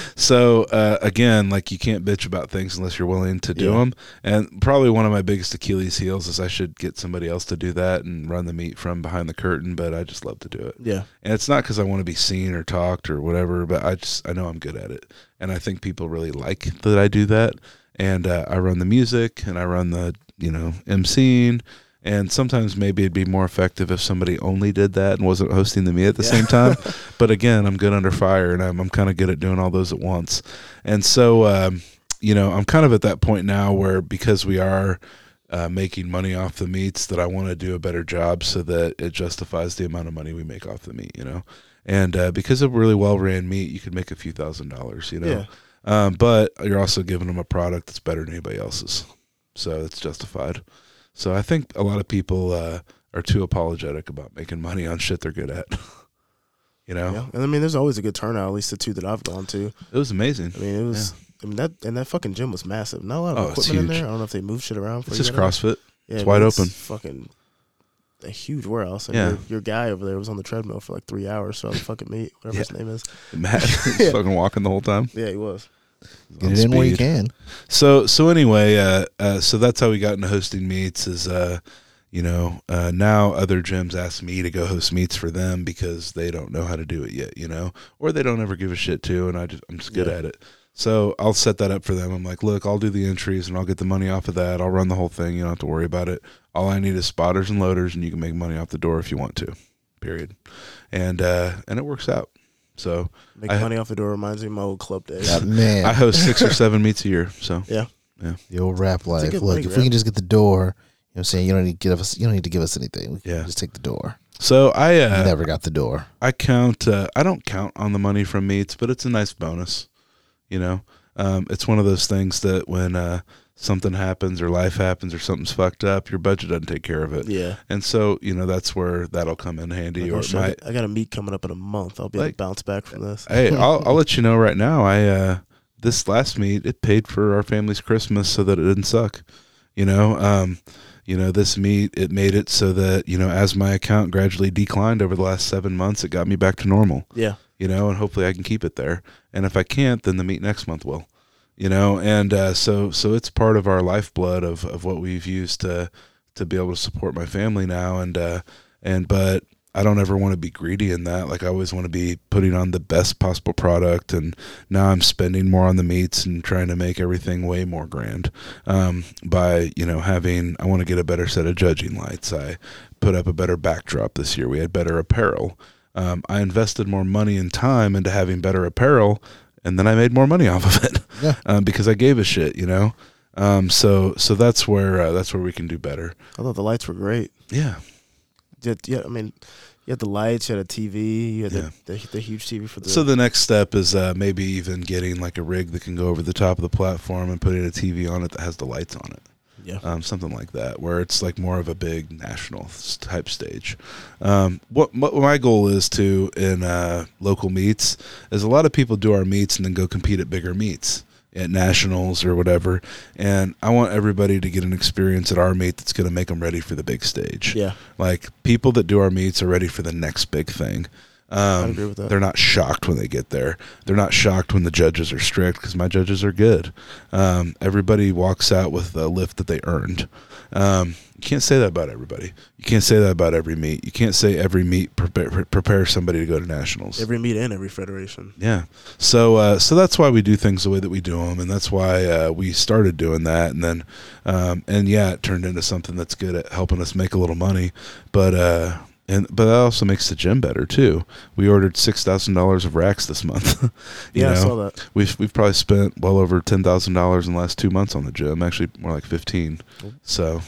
so uh, again, like you can't bitch about things unless you're willing to do Yeah. them. And probably one of my biggest Achilles heels is I should get somebody else to do that and run the meet from behind the curtain. But I just love to do it. Yeah. And it's not because I want to be seen or talked or whatever, but I just I know I'm good at it, and I think people really like that I do that. And uh, I run the music and I run the you know emceeing, and sometimes maybe it'd be more effective if somebody only did that and wasn't hosting the meet at the Yeah. same time. but again, I'm good under fire, and I'm I'm kind of good at doing all those at once. And so um, you know I'm kind of at that point now where because we are uh, making money off the meets that I want to do a better job so that it justifies the amount of money we make off the meet, you know. And uh, because of really well ran meet, you could make a few thousand dollars, you know. Yeah. Um, but you're also giving them a product that's better than anybody else's, so it's justified. So I think a lot of people uh, are too apologetic about making money on shit they're good at. you know, Yeah. And I mean, there's always a good turnout. At least the two that I've gone to. it was amazing. I mean, it was. I mean that and that fucking gym was massive. Not a lot of Oh, equipment in there. I don't know if they move shit around. For It's you just. CrossFit. Yeah, It's wide open. Fucking a huge warehouse. And Yeah. your, your guy over there was on the treadmill for like three hours. So the fucking meet, whatever his name is. Matt was Yeah. fucking walking the whole time. Yeah, he was. Get it in where you can. So so anyway, uh, uh, so that's how we got into hosting meets. Is uh, you know, uh, now other gyms ask me to go host meets for them because they don't know how to do it yet, you know, or they don't ever give a shit to, and I just I'm just good Yeah. at it. So I'll set that up for them. I'm like, look, I'll do the entries and I'll get the money off of that. I'll run the whole thing. You don't have to worry about it. All I need is spotters and loaders, and you can make money off the door if you want to. Period. And uh, and it works out. So Make I- money off the door reminds me of my old club days. Yeah, man, I host six or seven meets a year. So Yeah. Yeah. The old rap a life. Look, if rap. we can just get the door, you know, what I'm saying you don't need to give us. You don't need to give us anything. We Yeah. just take the door. so I uh, Never got the door. I count. Uh, I don't count on the money from meets, but it's a nice bonus. You know, um, it's one of those things that when uh, something happens or life happens or something's fucked up, your budget doesn't take care of it. Yeah. And so you know that's where that'll come in handy. Or oh, might. I got a meet coming up in a month. I'll be able Like- to bounce back from this. hey, I'll I'll let you know right now. I uh, this last meet it paid for our family's Christmas so that it didn't suck. You know, um, you know this meet it made it so that you know as my account gradually declined over the last seven months, it got me back to normal. Yeah. you know, and hopefully I can keep it there. And if I can't, then the meet next month will, you know, and uh, so so it's part of our lifeblood of, of what we've used to to be able to support my family now, and uh, and but I don't ever want to be greedy in that. Like I always want to be putting on the best possible product, and now I'm spending more on the meets and trying to make everything way more grand. Um, by you know having, I want to get a better set of judging lights. I put up a better backdrop this year. We had better apparel. Um, I invested more money and time into having better apparel, and then I made more money off of it Yeah. um, because I gave a shit, you know. Um, so so that's where uh, that's where we can do better. I thought the lights were great. Yeah, Yeah, yeah, I mean, you had the lights, you had a TV, you had Yeah. the, the the huge TV for the. So the next step is uh, maybe even getting like a rig that can go over the top of the platform and putting a TV on it that has the lights on it, yeah, um, something like that, where it's like more of a big national type stage. Um, what, what my goal is to in uh, local meets is a lot of people do our meets and then go compete at bigger meets. at nationals or whatever. And I want everybody to get an experience at our meet that's going to make them ready for the big stage. Yeah, Like people that do our meets are ready for the next big thing. Um, agree with that. They're not shocked when they get there. They're not shocked when the judges are strict because my judges are good. Um, everybody walks out with a lift that they earned. Um, you can't say that about everybody. You can't say that about every meet. You can't say every meet prepare, prepare somebody to go to nationals. every meet and every federation. Yeah. So uh, so that's why we do things the way that we do them, and that's why uh, we started doing that, and then um, and yeah, it turned into something that's good at helping us make a little money, but. Uh, and, but that also makes the gym better too. We ordered six thousand dollars of racks this month. you Yeah, I saw that. we've we've probably spent well over ten thousand dollars in the last two months on the gym. Actually, more like fifteen. So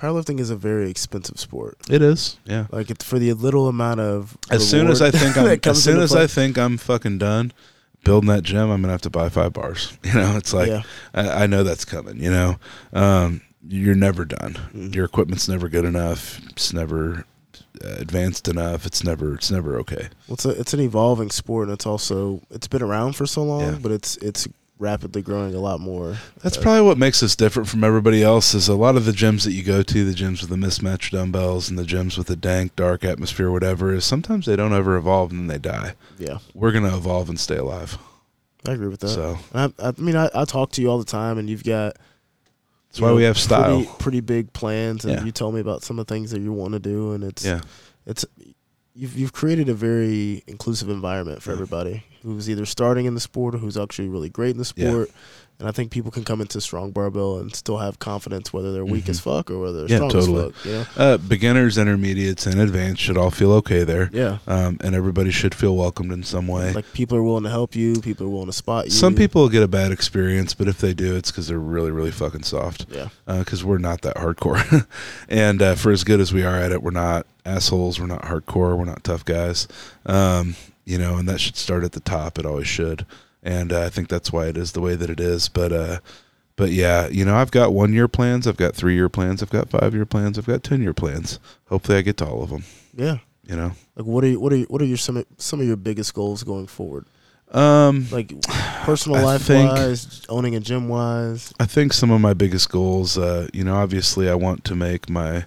Powerlifting is a very expensive sport. it is. Yeah. Like it, for the little amount of As soon as I think I'm, as soon as play- I think I'm fucking done building that gym, I'm gonna have to buy five bars. You know, it's like yeah, I, I know that's coming. You know, um, you're never done. Mhm. Your equipment's never good enough. It's never advanced enough. It's never. It's never okay. well, it's a, it's an evolving sport, and it's also it's been around for so long, Yeah. but it's it's rapidly growing a lot more. That's Uh, probably what makes us different from everybody else. Is a lot of the gyms that you go to, the gyms with the mismatched dumbbells and the gyms with the dank, dark atmosphere, whatever. Is sometimes they don't ever evolve and then they die. Yeah, We're gonna evolve and stay alive. I agree with that. So I, I mean, I, I talk to you all the time, and you've got that's why know, we have style. Pretty, pretty big plans, and Yeah. you told me about some of the things that you want to do, and it's yeah. it's you've you've created a very inclusive environment for Yeah. everybody who's either starting in the sport or who's actually really great in the Yeah. And I think people can come into strong barbell and still have confidence whether they're weak Mhm. as fuck or whether they're Yeah, strong totally. as fuck. Know? Uh, beginners, intermediates, and advanced should all feel okay there. Yeah. Um, and everybody should feel welcomed in some way. Like people are willing to help you, people are willing to spot you. Some people get a bad experience, but if they do, it's because they're really, really fucking soft. Yeah. Because we're not that hardcore, and uh, for as good as we are at it, we're not assholes. We're not hardcore. We're not tough guys. Um, you know, and that should start at the top. It always should, and uh, I think that's why it is the way that it is. But, uh, but yeah, you know, I've got one year plans. I've got three year plans. I've got five year plans. I've got ten year plans. Hopefully, I get to all of them. Yeah. You know. Like what are you, what are you, what are your some of- some of your biggest goals going forward? Um, Like personal I life think- wise, owning a gym wise. I think some of my biggest goals, uh, you know, obviously I want to make my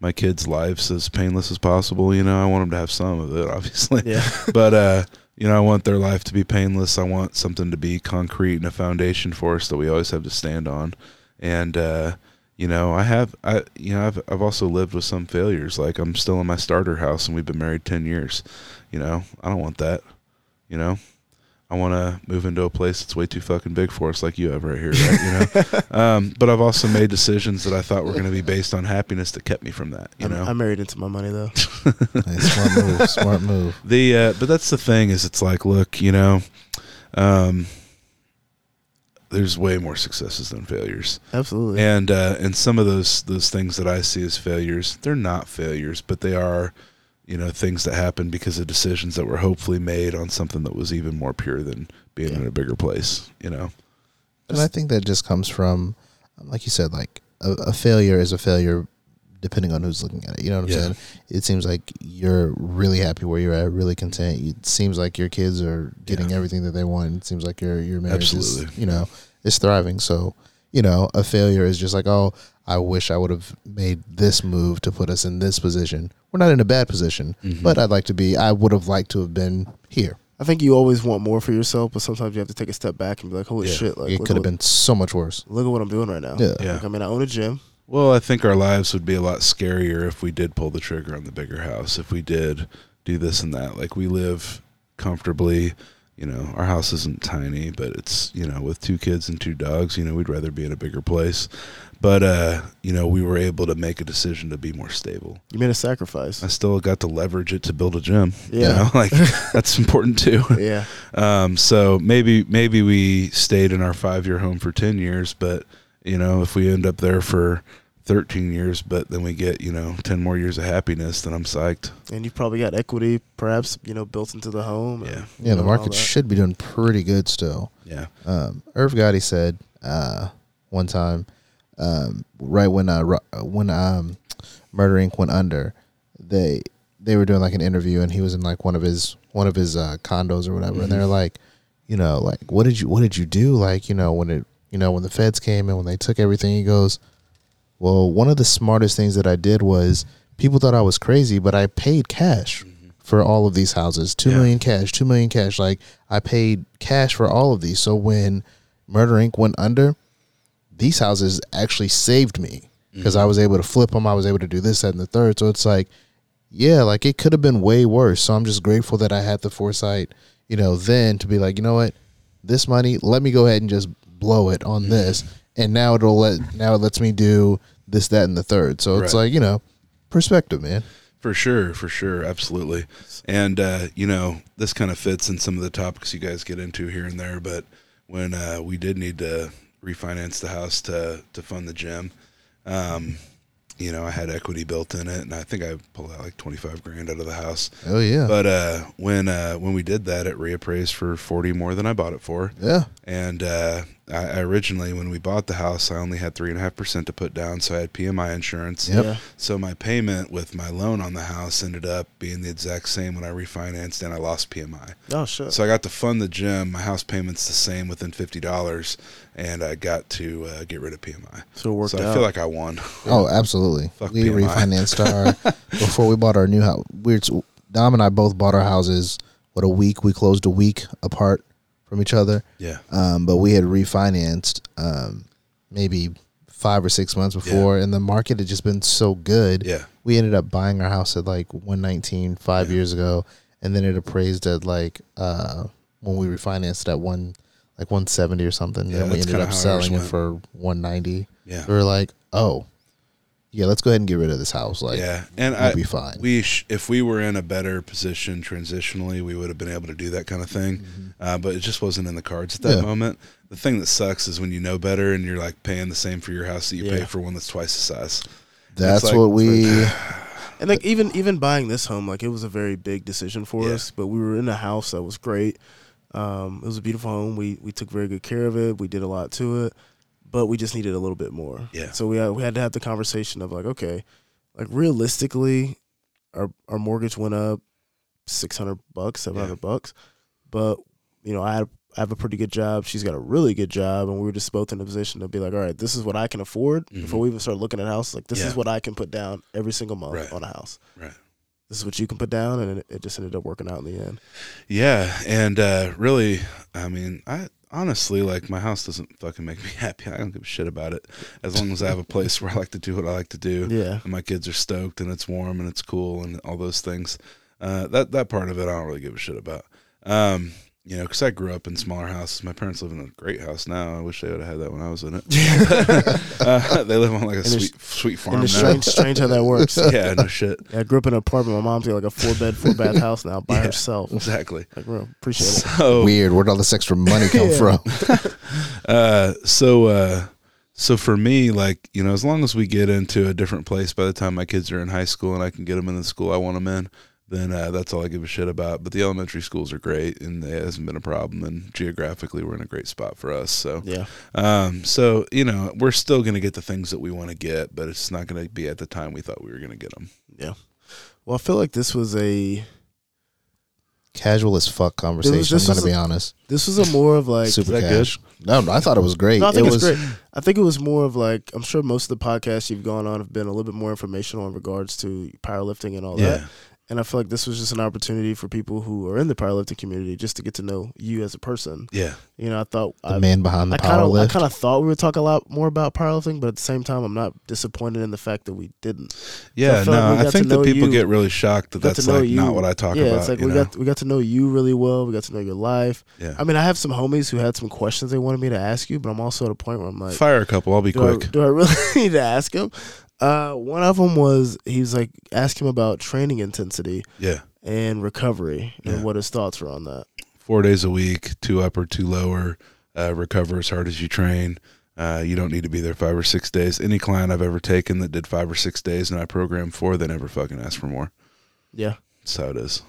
my kids' lives as painless as possible. You know, I want them to have some of it, obviously, Yeah. but uh, you know, I want their life to be painless. I want something to be concrete and a foundation for us that we always have to stand on. And uh, you know, I have, I you know, I've I've also lived with some failures. Like I'm still in my starter house, and we've been married ten years. You know, I don't want that. You know. I want to move into a place that's way too fucking big for us, like you have right here, right? You know, um, but I've also made decisions that I thought were going to be based on happiness that kept me from that. You I'm, know, I'm married into my money though. Hey, smart move. Smart move. the uh, but that's the thing is it's like, look, you know, um, there's way more successes than failures, Absolutely. and uh, and some of those those things that I see as failures, they're not failures, but they are, you know, things that happen because of decisions that were hopefully made on something that was even more pure than being Yeah. in a bigger place. You know, And I think that just comes from, like you said, like a, a failure is a failure depending on who's looking at it. You know what I'm Yeah. saying? It seems like you're really happy where you're at, really content. It seems like your kids are getting Yeah. everything that they want. It seems like your your marriage is, Absolutely. you know, is thriving. So, you know, a failure is just like, oh, I wish I would have made this move to put us in this position. We're not in a bad position, Mhm. but I'd like to be. I would have liked to have been here. I think you always want more for yourself, but sometimes you have to take a step back and be like, "Holy Yeah. shit! Like, it could have been so much worse. Look at what I'm doing right now. Yeah. Yeah. Like, I mean, I own a gym. Well, I think our lives would be a lot scarier if we did pull the trigger on the bigger house, if we did do this and that. Like we live comfortably, you know, our house isn't tiny, but it's, you know, with two kids and two dogs, you know, we'd rather be in a bigger place. But uh, you know, we were able to make a decision to be more stable. You made a sacrifice. I still got to leverage it to build a gym. You Yeah. know, like that's important too. yeah. Um, so maybe maybe we stayed in our five year home for ten years, but you know, if we end up there for thirteen years, but then we get you know ten more years of happiness, then I'm psyched. And you've probably got equity, perhaps you know, built into the home. Yeah. you Yeah, the know, market should be doing pretty good still. Yeah, Um, Irv Gotti said uh, one time, um, right when uh, when um, Murder Inc. went under, they they were doing like an interview, and he was in like one of his one of his uh, condos or whatever, and Mhm. they're like, you know, like what did you what did you do? Like, you know, when it you know, when the feds came and when they took everything, he goes, Well, one of the smartest things that I did was people thought I was crazy, but I paid cash for all of these houses. Two Yeah. million cash, two million cash. Like I paid cash for all of these. So when Murder Inc. went under, these houses actually saved me because I was able to flip them. I was able to do this, that, and the third. So it's like, yeah, like it could have been way worse. So I'm just grateful that I had the foresight, you know, then to be like, you know what, this money, let me go ahead and just blow it on this, and now it'll let now it lets me do this, that, and the third. So it's Right. like you know, perspective, man. For sure, for sure, absolutely. And uh, you know, this kind of fits in some of the topics you guys get into here and there. But when uh, we did need to refinance the house to to fund the gym, um, you know, I had equity built in it, and I think I pulled out like twenty five grand out of the house. Oh yeah, But uh, when uh, when we did that, it reappraised for forty more than I bought it for. yeah, And uh, I, I originally, when we bought the house, I only had three and a half percent to put down, so I had PMI insurance. Yep. Yeah. So my payment with my loan on the house ended up being the exact same when I refinanced, and I lost PMI. Oh shit. So I got to fund the gym. My house payment's the same within fifty dollars, and I got to uh, get rid of PMI. So it worked so I out. feel like I won. Oh, absolutely. Fuck we PMI. refinanced our before we bought our new house. We're Dom and I both bought our houses. What a week we closed a week apart from each other. Yeah. Um, but we had refinanced um, maybe five or six months before, and the market had just been so good. Yeah. We ended up buying our house at like 119 five Yeah. years ago, and then it appraised at like uh, when we refinanced at one like 170 or something. Yeah, and we ended up selling it went. for 190 Yeah. we were like, oh, yeah, let's go ahead and get rid of this house. Like, yeah, and we'll I be fine. we sh- if we were in a better position transitionally, we would have been able to do that kind of thing. Uh, but it just wasn't in the cards at that Mm-hmm. Yeah. moment. The thing that sucks is when you know better and you're like paying the same for your house that you pay for one that's twice the size. That's like- what we. And like even even buying this home, like it was a very big decision for Yeah. us. But we were in a house that was great. Um, it was a beautiful home. We we took very good care of it. We did a lot to it, but we just needed a little bit more. Yeah. So we had, we had to have the conversation of like, okay, like realistically, our our mortgage went up six hundred bucks, seven hundred bucks, but you know I had I have a pretty good job. She's got a really good job, and we were just both in a position to be like, all right, this is what I can afford. Before we even start looking at houses, like this Mm-hmm. Yeah. is what I can put down every single month Right. on a house Right. this is what you can put down, and it, it just ended up working out in the end. Yeah, and uh, really, I mean, I honestly like my house doesn't fucking make me happy. I don't give a shit about it as long as I have a place where I like to do what I like to do. Yeah, and my kids are stoked and it's warm and it's cool and all those things. Uh, that that part of it I don't really give a shit about. Um, you know, because I grew up in smaller houses. My parents live in a great house now. I wish they would have had that when I was in it. uh, they live on like a sweet sweet farm and now. it's strange, strange how that works. yeah, no shit. Yeah, I grew up in an apartment. My mom's got like a four bed, four bath house now by Yeah. herself. Exactly. Like, real appreciate it. So Weird. Where'd all this extra money come from? uh, so uh, so for me, like you know, as long as we get into a different place by the time my kids are in high school and I can get them in the school I want them in, then uh, that's all I give a shit about. But the elementary schools are great, and it hasn't been a problem. And geographically, we're in a great spot for us. So, Yeah, um, so you know, we're still gonna get the things that we want to get, but it's not gonna be at the time we thought we were gonna get them. yeah. Well, I feel like this was a Casual as fuck conversation. this I'm going to be a- honest. this was a more of like Super that cash. No, no, I thought it was great. No, I think it it's was, great. I think it was more of like I'm sure most of the podcasts you've gone on have been a little bit more informational in regards to powerlifting and all that. Yeah, And I feel like this was just an opportunity for people who are in the powerlifting community just to get to know you as a person. yeah, You know, I thought The I, man behind the I power kind of I kind of thought we would talk a lot more about powerlifting, but at the same time, I'm not disappointed in the fact that we didn't. yeah. feel like no, we I think that people you- get really shocked that that's like you. not what I talk yeah, about. it's like we know? got we got to know you really well. We got to know your life. yeah. I mean, I have some homies who had some questions they wanted me to ask you, but I'm also at a point where I'm like, Fire a couple. I'll be do I, quick. do I really need to ask him? Uh, one of them was he's like ask him about training intensity Yeah. and recovery Yeah. and what his thoughts were on that. four days a week, two upper, two lower. Uh, recover as hard as you train. Uh, you don't need to be there five or six days. Any client I've ever taken that did five or six days and I programmed for, they never fucking ask for more. Yeah, That's how it is.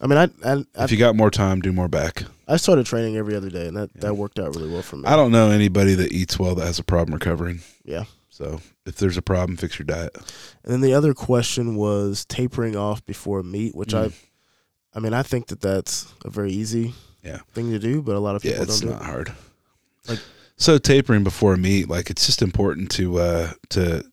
I mean, I I, I, If you got more time, do more back. I started training every other day, and that, Yeah. that worked out really well for me. I don't know anybody that eats well that has a problem recovering. Yeah. So if there's a problem, fix your diet. And then the other question was tapering off before meet, which Mm. I, I mean, I think that that's a very easy Yeah. thing to do, but a lot of people Yeah, it's don't do not it. hard. Like- so tapering before a meet, like it's just important to uh to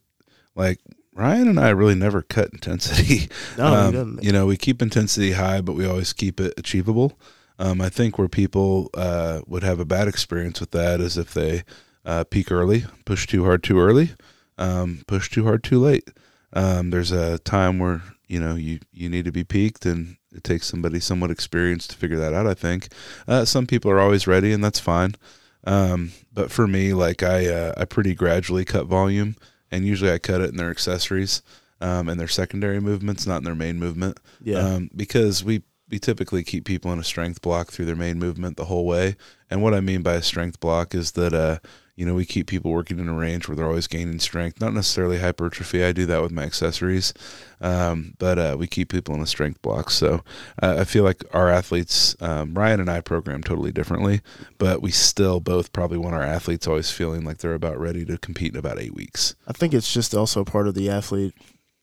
like Ryan and I really never cut intensity. No, Um, you know, we keep intensity high, but we always keep it achievable. Um, I think where people uh, would have a bad experience with that is if they uh, peak early, push too hard too early, um, push too hard too late. Um, there's a time where you know you you need to be peaked, and it takes somebody somewhat experienced to figure that out. I think uh, some people are always ready, and that's fine. Um, but for me, like I uh, I pretty gradually cut volume, and usually I cut it in their accessories um, and their secondary movements, not in their main movement. Yeah. Um, because we we typically keep people in a strength block through their main movement the whole way. And what I mean by a strength block is that uh, you know we keep people working in a range where they're always gaining strength, not necessarily hypertrophy. I do that with my accessories, um, but uh, we keep people in a strength block. So uh, I feel like our athletes, um, Ryan and I, program totally differently, but we still both probably want our athletes always feeling like they're about ready to compete in about eight weeks. I think it's just also part of the athlete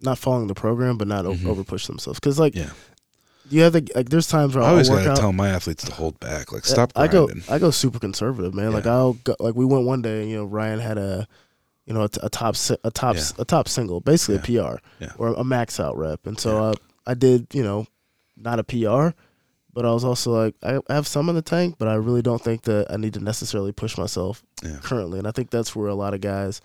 not following the program, but not Mhm. over push themselves. Because like Yeah. You have the like, there's times where I always gotta out. tell my athletes to hold back, like stop I go. I go super conservative, man. Like I'll go, like we went one day, you know, Ryan had a you know a, t- a top a top a top single, basically a PR Yeah. or a max out rep, and so uh, I did you know not a PR, but I was also like I I have some in the tank, but I really don't think that I need to necessarily push myself Yeah. currently, and I think that's where a lot of guys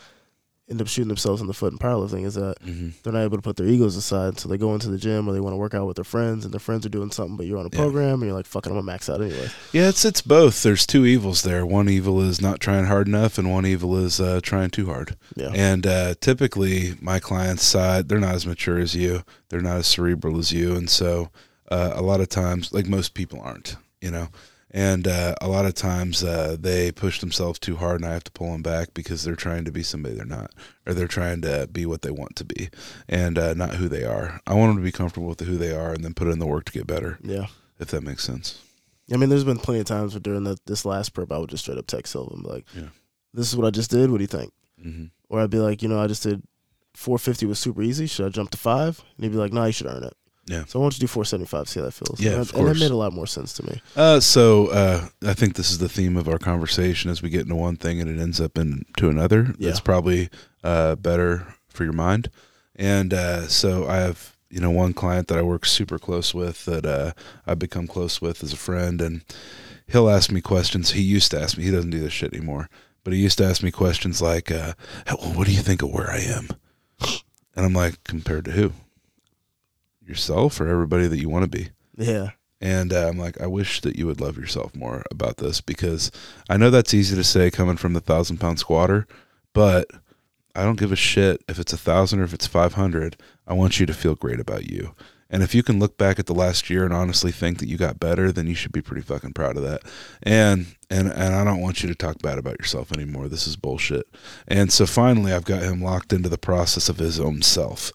end up shooting themselves in the foot in powerlifting is that hmm they're not able to put their egos aside, so they go into the gym or they want to work out with their friends, and their friends are doing something, but you're on a Yeah. program, and you're like, "Fuck it, I'm gonna max out anyway." Yeah, it's it's both. There's two evils there. One evil is not trying hard enough, and one evil is uh, trying too hard. Yeah, And uh, typically, my clients' side, they're not as mature as you. They're not as cerebral as you, and so uh, a lot of times, like most people aren't, you know. And uh, a lot of times, uh, they push themselves too hard, and I have to pull them back because they're trying to be somebody they're not, or they're trying to be what they want to be, and uh, not who they are. I want them to be comfortable with who they are, and then put in the work to get better. yeah. If that makes sense. I mean, there's been plenty of times where during the, this last prep, I would just straight up text Silva and be like, Yeah. "This is what I just did. What do you think?" hmm Or I'd be like, "You know, I just did 450 was super easy. Should I jump to five? And he'd be like, "No, you should earn it." Yeah. So I want you to do 475. See how that feels. Yeah, and, of that, and that made a lot more sense to me. Uh, so uh, I think this is the theme of our conversation as we get into one thing and it ends up into another. Yeah. It's probably uh, better for your mind. And uh, so I have you know one client that I work super close with that uh, I've become close with as a friend, and he'll ask me questions. He used to ask me. He doesn't do this shit anymore. But he used to ask me questions like, uh, well, "What do you think of where I am?" And I'm like, "Compared to who? Yourself or everybody that you want to be?" Yeah, And uh, I'm like, I wish that you would love yourself more about this because I know that's easy to say coming from the thousand pound squatter, but I don't give a shit if it's a thousand or if it's 500. I want you to feel great about you. And if you can look back at the last year and honestly think that you got better, then you should be pretty fucking proud of that. And and and I don't want you to talk bad about yourself anymore. This is bullshit. And so finally, I've got him locked into the process of his own self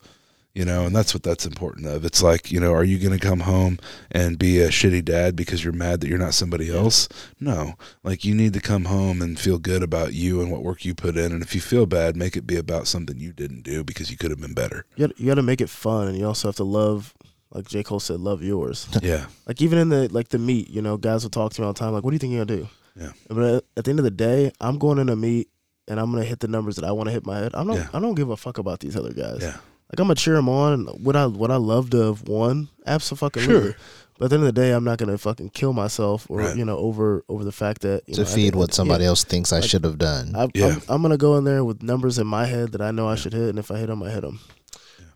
you know and that's what that's important of it's like you know are you going to come home and be a shitty dad because you're mad that you're not somebody else no like you need to come home and feel good about you and what work you put in and if you feel bad make it be about something you didn't do because you could have been better you got, to make it fun, and you also have to love, like J Cole said, love yours. yeah like even in the like the meet, you know, guys will talk to me all the time, like, "What do you think you're gonna do?" Yeah. But at, the end of the day, I'm going in a meet, and I'm gonna hit the numbers that I want to hit my head. I don't. Yeah. I don't give a fuck about these other guys. yeah Like I'm gonna cheer them on. Would I? Would I love to have won? Absolutely. Sure. But at the end of the day, I'm not gonna fucking kill myself or Right. you know over over the fact that you to know, I feed what somebody yeah. else thinks I Like, should have done. I, Yeah. I'm, I'm gonna go in there with numbers in my head that I know I should hit, and if I hit them, I hit them.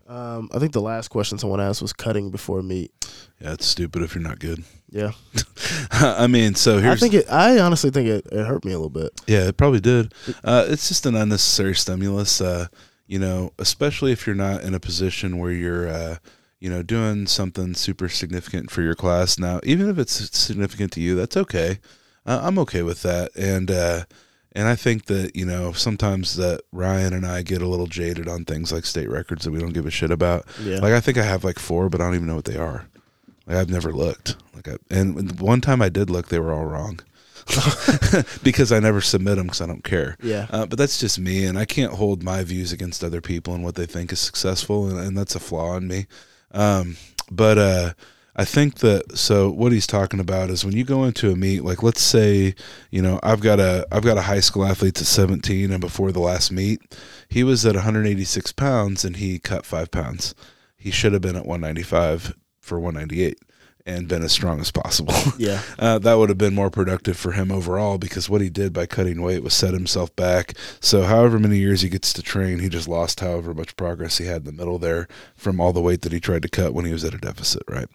Um, I think the last question someone asked was cutting before meet. yeah it's stupid if you're not good Yeah, i mean so here's. I think it. I honestly think it, it hurt me a little bit. Yeah, it probably did. Uh, it's just an unnecessary stimulus. Uh, you know, especially if you're not in a position where you're, uh, you know, doing something super significant for your class. Now, even if it's significant to you, that's okay. Uh, I'm okay with that. And uh, and I think that you know sometimes that Ryan and I get a little jaded on things like state records that we don't give a shit about. Yeah, Like I think I have like four, but I don't even know what they are. Like I've never looked. Like I, and one time I did look, they were all wrong. because I never submit them because I don't care. yeah, Uh, but that's just me, and I can't hold my views against other people and what they think is successful, and, and that's a flaw in me. Um, but uh, I think that so what he's talking about is when you go into a meet, like let's say, you know, I've got a I've got a high school athlete at 17, and before the last meet, he was at 186 pounds and he cut five pounds. He should have been at 195 for 198 and been as strong as possible. Yeah. uh, that would have been more productive for him overall because what he did by cutting weight was set himself back. So, however many years he gets to train, he just lost however much progress he had in the middle there from all the weight that he tried to cut when he was at a deficit, right?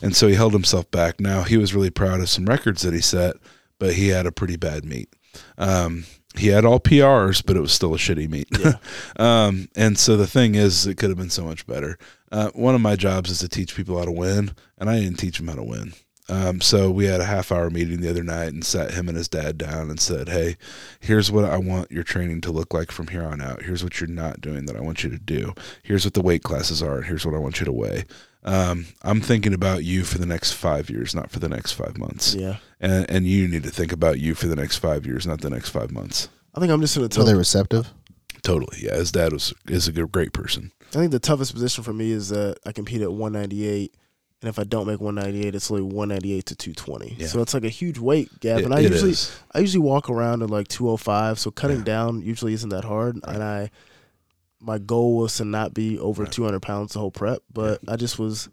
And so he held himself back. Now, he was really proud of some records that he set, but he had a pretty bad meet. Um, he had all PRs, but it was still a shitty meet. um, and so the thing is, it could have been so much better. Uh, one of my jobs is to teach people how to win, and I didn't teach them how to win. Um, so we had a half hour meeting the other night and sat him and his dad down and said, Hey, here's what I want your training to look like from here on out. Here's what you're not doing that I want you to do. Here's what the weight classes are. And here's what I want you to weigh. Um, I'm thinking about you for the next five years, not for the next five months. Yeah. And, and you need to think about you for the next five years, not the next five months. I think I'm just gonna Were tell they receptive? Totally. Yeah. His dad was, is a good, great person. I think the toughest position for me is that I compete at 198, and if I don't make 198, it's only 198 to 220. Yeah. So it's like a huge weight gap, It- and I usually is. I usually walk around at like 205. So cutting Yeah. down usually isn't that hard, and I my goal was to not be over Right. 200 pounds the whole prep, but I just was.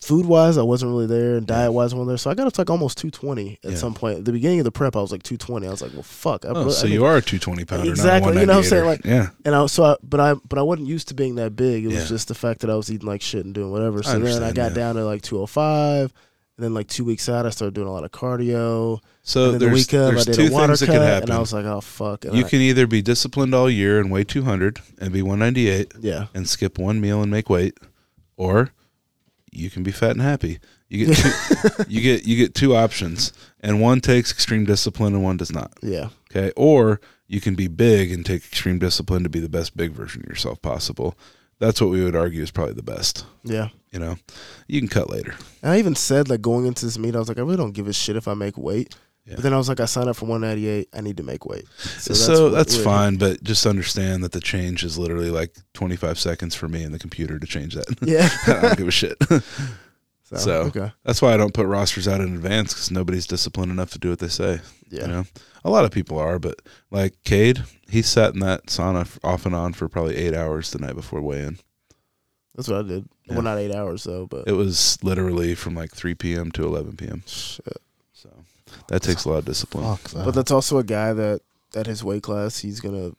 Food wise, I wasn't really there, and diet wise, I wasn't there. So I got up to like almost 220 at Yeah. some point. At the beginning of the prep, I was like 220. I was like, well, fuck. I Oh, really- so I you are a 220 pounder. Exactly, you know what I'm saying, 198er. yeah. and I so I, but I but I wasn't used to being that big. It was Yeah. just the fact that I was eating like shit and doing whatever. So then I got yeah. down to like 205, and then like two weeks out, I started doing a lot of cardio. So the there's, of, I there's did two things that could happen. and I was like, oh fuck. And you I- can either be disciplined all year and weigh 200 and be 198 yeah, and skip one meal and make weight, or you can be fat and happy. You get two, you get you get two options, and one takes extreme discipline and one does not. yeah, Okay, or you can be big and take extreme discipline to be the best big version of yourself possible. That's what we would argue is probably the best. yeah. You know, you can cut later. And I even said like going into this meet, I was like, I really don't give a shit if I make weight. Yeah. But then I was like, I signed up for 198. I need to make weight. So So, that's we're- fine, but just understand that the change is literally like 25 seconds for me and the computer to change that. Yeah. I don't give a shit. So, So, okay. That's why I don't put rosters out in advance because nobody's disciplined enough to do what they say. Yeah. You know, a lot of people are, but like Cade, he sat in that sauna off and on for probably eight hours the night before weigh-in. That's what I did. Yeah. Well, not eight hours though, but It was literally from like 3 p.m. to 11 p.m. shit. So that takes a lot of discipline. Fuck that. But that's also a guy that at his weight class, he's gonna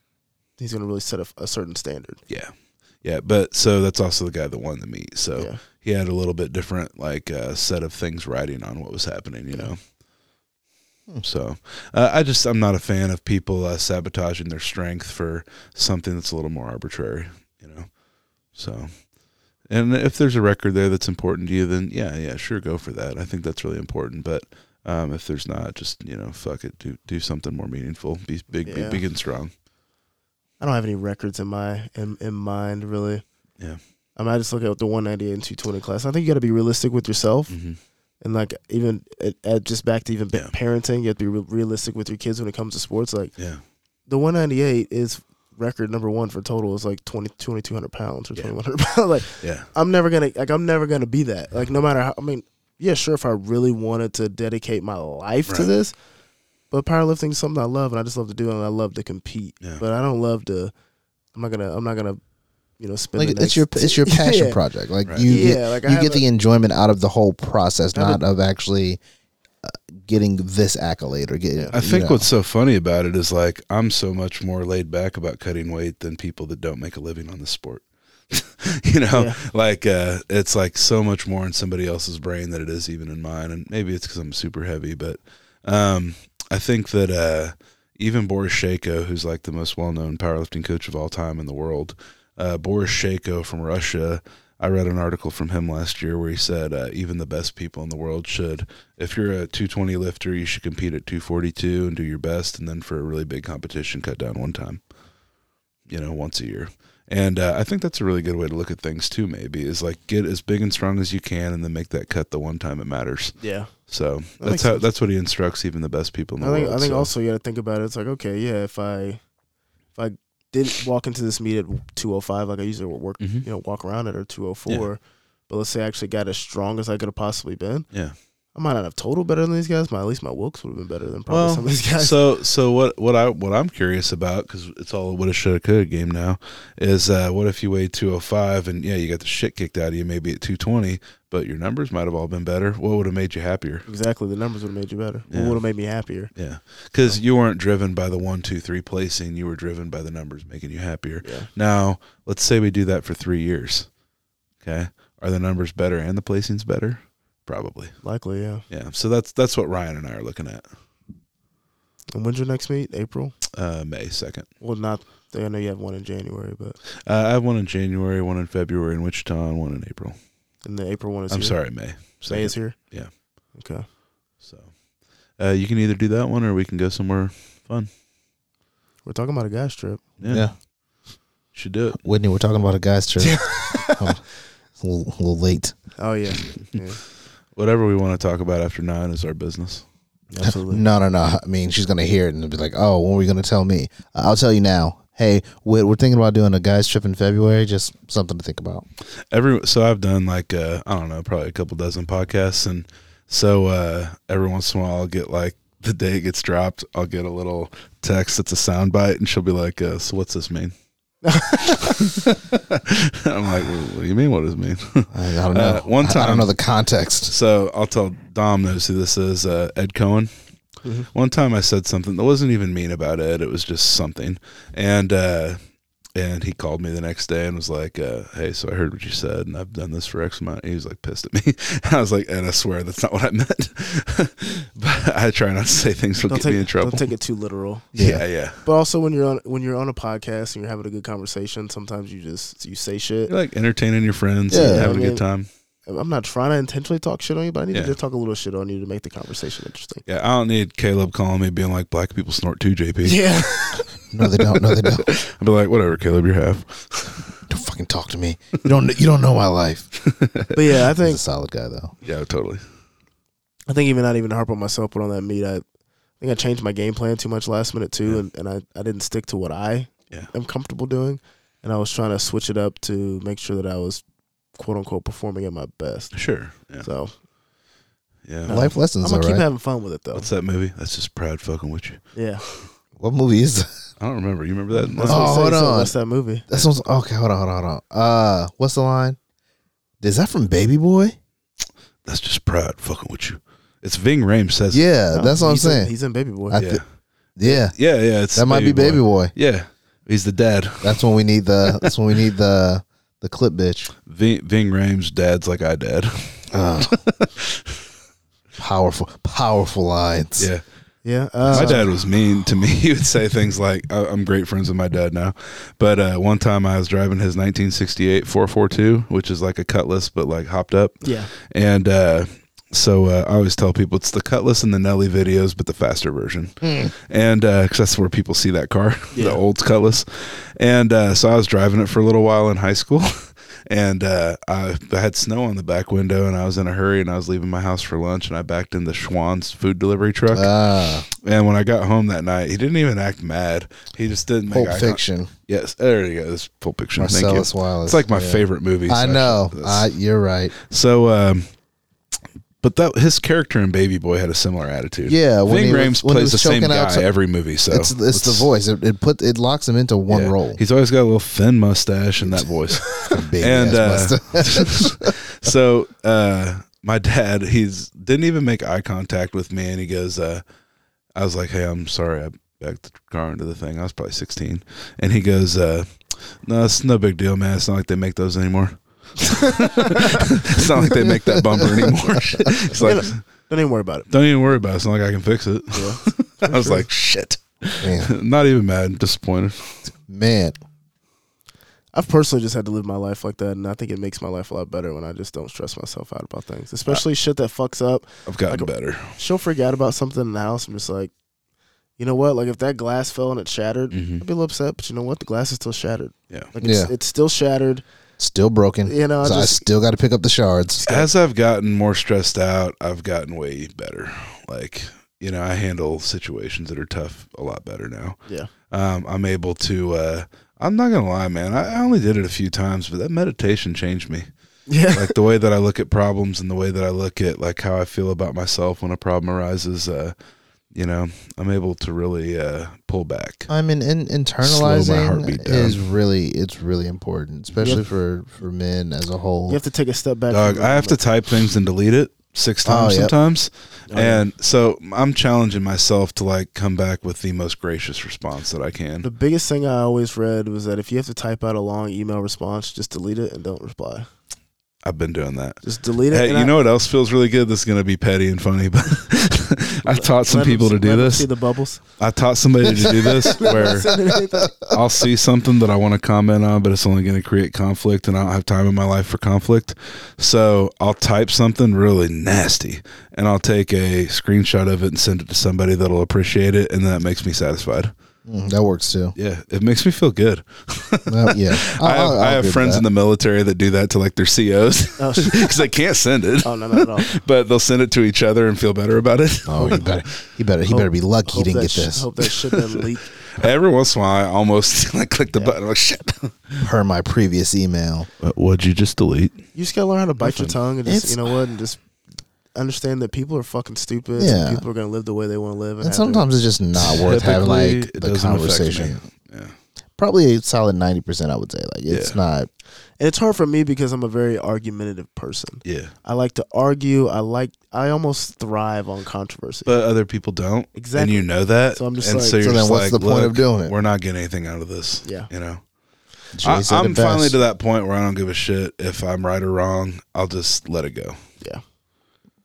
he's gonna really set a, a certain standard. Yeah. Yeah, but so that's also the guy that won the meet. So yeah. He had a little bit different like uh, set of things riding on what was happening, you know. Hmm. So uh, I just I'm not a fan of people uh, sabotaging their strength for something that's a little more arbitrary, you know. So, and if there's a record there that's important to you, then yeah, yeah, sure, go for that. I think that's really important. But um, if there's not, just you know, fuck it, do do something more meaningful. Be big, Yeah. be big and strong. I don't have any records in my in, in mind really. Yeah. I mean, I just look at the 198 and 220 class. I think you got to be realistic with yourself, hmm and like even at, at just back to even Yeah. parenting, you have to be re- realistic with your kids when it comes to sports. Like Yeah, the 198 is record number one for total is like 20 2200 pounds or Yeah. 2100 pounds. like yeah, I'm never gonna like I'm never gonna be that. Like no matter how I mean, yeah, sure if I really wanted to dedicate my life to this, but powerlifting is something I love and I just love to do and I love to compete. Yeah. But I don't love to I'm not gonna I'm not gonna you know spend like the it's your next- it's your passion yeah. project. Like Right. you Yeah, get like you have get the enjoyment out of the whole process, I have not of actually uh, getting this accolade or getting. I think know. what's so funny about it is like I'm so much more laid back about cutting weight than people that don't make a living on the sport. you know, Yeah. like uh, it's like so much more in somebody else's brain than it is even in mine, and maybe it's because I'm super heavy, but um, I think that uh, even Boris Sheiko, who's like the most well-known powerlifting coach of all time in the world, uh, Boris Sheiko from Russia. I read an article from him last year where he said uh, even the best people in the world should, if you're a 220 lifter, you should compete at 242 and do your best, and then for a really big competition, cut down one time. You know, once a year. And uh, I think that's a really good way to look at things too. Maybe is like get as big and strong as you can, and then make that cut the one time it matters. Yeah. So makes that's how sense. that's what he instructs even the best people in the I think world. I think so. also you got to think about it. It's like okay, yeah, if I if I didn't walk into this meet at 205 like I usually work, Mhm. you know, walk around at or 204, but let's say I actually got as strong as I could have possibly been, Yeah. I might not have total better than these guys, but at least my Wilks would have been better than probably Well, some of these guys. So so what what I what I'm curious about because it's all what it should have could game now is uh, what if you weighed 205 and yeah you got the shit kicked out of you maybe at 220 but your numbers might have all been better. What would have made you happier? exactly, the numbers would have made you better. What would have made me happier? Yeah, because you weren't driven by the one, two, three placing. You were driven by the numbers making you happier. Yeah. Now, let's say we do that for three years. Okay, are the numbers better and the placings better? Probably. Likely, yeah. Yeah. So that's that's what Ryan and I are looking at. And when's your next meet? April? Uh, May second. Well, not. I know you have one in January, but Uh, I have one in January, one in February in Wichita, and one in April. and the April one is I'm here. sorry, May. May is here. Yeah. Okay. So, uh, you can either do that one or we can go somewhere. Fun. We're talking about a guys trip. Yeah, Yeah. should do it. Whitney, we're talking about a guy's trip. Oh, a, little, a little late. Oh yeah. yeah. Whatever we want to talk about after nine is our business. Absolutely. No, no, no. I mean, she's gonna hear it and be like, "Oh, when are we gonna tell me?" I'll tell you now. Hey, we're, we're thinking about doing a guys trip in February. Just something to think about. every so I've done like uh, I don't know, probably a couple dozen podcasts, and so uh, every once in a while I'll get like the day it gets dropped, I'll get a little text that's a sound bite, and she'll be like, uh, "So what's this mean?" I'm like, well, "What do you mean? What does it mean?" I, don't know. Uh, one I- I, don't know the context. so I'll tell Dom knows who this is, uh, Ed Coan. Mhm. One time I said something that wasn't even mean about Ed; it was just something, and uh, and he called me the next day and was like, uh, "Hey, so I heard what you said, and I've done this for X amount." He was like pissed at me. I was like, "And I swear that's not what I meant." but I try not to say things that get take me in trouble. don't take it too literal. yeah, yeah. But also when you're on when you're on a podcast and you're having a good conversation, sometimes you just you say shit. You're like entertaining your friends, Yeah, and I having a good time. I'm not trying to intentionally talk shit on you, but I need Yeah. to just talk a little shit on you to make the conversation interesting. Yeah, I don't need Caleb calling me being like, "Black people snort too, JP." Yeah. No, they don't. No, they don't. I'd be like, "Whatever, Caleb, you're half." Don't fucking talk to me. You don't. You don't know my life. but yeah, I think He's think a solid guy though. Yeah, totally. I think even not even to harp on myself, but on that meet, I, I think I changed my game plan too much last minute too, Yeah. and, and I, I didn't stick to what I Yeah. am comfortable doing, and I was trying to switch it up to make sure that I was quote unquote performing at my best. Sure. Yeah. So Yeah. Life lessons, I'm lessons, gonna keep right. having fun with it though. What's that movie? That's just proud fucking with you. yeah. What movie is that? I don't remember. You remember that? That's Oh, what he hold said. So on. What's that movie? That sounds okay. Hold on, hold on, hold on. Uh, what's the line? Is that from Baby Boy? That's just proud fucking with you. It's Ving Rhames says. it. Yeah, that's what I'm he's in- saying. he's in Baby Boy. I Yeah. thi- yeah, Yeah, yeah. It's that might be Baby Boy. Yeah, he's the dad. That's when we need the. That's when we need the the clip, bitch. Ving, Ving Rhames' dad's like I dad. Uh, powerful, powerful lines. Yeah. Yeah. Uh, my dad was mean to me. He would say things like, I- "I'm great friends with my dad now," but uh, one time I was driving his 1968 442, which is like a Cutlass but like hopped up, Yeah. and uh, so uh, I always tell people it's the Cutlass and the Nelly videos, but the faster version. and because that's where people see that car, Yeah. the old Cutlass. And uh, so I was driving it for a little while in high school, and uh, I, I had snow on the back window, and I was in a hurry, and I was leaving my house for lunch, and I backed in the Schwan's food delivery truck. Ah, and when I got home that night, he didn't even act mad. He just didn't make Pulp con- Fiction. Yes, there you go. This is Pulp Fiction. Thank you. Marcellus Wallace. It's like my Yeah. favorite movie. I know. I, you're right. so, um, but that his character in Baby Boy had a similar attitude. Yeah, when Ving Rhames when plays the was same guy so- every movie. So it's it's the voice. It, it put it locks him into one yeah. role. He's always got a little thin mustache and that voice. Baby and uh, so uh, my dad, he's didn't even make eye contact with me, and he goes, uh, "I was like, hey, I'm sorry, I backed the car into the thing. I was probably 16, and he goes, uh, no, it's no big deal, man. It's not like they make those anymore." it's not like they make that bumper anymore. It's like, Don't even worry about it. don't even worry about it. It's not like I can fix it. Yeah. I was like, shit. Man, Not even mad, disappointed. man, I've personally just had to live my life like that, and I think it makes my life a lot better when I just don't stress myself out about things, especially shit that fucks up. I've gotten Like a- better. She'll freak out about something in the house. I'm just like, you know what? Like if that glass fell and it shattered, Mhm. I'd be a little upset. But you know what? The glass is still shattered. Yeah. Like it's, Yeah. it's still shattered. Still broken. You know, I so I still got to pick up the shards. As I've gotten more stressed out, I've gotten way better. Like, you know, I handle situations that are tough a lot better now. Yeah. Um, I'm able to, uh, I'm not going to lie, man. I, I only did it a few times, but that meditation changed me. Yeah. like the way that I look at problems and the way that I look at like how I feel about myself when a problem arises. Uh, you know, I'm able to really uh, pull back. I mean, in, my internalizing heartbeat is really it's really important, especially Yep. for for men as a whole. You have to take a step back. Dog, I have to type things and delete it six times yep. sometimes. Oh, yeah. And so I'm challenging myself to like come back with the most gracious response that I can. The biggest thing I always read was that if you have to type out a long email response, just delete it and don't reply. I've been doing that. Just delete it. Hey, you I- know what else feels really good? This is going to be petty and funny, but I taught some people to do this. See the bubbles. I taught somebody to do this where I'll see something that I want to comment on, but it's only going to create conflict, and I don't have time in my life for conflict. So I'll type something really nasty, and I'll take a screenshot of it and send it to somebody that'll appreciate it, and that makes me satisfied. Mm, that works too. Yeah, it makes me feel good. Well, yeah, I have, I have friends in the military that do that to like their COs Oh, because they can't send it, oh no, not at all. but they'll send it to each other and feel better about it. Oh, he better, he better, he better be lucky he didn't get sh- this. Hope that shit didn't leak. Every once in a while, I almost like click the Yeah. button. I'm like, shit. Per my previous email. What'd you just delete? You just gotta learn how to bite your tongue and just It's- you know what and just understand that people are fucking stupid. Yeah. And people are gonna live the way they want to live. And, And have their- sometimes it's just not worth having like the conversation. Yeah. Probably a solid ninety percent, I would say. Like it's Yeah. not. and it's hard for me because I'm a very argumentative person. Yeah. I like to argue. I like. I almost thrive on controversy. But other people don't. Exactly. And you know that. So I'm just and like- so you're So then just what's like, the point of doing it?" We're not getting anything out of this. Yeah. You know? I, I'm finally to that point where I don't give a shit if I'm right or wrong. I'll just let it go. yeah.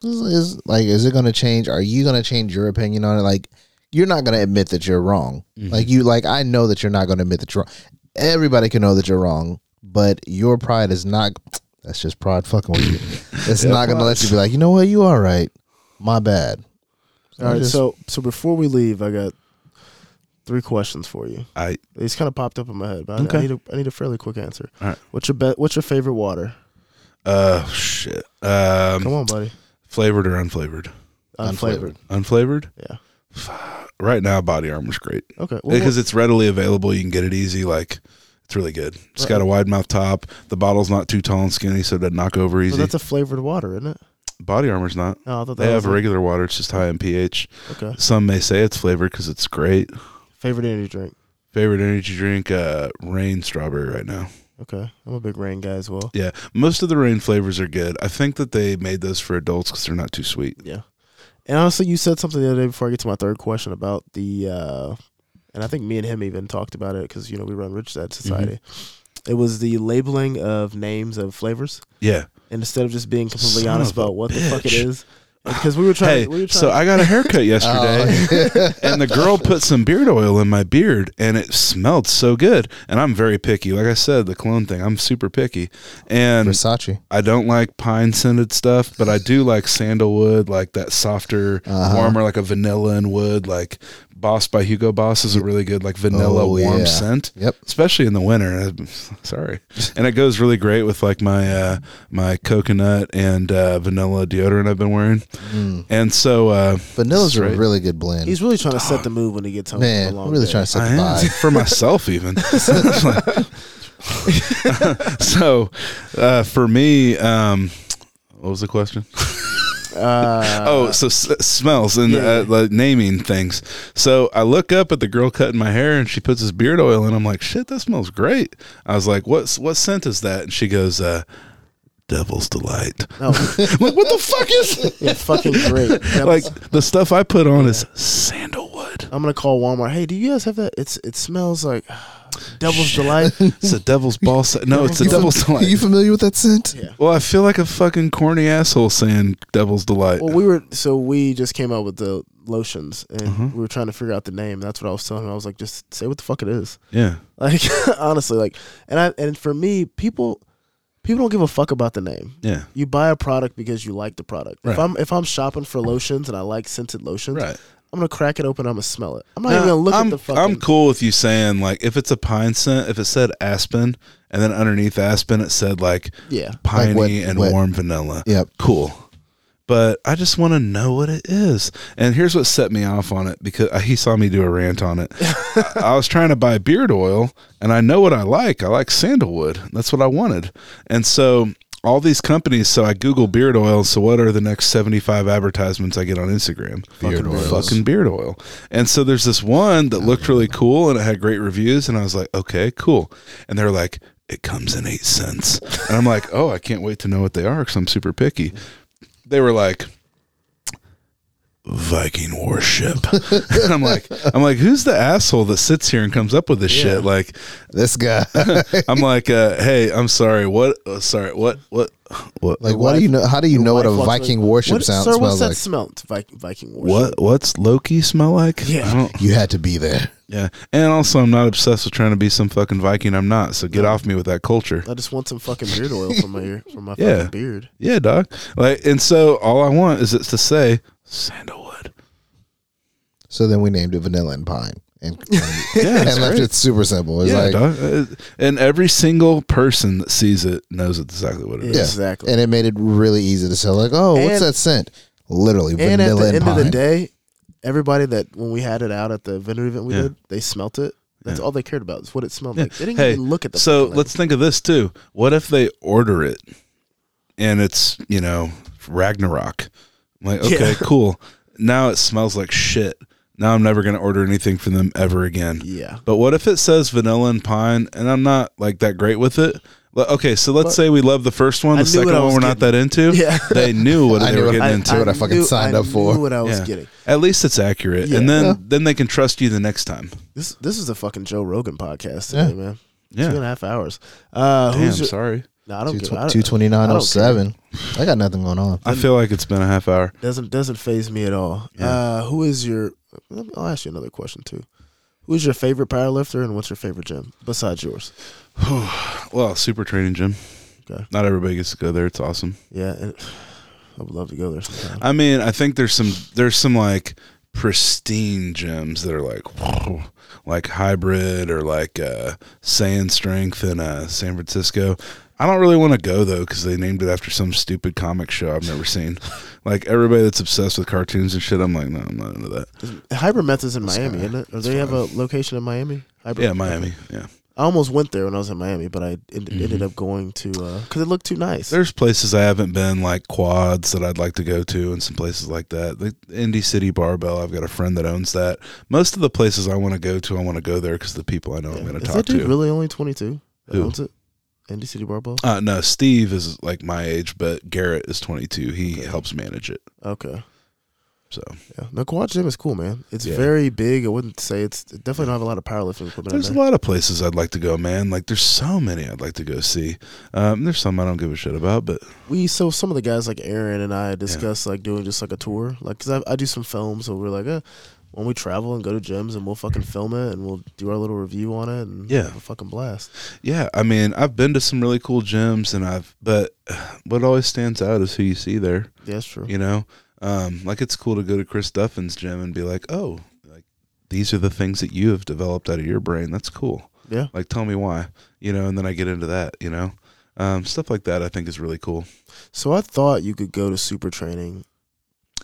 Is, is like is it going to change are you going to change your opinion on it like you're not going to admit that you're wrong Mhm. like you like i know that you're not going to admit that you're wrong everybody can know that you're wrong but your pride is not that's just pride fucking with you it's Yeah, not going to let you be like you know what you are right my bad All right. just- So so before we leave, I got three questions for you. I These kind of popped up in my head, but I- I, need a I need a fairly quick answer. All right. What's your be- What's your favorite water? uh shit. Um Come on, buddy. Flavored or unflavored? Unflavored. Unflavored? Yeah. Right now body armor's great. Okay. Well, because it's readily available. You can get it easy. Like it's really good. It's got a wide mouth top. The bottle's not too tall and skinny, so it doesn't knock over well, easy. that's a flavored water, isn't it? Body armor's not. Oh, I thought that They was have a- regular water. It's just high in pH. Okay. Some may say it's flavored because it's great. Favorite energy drink. Favorite energy drink, uh, Reign strawberry right now. Okay. I'm a big Reign guy as well. Yeah, most of the Reign flavors are good. I think that they made those for adults because they're not too sweet. Yeah. And honestly, you said something the other day before I get to my third question about the, uh, and I think me and him even talked about it because you know we run Rich Dad Society. It was the labeling of names of flavors, Yeah. and instead of just being completely Son honest about what the fuck it bitch. is, because we were trying. Hey, we were trying so I got a haircut yesterday. Oh, and the girl put some beard oil in my beard and it smelled so good and i'm very picky like i said the cologne thing i'm super picky and versace i don't like pine scented stuff but i do like sandalwood like that softer Uh-huh. warmer like a vanilla and wood like boss by hugo boss is a really good like vanilla Oh, warm yeah. scent yep especially in the winter I'm sorry and it goes really great with like my uh my coconut and uh vanilla deodorant i've been wearing mm. and so uh vanilla's a really good blend He's really trying to set the mood when he gets home. man a long really day. trying to set I the am vibe for myself even. so uh, for me, um, what was the question? Uh, oh, so s- smells and yeah, uh, like naming things. So I look up at the girl cutting my hair, and she puts this beard oil in. I'm like, shit, that smells great. I was like, what's what scent is that? And she goes, uh, Devil's Delight. I'm like, what the fuck is? yeah, fucking great. Like the stuff I put on is sandalwood. I'm gonna call Walmart. Hey, do you guys have that? It's it smells like Devil's Shit. Delight. It's a devil's ball. Sa- no, it's a You devil's fam- delight. you familiar with that scent Yeah. Well, I feel like a fucking corny asshole saying "Devil's Delight." Well, we were so we just came out with the lotions, and Mhm. we were trying to figure out the name. That's what I was telling him. I was like, just say what the fuck it is. yeah, Like honestly, like, and I and for me, people people don't give a fuck about the name. yeah, You buy a product because you like the product. If I'm if I'm shopping for lotions and I like scented lotions, right. I'm gonna crack it open. I'm gonna smell it. I'm not even gonna look I'm, at the fucking. I'm cool with you saying like if it's a pine scent, if it said aspen, and then underneath aspen it said like Yeah, piney wet- and wet. warm vanilla. yep Cool. But I just want to know what it is. And here's what set me off on it because uh, he saw me do a rant on it. I, I was trying to buy beard oil and I know what I like. I like sandalwood. That's what I wanted. And so all these companies. So I Google beard oil. So what are the next seventy five advertisements I get on Instagram? Beard Fucking oils. Fucking beard oil. And so there's this one that looked really cool and it had great reviews. And I was like, okay, cool. And they're like, it comes in eight scents. And I'm like, oh, I can't wait to know what they are because I'm super picky. They were like, Viking warship. and I'm like, I'm like, who's the asshole that sits here and comes up with this shit? Like, This guy. I'm like, uh, hey, I'm sorry. What? Uh, sorry. What? What? What? like, what do you know? How do you know what a Viking away- warship what, sound sir, what's smells that like? smell? Viking, Viking warship. what? What's Loki smell like? Yeah. You had to be there. Yeah, and also I'm not obsessed with trying to be some fucking Viking. I'm not. So get off me with that culture. I just want some fucking beard oil from my ear, from my Yeah. fucking beard. Yeah, dog. Like, and so all I want is it to say sandalwood. So then we named it Vanilla and Pine, and and, Yeah, and left it super simple. It's yeah, like, dog. Uh, And every single person that sees it knows exactly what it is. Yeah. Exactly. and it made it really easy to sell. Like, oh, what's that scent? Literally And at vanilla the and end pine. of the day, everybody that when we had it out at the vendor event we Yeah. did, they smelt it. That's Yeah. all they cared about. Is what it smelled Yeah. like. They didn't Hey, even look at the. So fucking let's think of this too. What if they order it and it's, you know, Ragnarok? I'm like, okay, Yeah. cool. Now it smells like shit. Now I'm never going to order anything from them ever again. Yeah. But what if it says vanilla and pine and I'm not like that great with it? Like, Okay, so let's But- say we love the first one, the second one we're not that into. Yeah. They knew what they knew were what- getting I- into. I- what I fucking knew- signed I up for. What I was Yeah. getting. At least it's accurate. Yeah. And then Yeah. then they can trust you the next time. This this is a fucking Joe Rogan podcast today, Yeah. man. Yeah. Two and a half hours. Uh, Damn, who's your, sorry. No, I don't give. I Two twenty nine I oh don't seven. I got nothing going on. I feel like it's been a half hour. Doesn't doesn't phase me at all. Yeah. Uh, who is your? I'll ask you another question too. Who is your favorite powerlifter, and what's your favorite gym besides yours? Well, super training gym. Okay. Not everybody gets to go there. It's awesome. Yeah, and I would love to go there sometime. I mean, I think there's some there's some like pristine gyms that are like whoa, like hybrid or like uh sand strength in uh San Francisco. I don't really want to go though because they named it after some stupid comic show I've never seen. like everybody that's obsessed with cartoons and shit, I'm like, no, I'm not into that. Hybrid Method's in That's Miami, fine. isn't it? Or That's they have a location in Miami? Hybrid? Yeah, Miami. Yeah, I almost went there when I was in Miami, but I ended, Mhm. ended up going to because it looked too nice. there's places I haven't been like quads that I'd like to go to and some places like that. The Indy City Barbell, I've got a friend that owns that. Most of the places I want to go to, I want to go there because the people I know I'm going to Is talk that dude to. really only 22? That Who? owns it? Indy City Barbell? Uh, no, Steve is like my age, but Garrett is 22. He helps manage it. Okay. So Yeah. The quad gym is cool, man. It's Yeah. very big. I wouldn't say it's it definitely don't have a lot of powerlifting equipment there's in a lot of places I'd like to go, man. Like there's so many I'd like to go see. Um, there's some I don't give a shit about, but We so some of the guys like Aaron and I discussed like doing just like a tour, like because I, I do some films, so we're like, eh, when we travel and go to gyms and we'll fucking film it and we'll do our little review on it and Yeah. have a fucking blast. yeah, I mean, I've been to some really cool gyms, and I've but what always stands out is who you see there. Yeah, that's true. You know, um, like it's cool to go to Chris Duffin's gym and be like, oh, like these are the things that you have developed out of your brain. That's cool. Yeah. Like, tell me why. You know, and then I get into that. You know, um, stuff like that. I think is really cool. So I thought you could go to super training.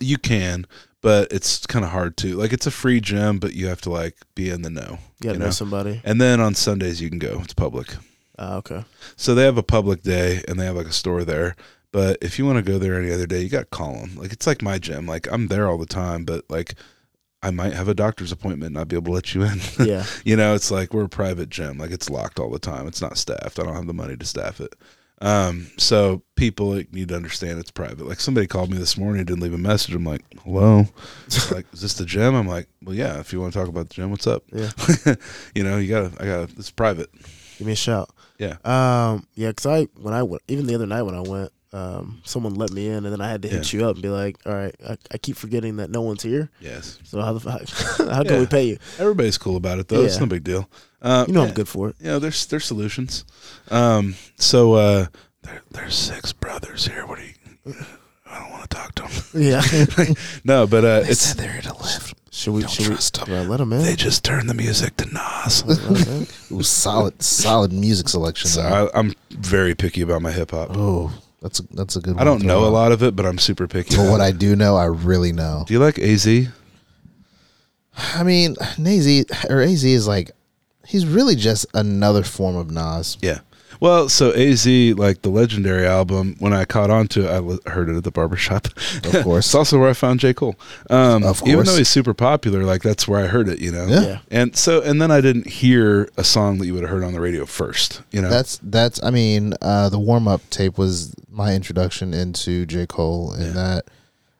You can, but it's kind of hard to. Like, it's a free gym, but you have to like be in the know. You You know know? somebody. And then on Sundays you can go. It's public. Ah, okay. So they have a public day and they have like a store there. But if you want to go there any other day, you got to call them. Like it's like my gym. Like I'm there all the time, but like I might have a doctor's appointment and not be able to let you in. Yeah. you know, it's like we're a private gym. Like it's locked all the time. It's not staffed. I don't have the money to staff it. Um, so people like, need to understand it's private. Like somebody called me this morning, didn't leave a message. I'm like, hello, like is this the gym? I'm like, well, yeah. If you want to talk about the gym, what's up? Yeah. you know, you gotta. I gotta. It's private. Give me a shout. Yeah. Um. Yeah. Cause I when I went even the other night when I went, um, someone let me in and then I had to hit you up and be like, all right, I, I keep forgetting that no one's here. Yes. So how the fuck, how can Yeah. we pay you? Everybody's cool about it though. It's no big deal. Uh, You know yeah, I'm good for it. You know, there's there's solutions. Um, so uh, there there's six brothers here. What do you? I don't want to talk to them. Yeah. no, but uh, it's they're here to left. should we? Don't should trust 'em. we? Well, let them in. they just turned the music to Nas. Ooh, solid, solid music selection. so. I, I'm very picky about my hip hop. oh, that's a, that's a good. I don't know a lot of it, but I'm super picky. But what. I do know, I really know. do you like Az? I mean, Nazy or Az is like, he's really just another form of Nas. Yeah. Well, so AZ, like the legendary album, when I caught on to it, I heard it at the barbershop. Of course. it's also where I found J. Cole. Um, Of Even though he's super popular, like that's where I heard it, you know? Yeah. Yeah. And so, and then I didn't hear a song that you would have heard on the radio first, you know? That's that's. I mean, uh, the warm up tape was my introduction into J Cole, and Yeah. that.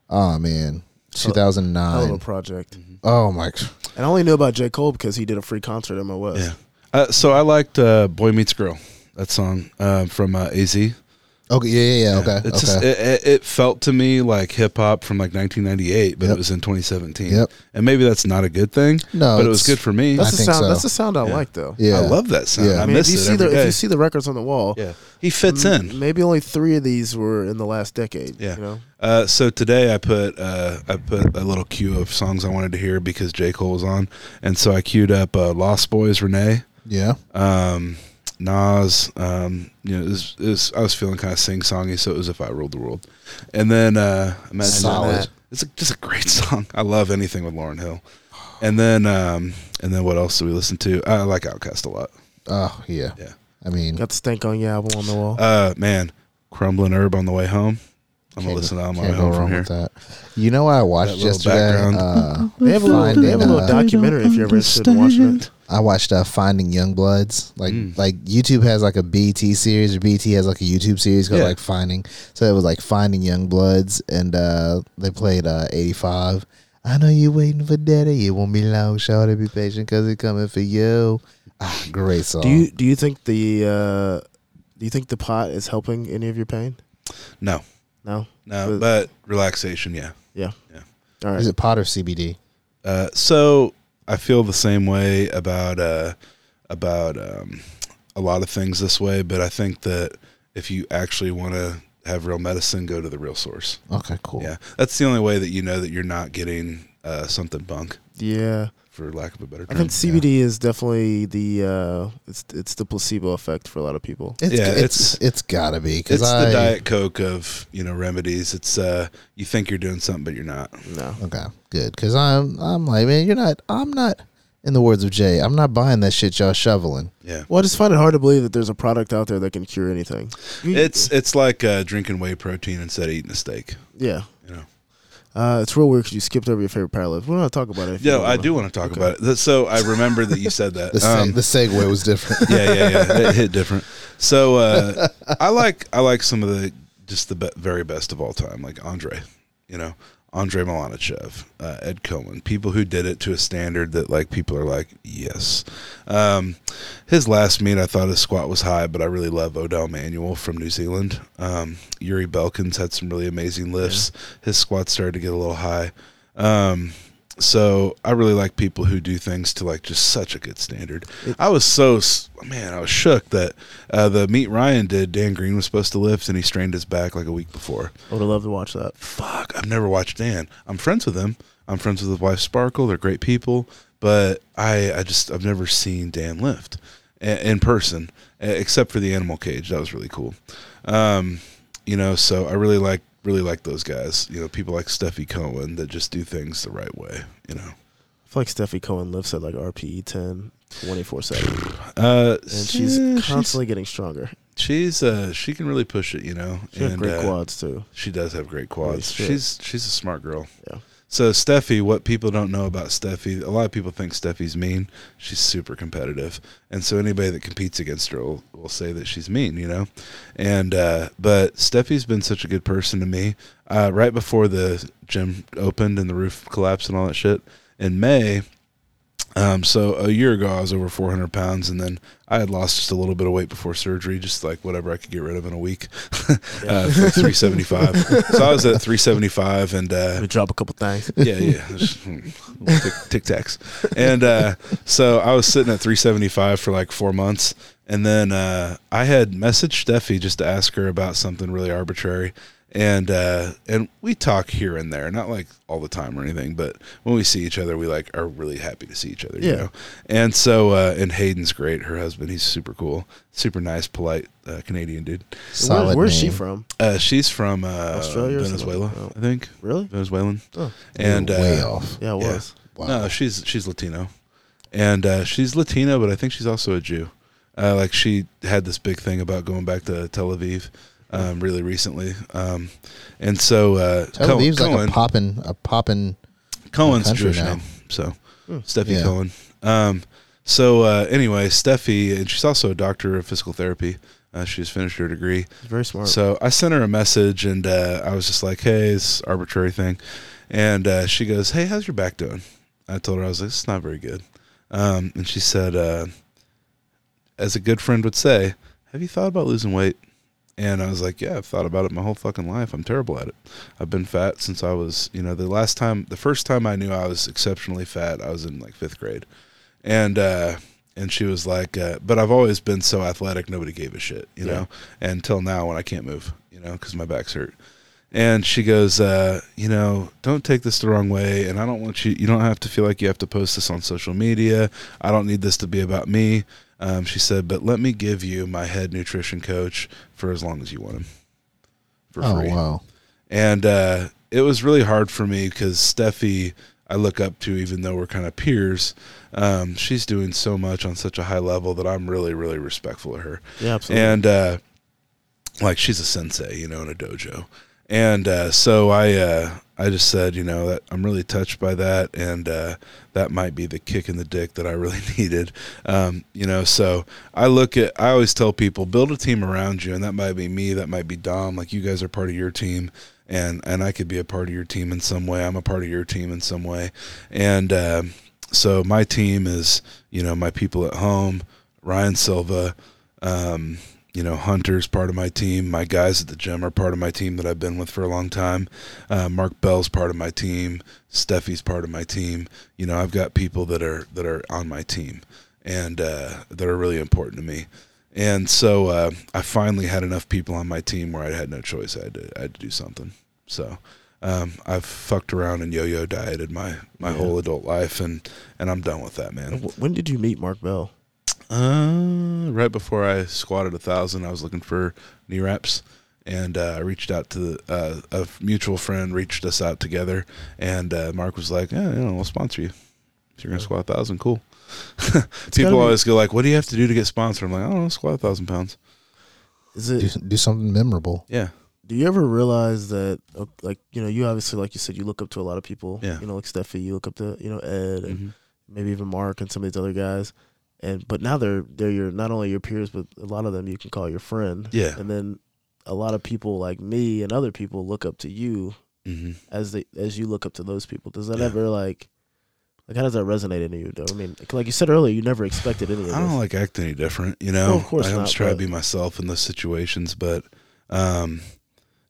Oh man, 2009. Hell of a nine. project. Oh my. And I only knew about J. Cole because he did a free concert at MOS. yeah. Uh, so I liked uh, Boy Meets Girl, that song uh, from uh, AZ. Okay. Yeah. Yeah. yeah okay. It's okay. just, it, it, it felt to me like hip hop from like 1998, but Yep. it was in 2017. Yep. And maybe that's not a good thing. No, but it was good for me. That's I the sound. so. That's the sound I Yeah. like, though. yeah. I love that sound. Yeah. I, I mean, miss if you it see every the day. if you see the records on the wall, yeah, he fits m- in. Maybe only three of these were in the last decade. Yeah. You know. Uh, so today I put uh, I put a little queue of songs I wanted to hear because J Cole was on, and so I queued up uh, Lost Boys Renee, Yeah. um, Nas. Um, you know, it was, it was, I was feeling kind of sing songy, so it was if I ruled the world, and then uh, Imagine Solid. That. It's a, just a great song. I love anything with Lauryn Hill, and then um, and then what else do we listen to? I like Outkast a lot. Oh yeah. Yeah. I mean, Got the stank on your album on the wall. Uh, man, Crumblin' Erb on the way home. I'm gonna can't listen go- to that on my way can't go home from wrong here. with that. You know what I watched That little yesterday? background. Uh, they have a little. They have a little Finding, uh, documentary if you're ever interested in watching it. I watched uh, Finding Young Bloods. Like Mm. like YouTube has like a BET series, or BET has like a YouTube series called Yeah. like Finding. So it was like Finding Young Bloods, and uh, they played uh, eighty five. I know you waiting for daddy. It won't be long, shorty. Be patient, cause it's coming for you. Ah, great song. Do you do you think the uh, do you think the pot is helping any of your pain? No, No. no, But- but relaxation, yeah. Yeah, yeah. All right. Is it pot or CBD? Uh, so I feel the same way about uh, about um, a lot of things this way, but I think that if you actually want to have real medicine, go to the real source. Okay, cool. Yeah, that's the only way that you know that you're not getting uh, something bunk, yeah. For lack of a better term. I term. think CBD is definitely the uh, it's it's the placebo effect for a lot of people. It's, Yeah, it's it's- it's gotta be because It's I the diet coke of you know remedies. It's uh, you think you're doing something, but you're not. No. Okay, good. Because I'm, I'm like, man, you're not. I'm not. In the words of Jay, I'm not buying that shit y'all shoveling. Yeah. Well, I just find it hard to believe that there's a product out there that can cure anything. It's it's like uh, drinking whey protein instead of eating a steak. yeah. You know. Uh, it's real weird because you skipped over your favorite powerlift. We're not talk about it. if you Yeah, I do want to talk Okay. about it. So I remember that you said that. The, seg- Um, the segue was different. yeah, yeah, yeah. It hit different. So uh, I like I like some of the just the be- very best of all time, like Andre. You know, Andre Malanichev, uh, Ed Coan, people who did it to a standard that like people are like, yes. Um, his last meet, I thought his squat was high, but I really love Odell Manuel from New Zealand. Um, Yuri Belkins had some really amazing lifts. His squat started to get a little high. Um, so I really like people who do things to like just such a good standard. It- I was so man, I was shook that uh, the meet Ryan did. Dan Green was supposed to lift, and he strained his back like a week before. I would have loved to watch that. Fuck, I've never watched Dan. I'm friends with him. I'm friends with his wife Sparkle. They're great people, but I I just I've never seen Dan lift a- in person, except for the animal cage. That was really cool. Um, you know, so I really like really like those guys. You know, people like Stefi Cohen that just do things the right way. You know. I feel like Stefi Cohen lifts at like RPE 10 24 7. Uh, And she's yeah, constantly getting stronger. she's uh she can really push it, you know. She has and, great uh, quads too. She does have great quads. she's she's a smart girl. Yeah. So Stefi, what people don't know about Stefi, a lot of people think Stefi's mean. She's super competitive, and so anybody that competes against her will, will say that she's mean, you know. And uh, but Stefi's been such a good person to me. Uh, right before the gym opened and the roof collapsed and all that shit in May. Um, so a year ago I was over 400 pounds, and then I had lost just a little bit of weight before surgery, just like whatever I could get rid of in a week. uh, for 375. so I was at 375, and uh, drop a couple things. yeah, yeah, Just, hmm, tic, tic tacs. And uh, so I was sitting at 375 for like four months, and then uh, I had messaged Stefi just to ask her about something really arbitrary, and uh, and we talk here and there, not like all the time or anything, but when we see each other, we like are really happy to see each other, you Yeah. know. And so, uh, and Hayden's great. Her husband, he's super cool, super nice, polite uh, Canadian dude. Solid Where, where's she from? Uh, she's from uh, Australia or Venezuela. Oh. I think. Really? Venezuelan. Oh. And You're way uh, off. Yeah, it yeah. was. Wow. no, she's she's Latino, and uh, she's Latino, but I think she's also a Jew. Uh, like she had this big thing about going back to Tel Aviv um, really recently, um, and so uh, Tel Cohen- Aviv's like a poppin' a poppin'. Cohen's country Jewish now. name, so Hmm. Stefi Yeah. Cohen. Um, so uh, anyway, Stefi, and she's also a doctor of physical therapy. Uh, she just finished her degree. Very smart. So I sent her a message, and uh, I was just like, "Hey, it's arbitrary thing," and uh, she goes, "Hey, how's your back doing?" I told her I was like, "It's not very good," um, and she said, uh, "As a good friend would say, have you thought about losing weight?" And I was like, "Yeah, I've thought about it my whole fucking life. I'm terrible at it. I've been fat since I was, you know, the last time, the first time I knew I was exceptionally fat, I was in like fifth grade, and." uh and she was like, uh, "But I've always been so athletic, nobody gave a shit, you Yeah. know." Until now, when I can't move, you know, because my back's hurt. And she goes, uh, "You know, don't take this the wrong way, and I don't want you. You don't have to feel like you have to post this on social media. I don't need this to be about me." Um, she said, "But let me give you my head nutrition coach for as long as you want him, for free. Oh free." wow. and uh, it was really hard for me because Stefi, I look up to, even though we're kind of peers. Um, she's doing so much on such a high level that I'm really, really respectful of her. yeah, absolutely. And uh, like she's a sensei, you know, in a dojo. And uh, so I, uh, I just said, you know, that I'm really touched by that, and uh, that might be the kick in the dick that I really needed. Um, you know, so I look at, I always tell people, build a team around you, and that might be me, that might be Dom. Like you guys are part of your team, and and I could be a part of your team in some way. I'm a part of your team in some way, and um so my team is, you know, my people at home, Ryan Silva. Um, you know, Hunter's part of my team. My guys at the gym are part of my team that I've been with for a long time. Uh, Mark Bell's part of my team. Stefi's part of my team. You know, I've got people that are that are on my team and uh, that are really important to me. And so uh, I finally had enough people on my team where I had no choice. I had to, I had to do something. So um, I've fucked around and yo-yo dieted my, my Yeah. whole adult life, and, and I'm done with that, man. When did you meet Mark Bell? Uh, right before I squatted a thousand, I was looking for knee wraps, and uh, I reached out to uh, a mutual friend. Reached us out together, and uh, Mark was like, "Yeah, you know, we'll sponsor you if you're gonna squat a thousand. Cool." gotta People be- always go like, "What do you have to do to get sponsored?" I'm like, "I don't know, squat a thousand pounds." Is Do, it? do something memorable. Yeah, Do you ever realize that, uh, like, you know, you obviously, like you said, you look up to a lot of people. Yeah. You know, like Stefi, you look up to, you know, Ed, and Mhm. maybe even Mark and some of these other guys. And but now they're they're your not only your peers, but a lot of them you can call your friend. Yeah. And then a lot of people like me and other people look up to you hmm as they as you look up to those people. Does that Yeah. ever like like how does that resonate in you? Though I mean, like you said earlier, you never expected any of this. I don't like acting any different, you know. Well, of course I just try to be myself in those situations, but um,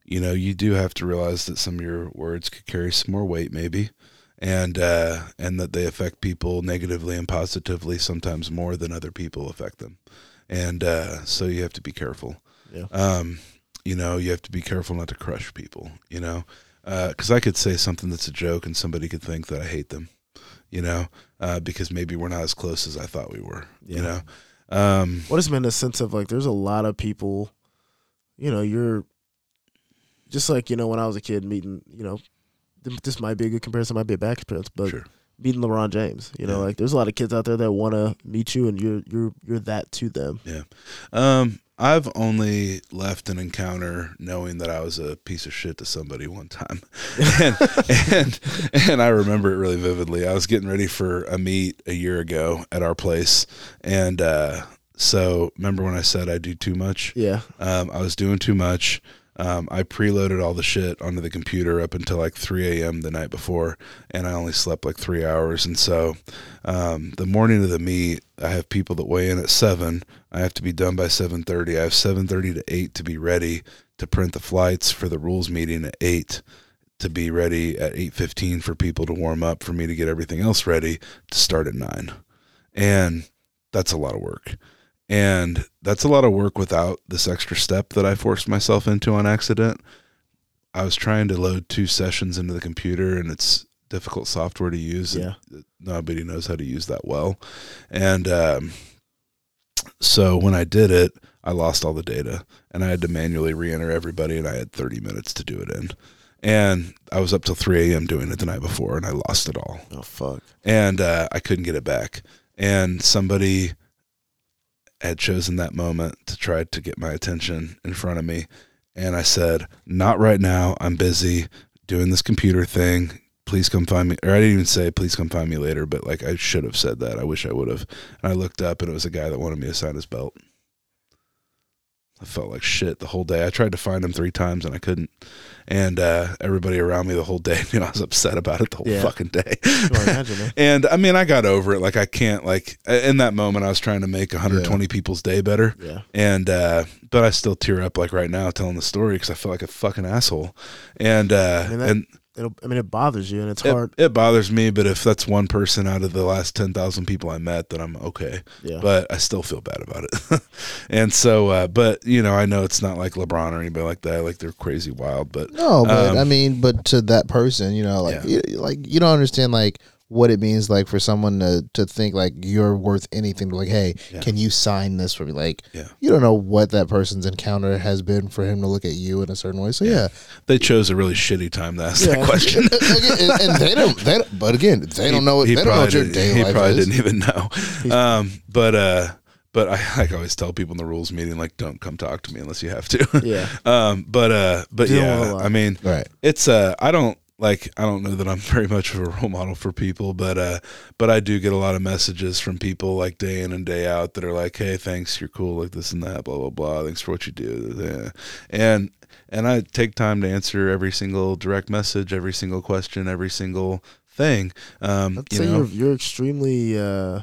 you know, you do have to realize that some of your words could carry some more weight, maybe, and uh, and that they affect people negatively and positively sometimes more than other people affect them, and uh, so you have to be careful. Yeah. Um, you know, you have to be careful not to crush people. You know, because I could say something that's a joke and somebody could think that I hate them. You know, uh, because maybe we're not as close as I thought we were. You know. Um, what has been a sense of like there's a lot of people you know you're just like you know when i was a kid meeting you know this might be a good comparison might be a bad comparison but sure. meeting lebron james you know Yeah. like there's a lot of kids out there that want to meet you and you're you're you're that to them Yeah. Um, I've only left an encounter knowing that I was a piece of shit to somebody one time, and and and I remember it really vividly. I was getting ready for a meet a year ago at our place, and uh, so remember when I said I do too much? yeah Um, I was doing too much. Um, I preloaded all the shit onto the computer up until like 3 a.m. the night before, and I only slept like three hours. And so, um, the morning of the meet, I have people that weigh in at seven. I have to be done by 7:30. I have 7:30 to 8 to be ready to print the flights for the rules meeting at 8 to be ready at 8:15 for people to warm up for me to get everything else ready to start at 9. And that's a lot of work. And that's a lot of work without this extra step that I forced myself into on accident. I was trying to load two sessions into the computer and it's difficult software to use. Yeah. Nobody knows how to use that well. And um, so when I did it, I lost all the data and I had to manually re enter everybody and I had 30 minutes to do it in. And I was up till 3 a.m. doing it the night before and I lost it all oh fuck and uh, I couldn't get it back. And somebody had chosen that moment to try to get my attention in front of me. And I said, Not right now. I'm busy doing this computer thing. Please come find me. Or I didn't even say, Please come find me later, but like I should have said that. I wish I would have. And I looked up and it was a guy that wanted me to sign his belt. I felt like shit the whole day. I tried to find him three times and I couldn't. And uh, everybody around me the whole day knew I was upset about it the whole Yeah. fucking day. Imagine. And I mean, I got over it. Like I can't like in that moment, I was trying to make 120 people's day better. Yeah. And uh, but I still tear up like right now telling the story because I feel like a fucking asshole. And uh, I mean, that- and It'll, I mean, it bothers you, and it's it, hard. it bothers me. But if that's one person out of the last 10,000 people I met, then I'm okay. Yeah. But I still feel bad about it. and so, uh, but you know, I know it's not like LeBron or anybody like that. Like they're crazy wild. But No, but Um, I mean, but to that person, you know, like Yeah. you, like you don't understand like what it means like for someone to to think like you're worth anything. Like, hey, Yeah. can you sign this for me? Like, Yeah. you don't know what that person's encounter has been for him to look at you in a certain way. So yeah, they chose a really shitty time to ask Yeah. that question. And, and they don't. They don't, but again, they don't know. He They don't know what your day He life probably is. didn't even know. Um, but uh, but I like I always tell people in the rules meeting like don't come talk to me unless you have to. yeah. um, but uh, but a yeah. I mean, Right. it's uh, I don't like I don't know that I'm very much of a role model for people, but uh, but I do get a lot of messages from people like day in and day out that are like, hey, thanks, you're cool, like this and that, blah blah blah, thanks for what you do, and and I take time to answer every single direct message, every single question, every single thing. Um, I'd you say know, you're you're extremely uh,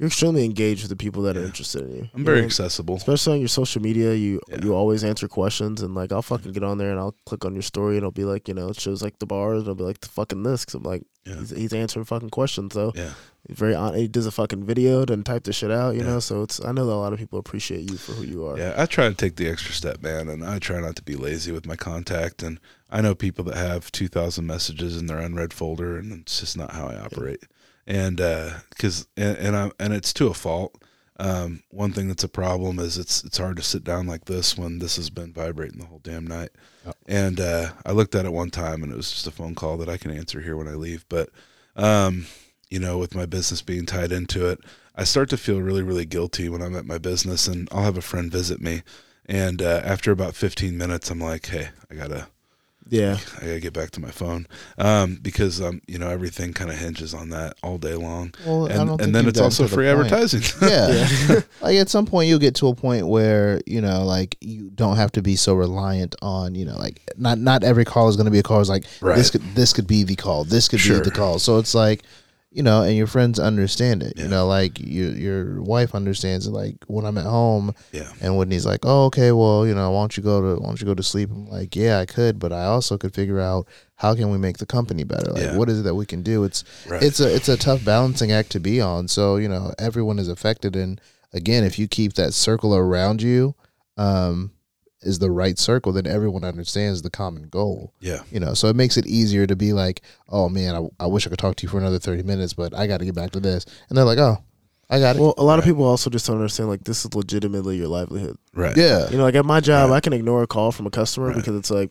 you're extremely engaged with the people that are interested in you. I'm You very know? accessible. especially on your social media. You Yeah. you always answer questions, and like I'll fucking get on there and I'll click on your story, and it'll be like you know it shows like the bars, and I'll be like the fucking this, because I'm like Yeah. he's, he's answering fucking questions though. Yeah. He's very on. He does a fucking video, then type the shit out, you Yeah. know. So it's I know that a lot of people appreciate you for who you are. Yeah, I try to take the extra step, man, and I try not to be lazy with my contact. And I know people that have two thousand messages in their unread folder, and it's just not how I operate. And because and, and I and it's to a fault. Um, one thing that's a problem is it's it's hard to sit down like this when this has been vibrating the whole damn night. And uh, I looked at it one time, and it was just a phone call that I can answer here when I leave. But um, you know, with my business being tied into it, I start to feel really, really guilty when I'm at my business and I'll have a friend visit me. And uh, after about 15 minutes, I'm like, hey, I gotta, yeah, I gotta get back to my phone um, because um, you know, everything kind of hinges on that all day long. Well, I don't And, think and then it's also free point. advertising. Yeah. yeah, like at some point you'll get to a point where you know like you don't have to be so reliant on you know like not not every call is going to be a call it's like Right. this could this could be the call this could Sure. be the call so it's like you know and your friends understand it Yeah. you know like your your wife understands it like when i'm at home yeah. and whitney's like oh okay well you know why don't you go to why don't you go to sleep i'm like yeah i could but i also could figure out how can we make the company better like Yeah. what is it that we can do it's Right. it's a it's a tough balancing act to be on. So you know everyone is affected, and again, if you keep that circle around you, um, is the right circle, then everyone understands the common goal. yeah. You know, so it makes it easier to be like, oh man, I, I wish I could talk to you for another thirty minutes, but I got to get back to this, and they're like, oh, I got it. Well, a lot of people also just don't understand like this is legitimately your livelihood. Right. yeah, You know, like at my job, Right. I can ignore a call from a customer Right. because it's like,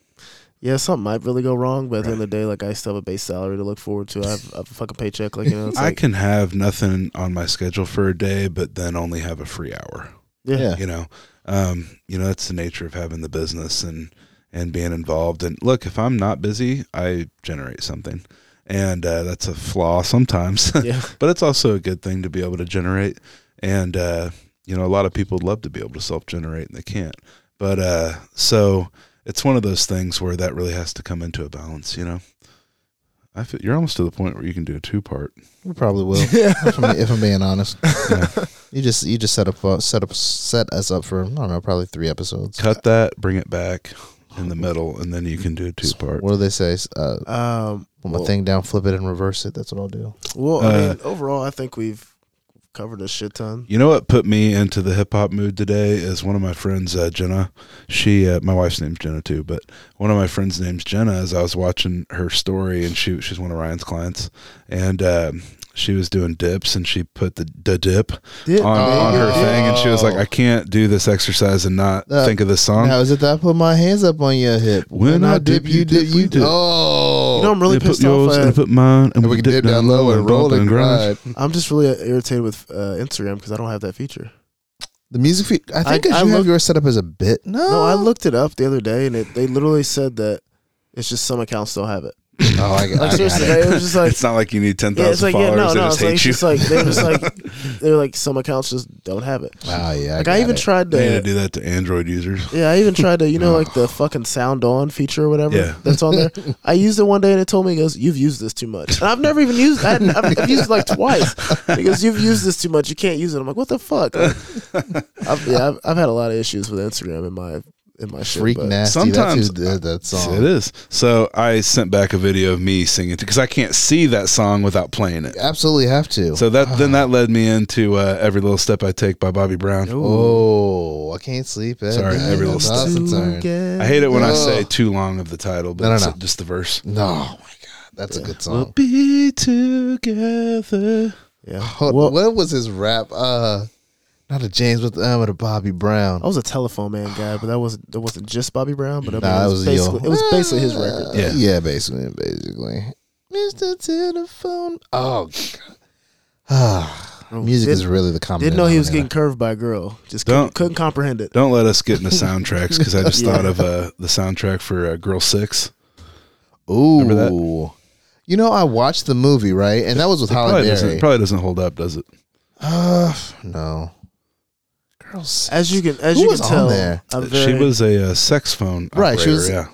yeah, something might really go wrong, but at the end of the day, like I still have a base salary to look forward to. I have, I have a fucking paycheck, like you know. It's I like, can have nothing on my schedule for a day, but then only have a free hour. yeah, Yeah. you know um you know that's the nature of having the business and and being involved. And look if i'm not busy i generate something. And uh, that's a flaw sometimes. Yeah, but it's also a good thing to be able to generate. And uh you know a lot of people love to be able to self-generate and they can't. But uh so it's one of those things where that really has to come into a balance you know I feel, you're almost to the point where you can do a two part we probably will. if, I'm, if I'm being honest, you just you just set up uh, set up set us up for I don't know probably three episodes. cut that bring it back in the middle and then you can do a two part What do they say? Uh, um, put my well, thing down, flip it, and reverse it. That's what I'll do. Well, I Uh, mean, overall, I think we've covered a shit ton. You know what put me into the hip hop mood today is one of my friends, uh, Jenna. She, uh, my wife's name's Jenna too, but one of my friends' name's Jenna. As I was watching her story, and she she's one of Ryan's clients, and um, she was doing dips, and she put the the dip Yeah, on, on her Oh. thing, and she was like, "I can't do this exercise and not Uh, think of this song." Now is it that I put my hands up on your hip? When I dip, you dip, you dip. Oh, You know, I'm really You put pissed yours off. and I put mine, and, and we can dip down low and roll and grind. grind. I'm just really irritated with uh, Instagram because I don't have that feature. The music feed. I think I- 'cause I you have yours set up as a bit. No, No, I looked it up the other day, and it, they literally said that it's just some accounts don't have it. Oh, I, I Like got seriously, it. it was just like it's not like you need ten yeah, it's thousand like yeah, followers. no, no, they it's just like, hate it's you. just like they're just like they're like some accounts just don't have it. Oh yeah, Like I, I, even it. tried they need to to. do that to Android users. Yeah, I even tried to, you know, like the fucking sound on feature or whatever Yeah. that's on there. I used it one day and it told me, it goes, you've used this too much. And I've never even used I hadn't- I've, I've used it like twice. Because you've used this too much, you can't use it. I'm like, what the fuck? Like, I've, yeah, I've, I've had a lot of issues with Instagram in my in my shit. Freak but- nasty. Sometimes- that's who did that song. It is. So I sent back a video of me singing because I can't see that song without playing it. Absolutely have to. So that then that led me into uh, "Every Little Step I Take" by Bobby Brown. oh, I can't sleep. At Sorry, night. every little step. I hate it when I say too long of the title, but No, no, it's no. just the verse. No, oh my god, that's a good song. We'll song. be together. Yeah. Hold- Well, what was his rap? Uh, not a James, but uh, but a Bobby Brown. I was a telephone man guy, but that wasn't that wasn't just Bobby Brown, but I mean, Nah, it that was, was basically it was basically his record. Uh, Yeah. yeah, basically, basically. Mr. Telephone. Oh, God. Ah, music Didn't- is really the common. Didn't know he was getting denominator. curved by a girl. Just Don't- couldn't, couldn't comprehend it. Don't let us get into soundtracks because I just Yeah. thought of uh, the soundtrack for uh, Girl Six. Ooh, Remember that? You know, I watched the movie right, and that was with Halle Probably doesn't, Berry. probably doesn't hold up, does it? Uh, no. Girls. As you can as Who you was can on tell, there? I'm very, she was a uh, sex phone Right, operator. she was- yeah,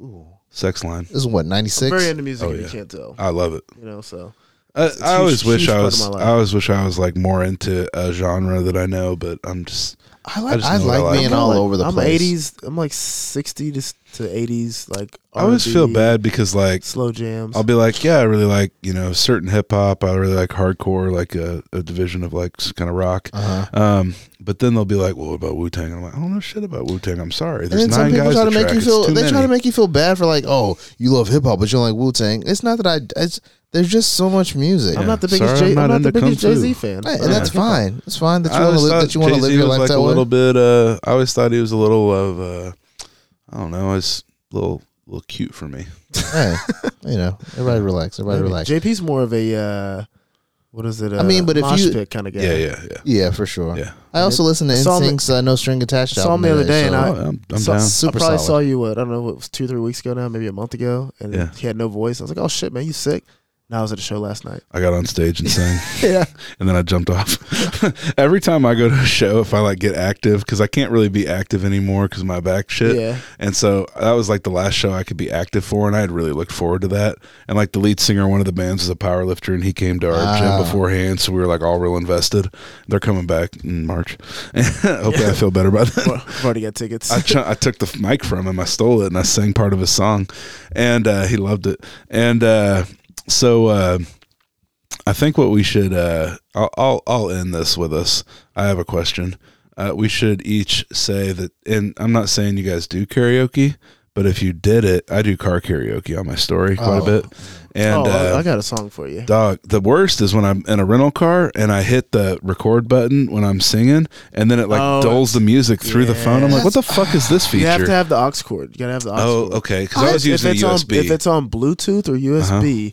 Ooh. sex line. This is what ninety I'm six. very into music. Oh, and yeah. You can't tell. I love it. You know, so I, It's a I huge- always wish huge I part was. of my I always wish I was like more into a genre that I know, but I'm just. I I like. I, I like like. being I'm all like- over the place. I'm 80s. I'm like 60 to to 80s. Like I always feel bad because like Slow jams. I'll be like, yeah, I really like you know certain hip hop. I really like hardcore, like a, a division of like kind of rock. Uh-huh. Um, but then they'll be like, well, what about Wu Tang? I'm like, I don't know shit about Wu Tang. I'm sorry. And There's then some nine people guys. try to to make track. you feel. too They try to make you feel bad for like, oh, you love hip hop, but you don't like Wu Tang. It's not that I. It's, there's just so much music, I'm not the biggest Sorry, Jay. I'm I'm not not the into Kung biggest Jay Z fan. Right, and that's like hip hop. fine. It's fine that you want to always live. thought That you want to Jay-Z live your was life like that a way. little bit. Uh, I always thought he was a little of. Uh, I don't know. It's a little, little cute for me. hey, you know, everybody relax. Everybody Maybe. relax. JP's more of a uh, what is it? Uh, I mean, but if you- pit kind of guy. Yeah, yeah, yeah, yeah, for sure. yeah. I also listen to Saw NSYNC's uh, "No String Attached" saw him the other today, day, and I- Oh, I'm, I'm So- down. super I probably solid. saw you. What I don't know. It was two, three weeks ago now, maybe a month ago, and Yeah. he had no voice. I was like, "Oh shit, man, you sick?" Now I was at a show last night. I got on stage and sang. yeah, and then I jumped off. Every time I go to a show, if I like get active, because I can't really be active anymore because my back shit. yeah. And so that was like the last show I could be active for, and I had really looked forward to that. And like the lead singer, of one of the bands is a power lifter, and he came to our Ah. gym beforehand, so we were like all real invested. They're coming back in March. Hopefully, I feel better about that. Well, I've already got tickets. I, ch- I took the mic from him. I stole it and I sang part of his song, and uh, he loved it. And uh, so uh, I think what we should uh, I'll, I'll I'll end this with us. I have a question. Uh, we should each say that, and I'm not saying you guys do karaoke, but if you did it, I do car karaoke on my story quite Oh. a bit. And oh, I- uh, I got a song for you. Dog, the worst is when I'm in a rental car and I hit the record button when I'm singing, and then it like Oh, dulls the music through the phone. I'm like, what the fuck is this feature? You have to have the aux cord. You gotta have the aux oh, cord. okay. Because I was using a it's on- USB. if it's on Bluetooth or USB,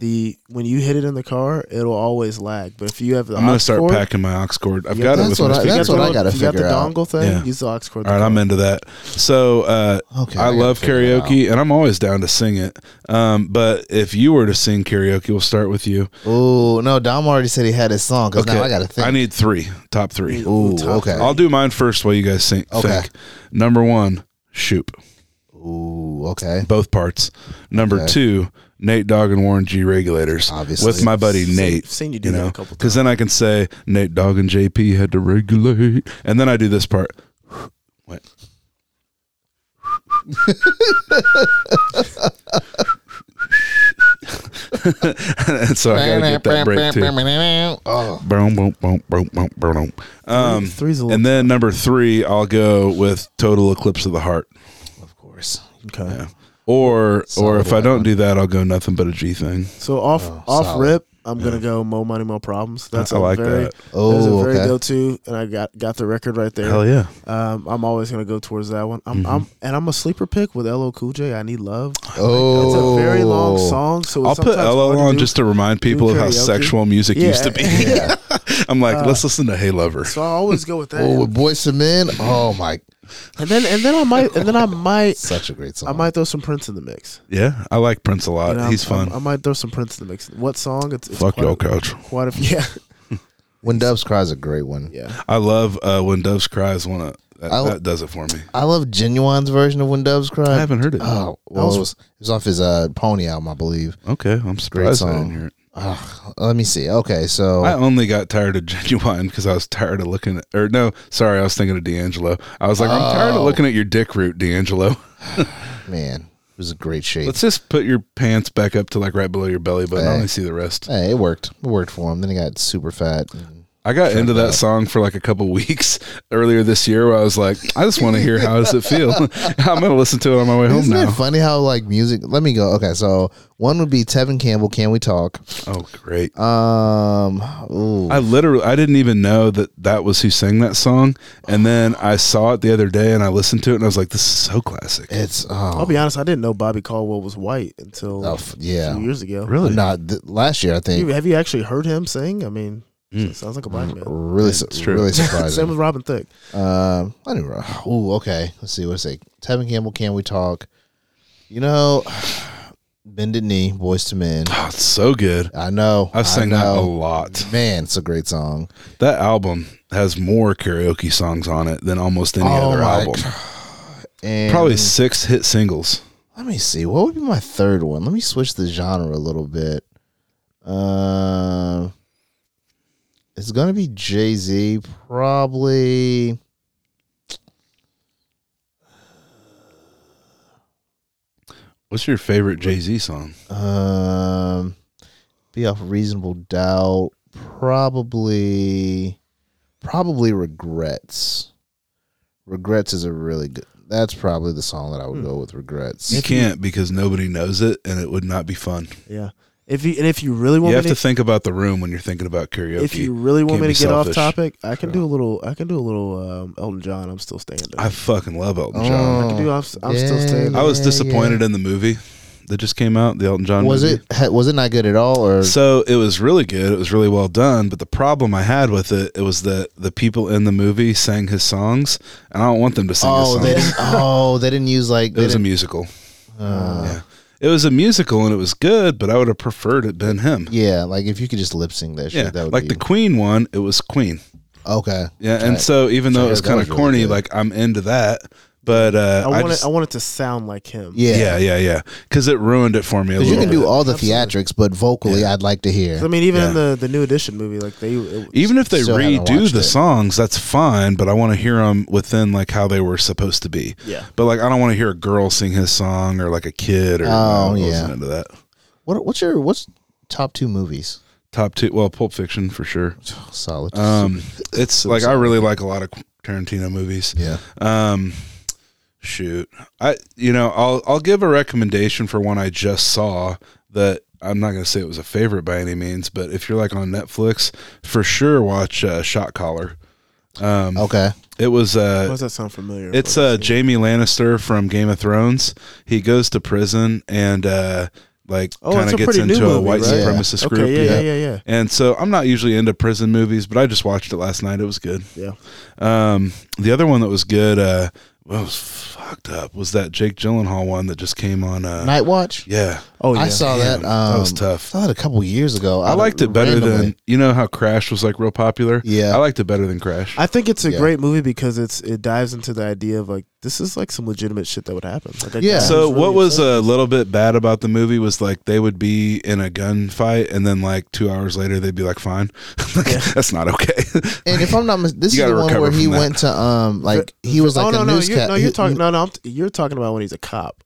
the when you hit it in the car, it'll always lag. But if you have the I'm gonna aux start cord, packing my aux cord. I've Yeah, got it that's with what my I- speaker. that's what I gotta If you got the figure out. dongle thing, Yeah. use the aux cord. All right, I'm into that. So uh, Okay, I, I love karaoke, and I'm always down to sing it. Um, but if you were to sing karaoke, we'll start with you. Oh no, Dom already said he had his song because now I got to think. I need three, top three. Ooh, top okay. I'll do mine first while you guys sing. Okay. Think. Number one, Shoop, Ooh, okay. both parts. Number Okay. two, Nate Dogg and Warren G regulators, Obviously. with my buddy Nate. I've seen you do you that a couple times. because then I can say Nate Dogg and JP had to regulate, and then I do this part. What? and so I gotta get that break too. Oh, Boom, boom, boom, boom, boom, boom. Um, Three's a little and then number three, I'll go with Total Eclipse of the Heart. of course. okay. Yeah. Or or if I don't do that, I'll go nothing but a G thing. So off Oh, off solid. rip, I'm gonna go Mo Money Mo Problems. That's I a like very, that. That's a Oh, very okay. go to, and I got got the record right there. Hell yeah. Um, I'm always gonna go towards that one. I'm, Mhm. I'm and I'm a sleeper pick with LL Cool J. I need love. Oh, It's a very long song, so I'll put sometimes LL hard to on do. just to remind people of how karaoke. sexual music Yeah. used to be. Yeah. I'm like, Uh, let's listen to Hey Lover. So I always go with that. Oh, with Boyz II Men. Oh my, and then and then I might and then I might such a great song. I might throw some Prince in the mix. Yeah, I like Prince a lot. You know, He's fun. I might throw some Prince in the mix. What song? It's, it's Fuck quite your a, couch. Quite a few. Yeah, When Doves Cry is a great one. yeah. I love uh, when Doves Cry is one of that, I- that does it for me. I love Ginuwine's version of When Doves Cry. I haven't heard it. Oh, well, was- it, was, it was off his uh, Pony album, I believe. okay, I'm surprised I song. didn't hear it. Ugh, let me see. Okay, so I only got tired of Ginuwine because I was tired of looking at, or no, sorry, I was thinking of D'Angelo. I was like, I'm tired of Oh. looking at your dick root, D'Angelo. man, it was a great shape. Let's just put your pants back up to like right below your belly button. I only see the rest. hey, it worked. It worked for him. Then he got super fat. and- I got into that song for like a couple weeks earlier this year where I was like, I just want to hear how does it feel. I'm gonna listen to it on my way home Isn't now. it funny how like music? Let me go. Okay, so one would be Tevin Campbell. Can we talk? Oh, great. Um, ooh, I literally I didn't even know that that was who sang that song, and then I saw it the other day and I listened to it and I was like, this is so classic. it's oh, I'll be honest. I didn't know Bobby Caldwell was white until oh, a f- yeah. few years ago. Really? Not th- last year, I You- think. have you actually heard him sing? I mean, Mm. it sounds like a black man. Really, It's su- true. really Same with Robin Thicke. Um, I didn't. know. Ooh, okay. Let's see. What's it? Tevin Campbell. Can we talk? You know, Bended Knee, Boyz II Men. Oh, it's so good. I know. I've I sang that a lot. Man, it's a great song. That album has more karaoke songs on it than almost any Oh other my album. And Probably six hit singles. Let me see. What would be my third one? Let me switch the genre a little bit. Um, it's gonna be Jay Z. Probably. What's your favorite Jay Z song? Um, be off reasonable doubt. Probably, probably regrets. Regrets is a really good. That's probably the song that I would go with. Regrets. You can't because nobody knows it and it would not be fun. Yeah. If you and if you really want to, You me have to, to think about the room when you're thinking about karaoke. if you really want me to get off topic, I can do a little. I can do a little um, Elton John. I'm still standing. I fucking love Elton Oh. John. I can do. I'm, I'm still Yeah, standing. I was yeah, disappointed in the movie that just came out, the Elton John was movie. it? Was it not good at all? Or So it was really good. It was really well done. But the problem I had with it, it was that the people in the movie sang his songs, and I don't want them to sing oh, his they songs. didn't, oh, they didn't use like. It was a didn't- musical. uh, yeah, it was a musical, and it was good. But I would have preferred it been him. yeah, like if you could just lip sync that shit, Yeah, that would be like be the Queen one, it was Queen. okay. Yeah, and so even though it was kind of corny, good. like I'm into that. But uh, I I, want just, it. I want it to sound like him. Yeah, yeah, yeah, yeah, because it ruined it for me a little you can bit. do all the Absolutely. theatrics, but vocally, I'd like to hear. I mean, even in the the new edition movie, like they it, Even if they redo the it. songs, that's fine. But I want to hear them within like how they were supposed to be. yeah. But like, I don't want to hear a girl sing his song or like a kid or. Oh, I yeah. into that. What what's your what's top two movies? Top two, well, Pulp Fiction for sure. Solid. Um, it's like I really like a lot of Tarantino movies. yeah. Um, shoot, I you know I'll I'll give a recommendation for one I just saw that I'm not gonna say it was a favorite by any means, but if you're like on Netflix, for sure watch uh, Shot Caller. Um, Okay. it was Why uh, does that sound familiar? it's What uh I've? Jamie Lannister from Game of Thrones. He goes to prison and uh like Oh, kind of gets pretty new into a movie, white right? Yeah. supremacist group. Okay, yeah, yeah, yeah, yeah. And so I'm not usually into prison movies, but I just watched it last night. It was good. Yeah. Um, the other one that was good, uh, well, was fucked up, was that Jake Gyllenhaal one that just came on. Uh, Night Watch. yeah, Oh yeah. I saw Damn, that. Um, that was tough. I Saw it a couple years ago. I liked it better randomly. than you know how Crash was like real popular. Yeah. I liked it better than Crash. I think it's a Yeah. great movie because it's it dives into the idea of like this is like some legitimate shit that would happen. Like, Yeah. I so really what was a little bit bad about the movie was like they would be in a gunfight and then like two hours later they'd be like fine. Like, That's not okay. And if I'm not, mis- this is the one where he that. went to um like he was like oh, no, a no, newscast. you're, no, you're talking. No, no, I'm t- you're talking about when he's a cop.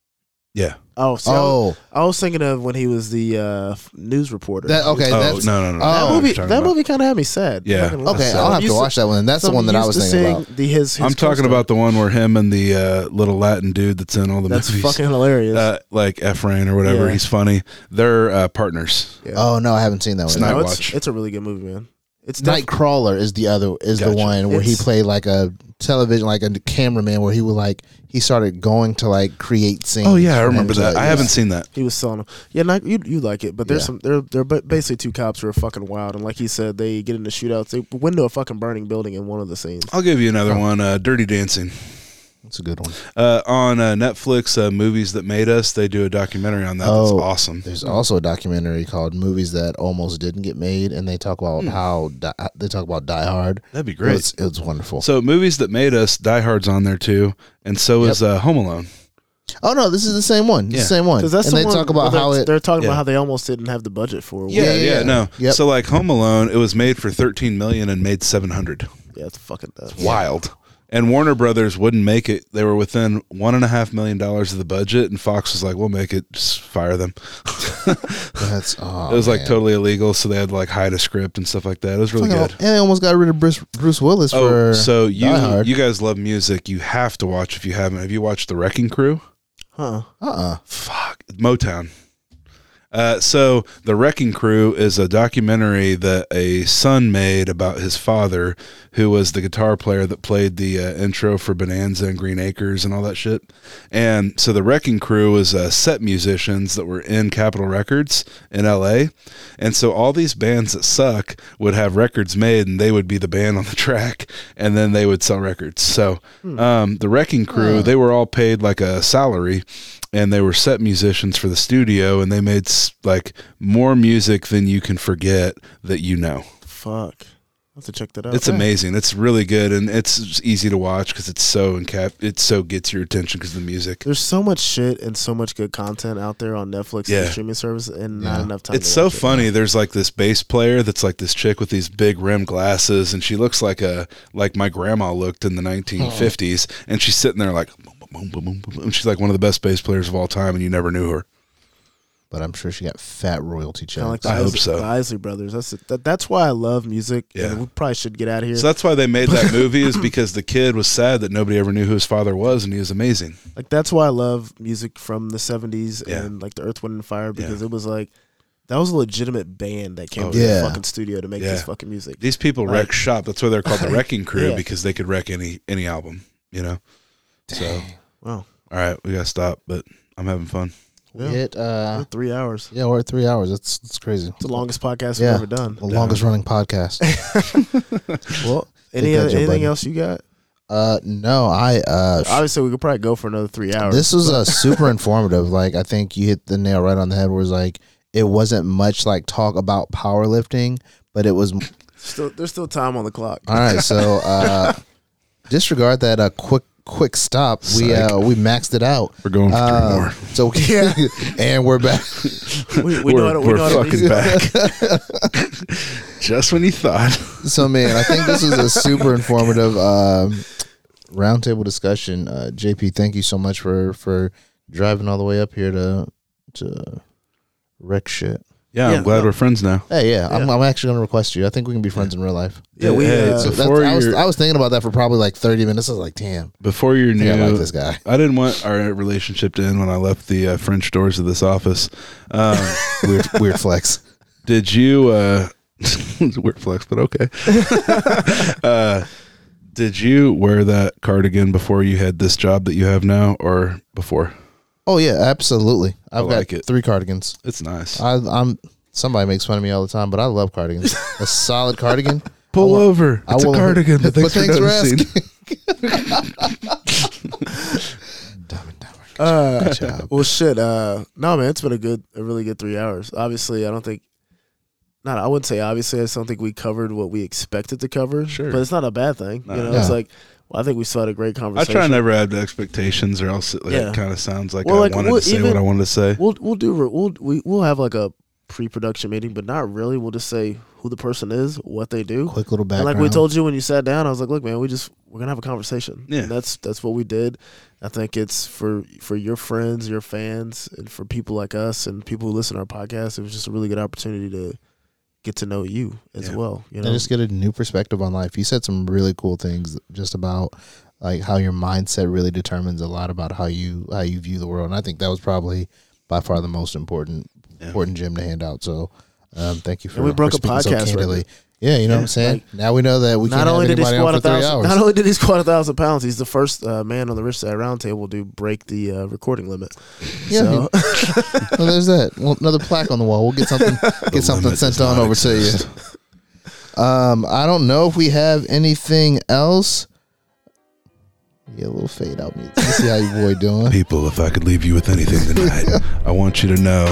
yeah, Oh, see, I, Oh, was, I was thinking of when he was the uh, news reporter. that okay. Oh that's no no no! Oh. that I movie, that movie kind of had me sad. Yeah. Not gonna lie. okay. So I'll have to watch that one. That's so the one that I was thinking about. The, his, his I'm talking about the one where him and the uh, little Latin dude that's in all the That's movies. fucking hilarious. uh, like Efrain or whatever. Yeah. He's funny. They're uh, partners. yeah. Oh no, I haven't seen that one. Night No, it's, it's a really good movie, man. It's def- Nightcrawler is the other is the one where he It's- played like a television like a cameraman where he would like he started going to like create scenes. Oh yeah, I for him remember to, that. like, I haven't seen that. He was selling them. Yeah, not, you you like it, but there's Yeah. some they're they're ba- basically two cops who are fucking wild, and like he said, they get into shootouts. They went into a fucking burning building in one of the scenes. I'll give you another Oh. one. Uh, Dirty Dancing. That's a good one. Uh, on uh, Netflix, uh, movies that made us. They do a documentary on that. Oh. That's awesome. There's also a documentary called "Movies That Almost Didn't Get Made," and they talk about Hmm. how di- they talk about Die Hard. That'd be great. It's, it's wonderful. So movies that made us. Die Hard's on there too, and so is uh, Home Alone. oh no, this is the same one. Yeah. the same one. Because that's and the they one talk about where how they're, it. they're talking Yeah. about how they almost didn't have the budget for. it. Yeah, Yeah, yeah, yeah, yeah. no. Yep. So like Home Alone, it was made for 13 million and made 700. yeah, it's fucking that's Wild. And Warner Brothers wouldn't make it. They were within one and a half million dollars of the budget, and Fox was like, "We'll make it. Just fire them." That's oh, it was like man. totally illegal, so they had to like hide a script and stuff like that. It was really Fucking- good. And they almost got rid of Bruce, Bruce Willis Oh, for so you you guys love music. You have to watch if you haven't. Have you watched The Wrecking Crew? huh? uh uh Fuck Motown. Uh, so the Wrecking Crew is a documentary that a son made about his father, who was the guitar player that played the uh, intro for Bonanza and Green Acres and all that shit. And so the Wrecking Crew was uh, set musicians that were in Capitol Records in L.A. And so all these bands that suck would have records made, and they would be the band on the track, and then they would sell records. So um, the Wrecking Crew, they were all paid like a salary, and they were set musicians for the studio, and they made like more music than you can forget that you know. Fuck. I have to check that out. It's amazing. It's really good, and it's easy to watch because it's so encap. It so gets your attention because of the music. There's so much shit and so much good content out there on Netflix Yeah. and streaming service, and not enough time. It's so watch it. funny. There's like this bass player that's like this chick with these big rim glasses, and she looks like a like my grandma looked in the 1950s, and she's sitting there like, boom, boom, boom, boom, boom, she's like one of the best bass players of all time, and you never knew her. But I'm sure she got fat royalty checks. Kind of like the I hope Isley, so. the Isley brothers. That's that, that's why I love music. Yeah. and we probably should get out of here. So that's why they made that movie is because the kid was sad that nobody ever knew who his father was, and he was amazing. like that's why I love music from the '70s Yeah. and like the Earth, Wind, and Fire because it was like that was a legitimate band that came Oh, to yeah. the fucking studio to make Yeah. this fucking music. These people Like- wreck shop. That's why they're called the Wrecking Crew Yeah. because they could wreck any any album. You know. So Wow, all right, we gotta stop, but I'm having fun. We Yeah. hit uh We're three hours. yeah, we're at three hours. That's that's crazy. It's the longest podcast Yeah. we've ever done. The longest running podcast. Well, any other, anything Budden. else you got? Uh no, I uh Obviously, we could probably go for another three hours. this was uh, super informative. Like I think you hit the nail right on the head. Where it's like it wasn't much like talk about powerlifting, but it was still there's still time on the clock. all right. So uh disregard that uh quick quick stop. We uh we maxed it out. We're going for three Uh, more. so Yeah. and we're back. We, we we're know how to, we we're know how to fucking back. Just when you thought. So man, I think this is a super informative um, roundtable discussion. Uh, JP, thank you so much for for driving all the way up here to to wreck shit. Yeah, Yeah, I'm glad no. we're friends now. Hey, yeah, I'm, Yeah. I'm actually gonna request you. I think we can be friends in real life. Yeah, we, Hey, uh, So that's, before I was you're I was thinking about that for probably like 30 minutes. I was like, damn, before you're I think I like this guy. I didn't want our relationship to end when I left the uh, French doors of this office. Um, Weird, weird flex. did you? Uh, it's a weird flex, but okay. uh, did you wear that cardigan before you had this job that you have now, or before? Oh yeah, absolutely. I've I got it. three cardigans. It's nice. I, I'm somebody makes fun of me all the time, but I love cardigans. a solid cardigan. Pull I will- over. I It's a will- cardigan. But thanks, But thanks for for noticing. Dumb and dumber. Uh, Good job. well, shit. Uh, no, man, it's been a good, a really good three hours. Obviously, I don't think, not, I wouldn't say obviously. I just don't think we covered what we expected to cover. Sure. but it's not a bad thing. No. You know, it's like, well, I think we still had a great conversation. I conversation. try never to have expectations, or else it, Yeah. kind of sounds like Well, I like, wanted we'll to say even- what I wanted to say. We'll we'll do we'll we, we'll have like a pre-production meeting, but not really. We'll just say who the person is, what they do. Quick little And background. like we told you when you sat down, I was like, "Look, man, we just we're gonna have a conversation." Yeah. and that's that's what we did. I think it's for for your friends, your fans, and for people like us and people who listen to our podcast. It was just a really good opportunity to get to know you as Yeah. well. You know, and know, just get a new perspective on life. You said some really cool things just about like how your mindset really determines a lot about how you how you view the world. And I think that was probably by far the most important Yeah. important gem to hand out. So um, thank you for And we broke for a speaking so podcast candidly. record. Yeah, you know Yeah, what I'm saying. like, now we know that we not can't only have did he anybody squat on a for three thousand, hours. not only did he squat a thousand pounds, he's the first uh, man on the Rich Dad Roundtable to break the uh, recording limit. Yeah, So, well, there's that. Well, another plaque on the wall. We'll get something The get something sent on not over to you. Um, I don't know if we have anything else. Yeah, a little fade out music. Let's see how your boy doing. People, if I could leave you with anything tonight, I want you to know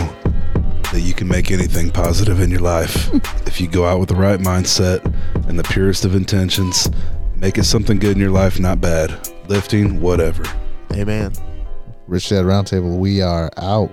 that you can make anything positive in your life if you go out with the right mindset and the purest of intentions. Make it something good in your life, not bad. Lifting, whatever. Amen. Rich Dad Roundtable. We are out.